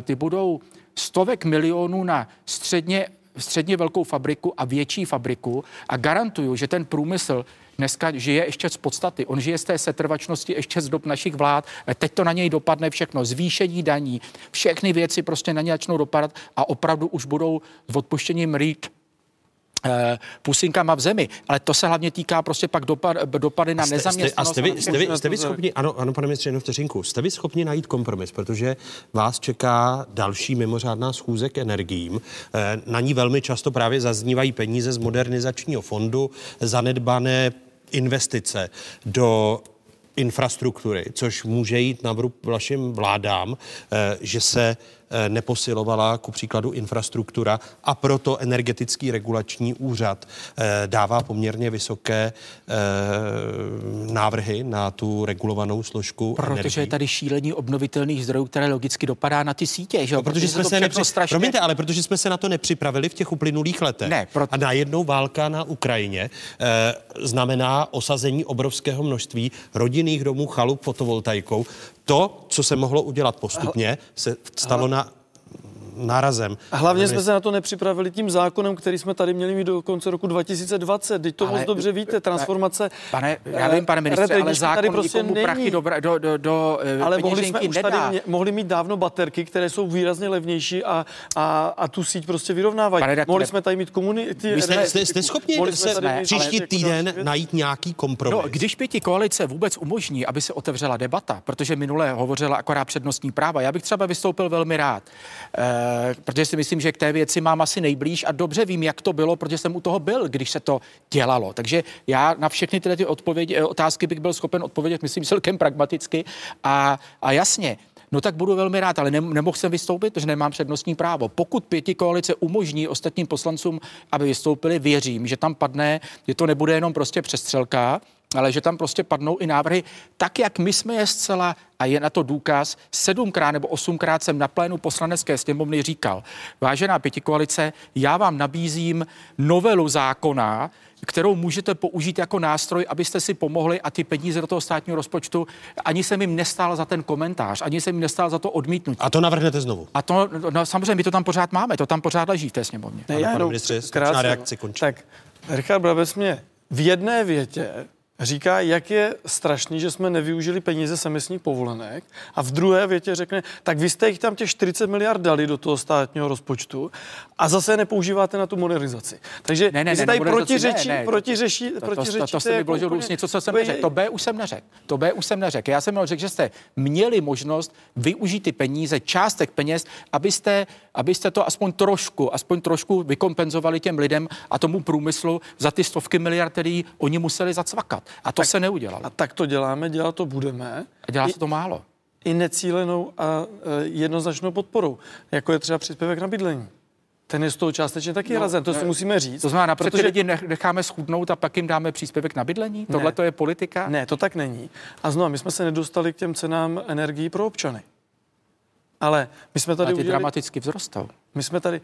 ty budou stovek milionů na středně středně velkou fabriku a větší fabriku a garantuju, že ten průmysl dneska žije ještě z podstaty. On žije z té setrvačnosti ještě z dob našich vlád. Teď to na něj dopadne všechno. Zvýšení daní, všechny věci prostě na ně začnou dopadat a opravdu už budou s odpuštěním rýt pusinkama v zemi. Ale to se hlavně týká prostě pak dopad, dopady na nezaměstnanost. A jste vy, jste vy, jste vy schopni, ano, ano, pane ministře, jenom vteřinku, jste vy schopni najít kompromis, protože vás čeká další mimořádná schůze k energiím. Eh, Na ní velmi často právě zaznívají peníze z modernizačního fondu, zanedbané investice do infrastruktury, což může jít na vrub vašim vládám, eh, že se eh, neposilovala ku příkladu infrastruktura a proto energetický regulační úřad eh, dává poměrně vysoké eh, návrhy na tu regulovanou složku Protože je energií. tady šílení obnovitelných zdrojů, které logicky dopadá na ty sítě, že jo? No, protože jsme to se nepři... strašně... Promiňte, ale protože jsme se na to nepřipravili v těch uplynulých letech. Ne, A najednou válka na Ukrajině e, znamená osazení obrovského množství rodinných domů, chalup fotovoltaikou. To, co se mohlo udělat postupně, se stalo na nárazem. A hlavně jsme se na to nepřipravili tím zákonem, který jsme tady měli mít do konce roku 2020. Teď to ale, moc dobře víte, transformace. Pane, já vím, pane ministře, ale zákon tady prostě nikomu není. prachy do, do, do, do ale mohli jsme už tady mě, mohli mít dávno baterky, které jsou výrazně levnější a, a, a tu síť prostě vyrovnávají. Pane, mohli jsme tady mít komunity. Jste, jste, jste schopni se ne, příští týden najít nějaký kompromis? No, když pěti koalice vůbec umožní, aby se otevřela debata, protože minule hovořila akorát přednostní práva, já bych třeba vystoupil velmi rád, e, protože si myslím, že k té věci mám asi nejblíž a dobře vím, jak to bylo, protože jsem u toho byl, když se to dělalo. Takže já na všechny tyhle ty odpovědi, eh, otázky bych byl schopen odpovědět, myslím, celkem pragmaticky a, a jasně. No tak budu velmi rád, ale nemohl jsem vystoupit, protože nemám přednostní právo. Pokud pěti koalice umožní ostatním poslancům, aby vystoupili, věřím, že tam padne, že to nebude jenom prostě přestřelka, ale že tam prostě padnou i návrhy, tak jak my jsme je zcela, a je na to důkaz, sedmkrát nebo osmkrát jsem na plénu poslanecké sněmovny říkal, vážená pětikoalice, já vám nabízím novelu zákona, kterou můžete použít jako nástroj, abyste si pomohli a ty peníze do toho státního rozpočtu, ani jsem jim nestál za ten komentář, ani jsem jim nestál za to odmítnutí. A to navrhnete znovu? A to, no, samozřejmě, my to tam pořád máme, to tam pořád leží v té sněmovně. Ne, já pane ministře, reakci končí. Tak Richard Brabec mě v jedné větě říká, jak je strašný, že jsme nevyužili peníze z emisních povolenek a v druhé větě řekne, tak vy jste jich tam těch 40 miliard dali do toho státního rozpočtu a zase nepoužíváte na tu modernizaci. Takže ne, ne, ne, tady protiřečí, ne, ne, protiřeší, to, to, to, to, to jste mi vložil úplně, něco, co jsem neřekl. To B už jsem neřekl. To B už jsem neřekl. Já jsem řekl, že jste měli možnost využít ty peníze, částek peněz, abyste, abyste to aspoň trošku, aspoň trošku vykompenzovali těm lidem a tomu průmyslu za ty stovky miliard, který oni museli zacvakat. A to tak, se neudělalo. A tak to děláme, dělat to budeme. A dělá se to málo. I necílenou a e, jednoznačnou podporou, jako je třeba příspěvek na bydlení. Ten je z toho částečně taky no, hrazen, to ne, si musíme říct. To znamená, protože lidi necháme schudnout a pak jim dáme příspěvek na bydlení? Tohle to je politika? Ne, to tak není. A znovu, my jsme se nedostali k těm cenám energií pro občany. Ale my jsme tady a ty udělali... dramaticky vzrostou. My jsme tady,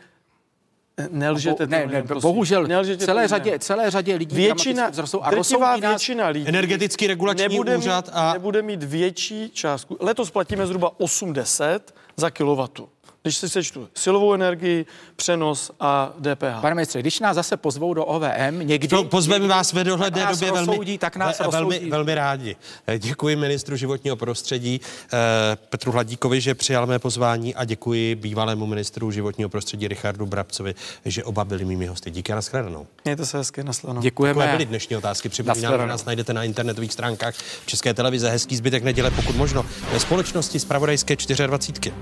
Nelžete. Ne, ne, bohužel Nelžete celé, řadě, celé řadě lidí většina, vzrostou a drtivá většina lidí energetický regulační nebude úřad mít, a... nebude mít větší částku. Letos platíme zhruba 80 za kilowatu když si sečtu silovou energii, přenos a DPH. Pane ministře, když nás zase pozvou do OVM někdy... To pozveme vás ve dohledné době velmi, tak nás velmi, velmi rádi. Eh, děkuji ministru životního prostředí eh, Petru Hladíkovi, že přijal mé pozvání a děkuji bývalému ministru životního prostředí Richardu Brabcovi, že oba byli mými hosty. Díky a nashledanou. Mějte se hezky, nashledanou. Děkujeme. Takové byly dnešní otázky. Připomínám, že nás najdete na internetových stránkách České televize. Hezký zbytek neděle, pokud možno, ve společnosti z Pravodajské 24.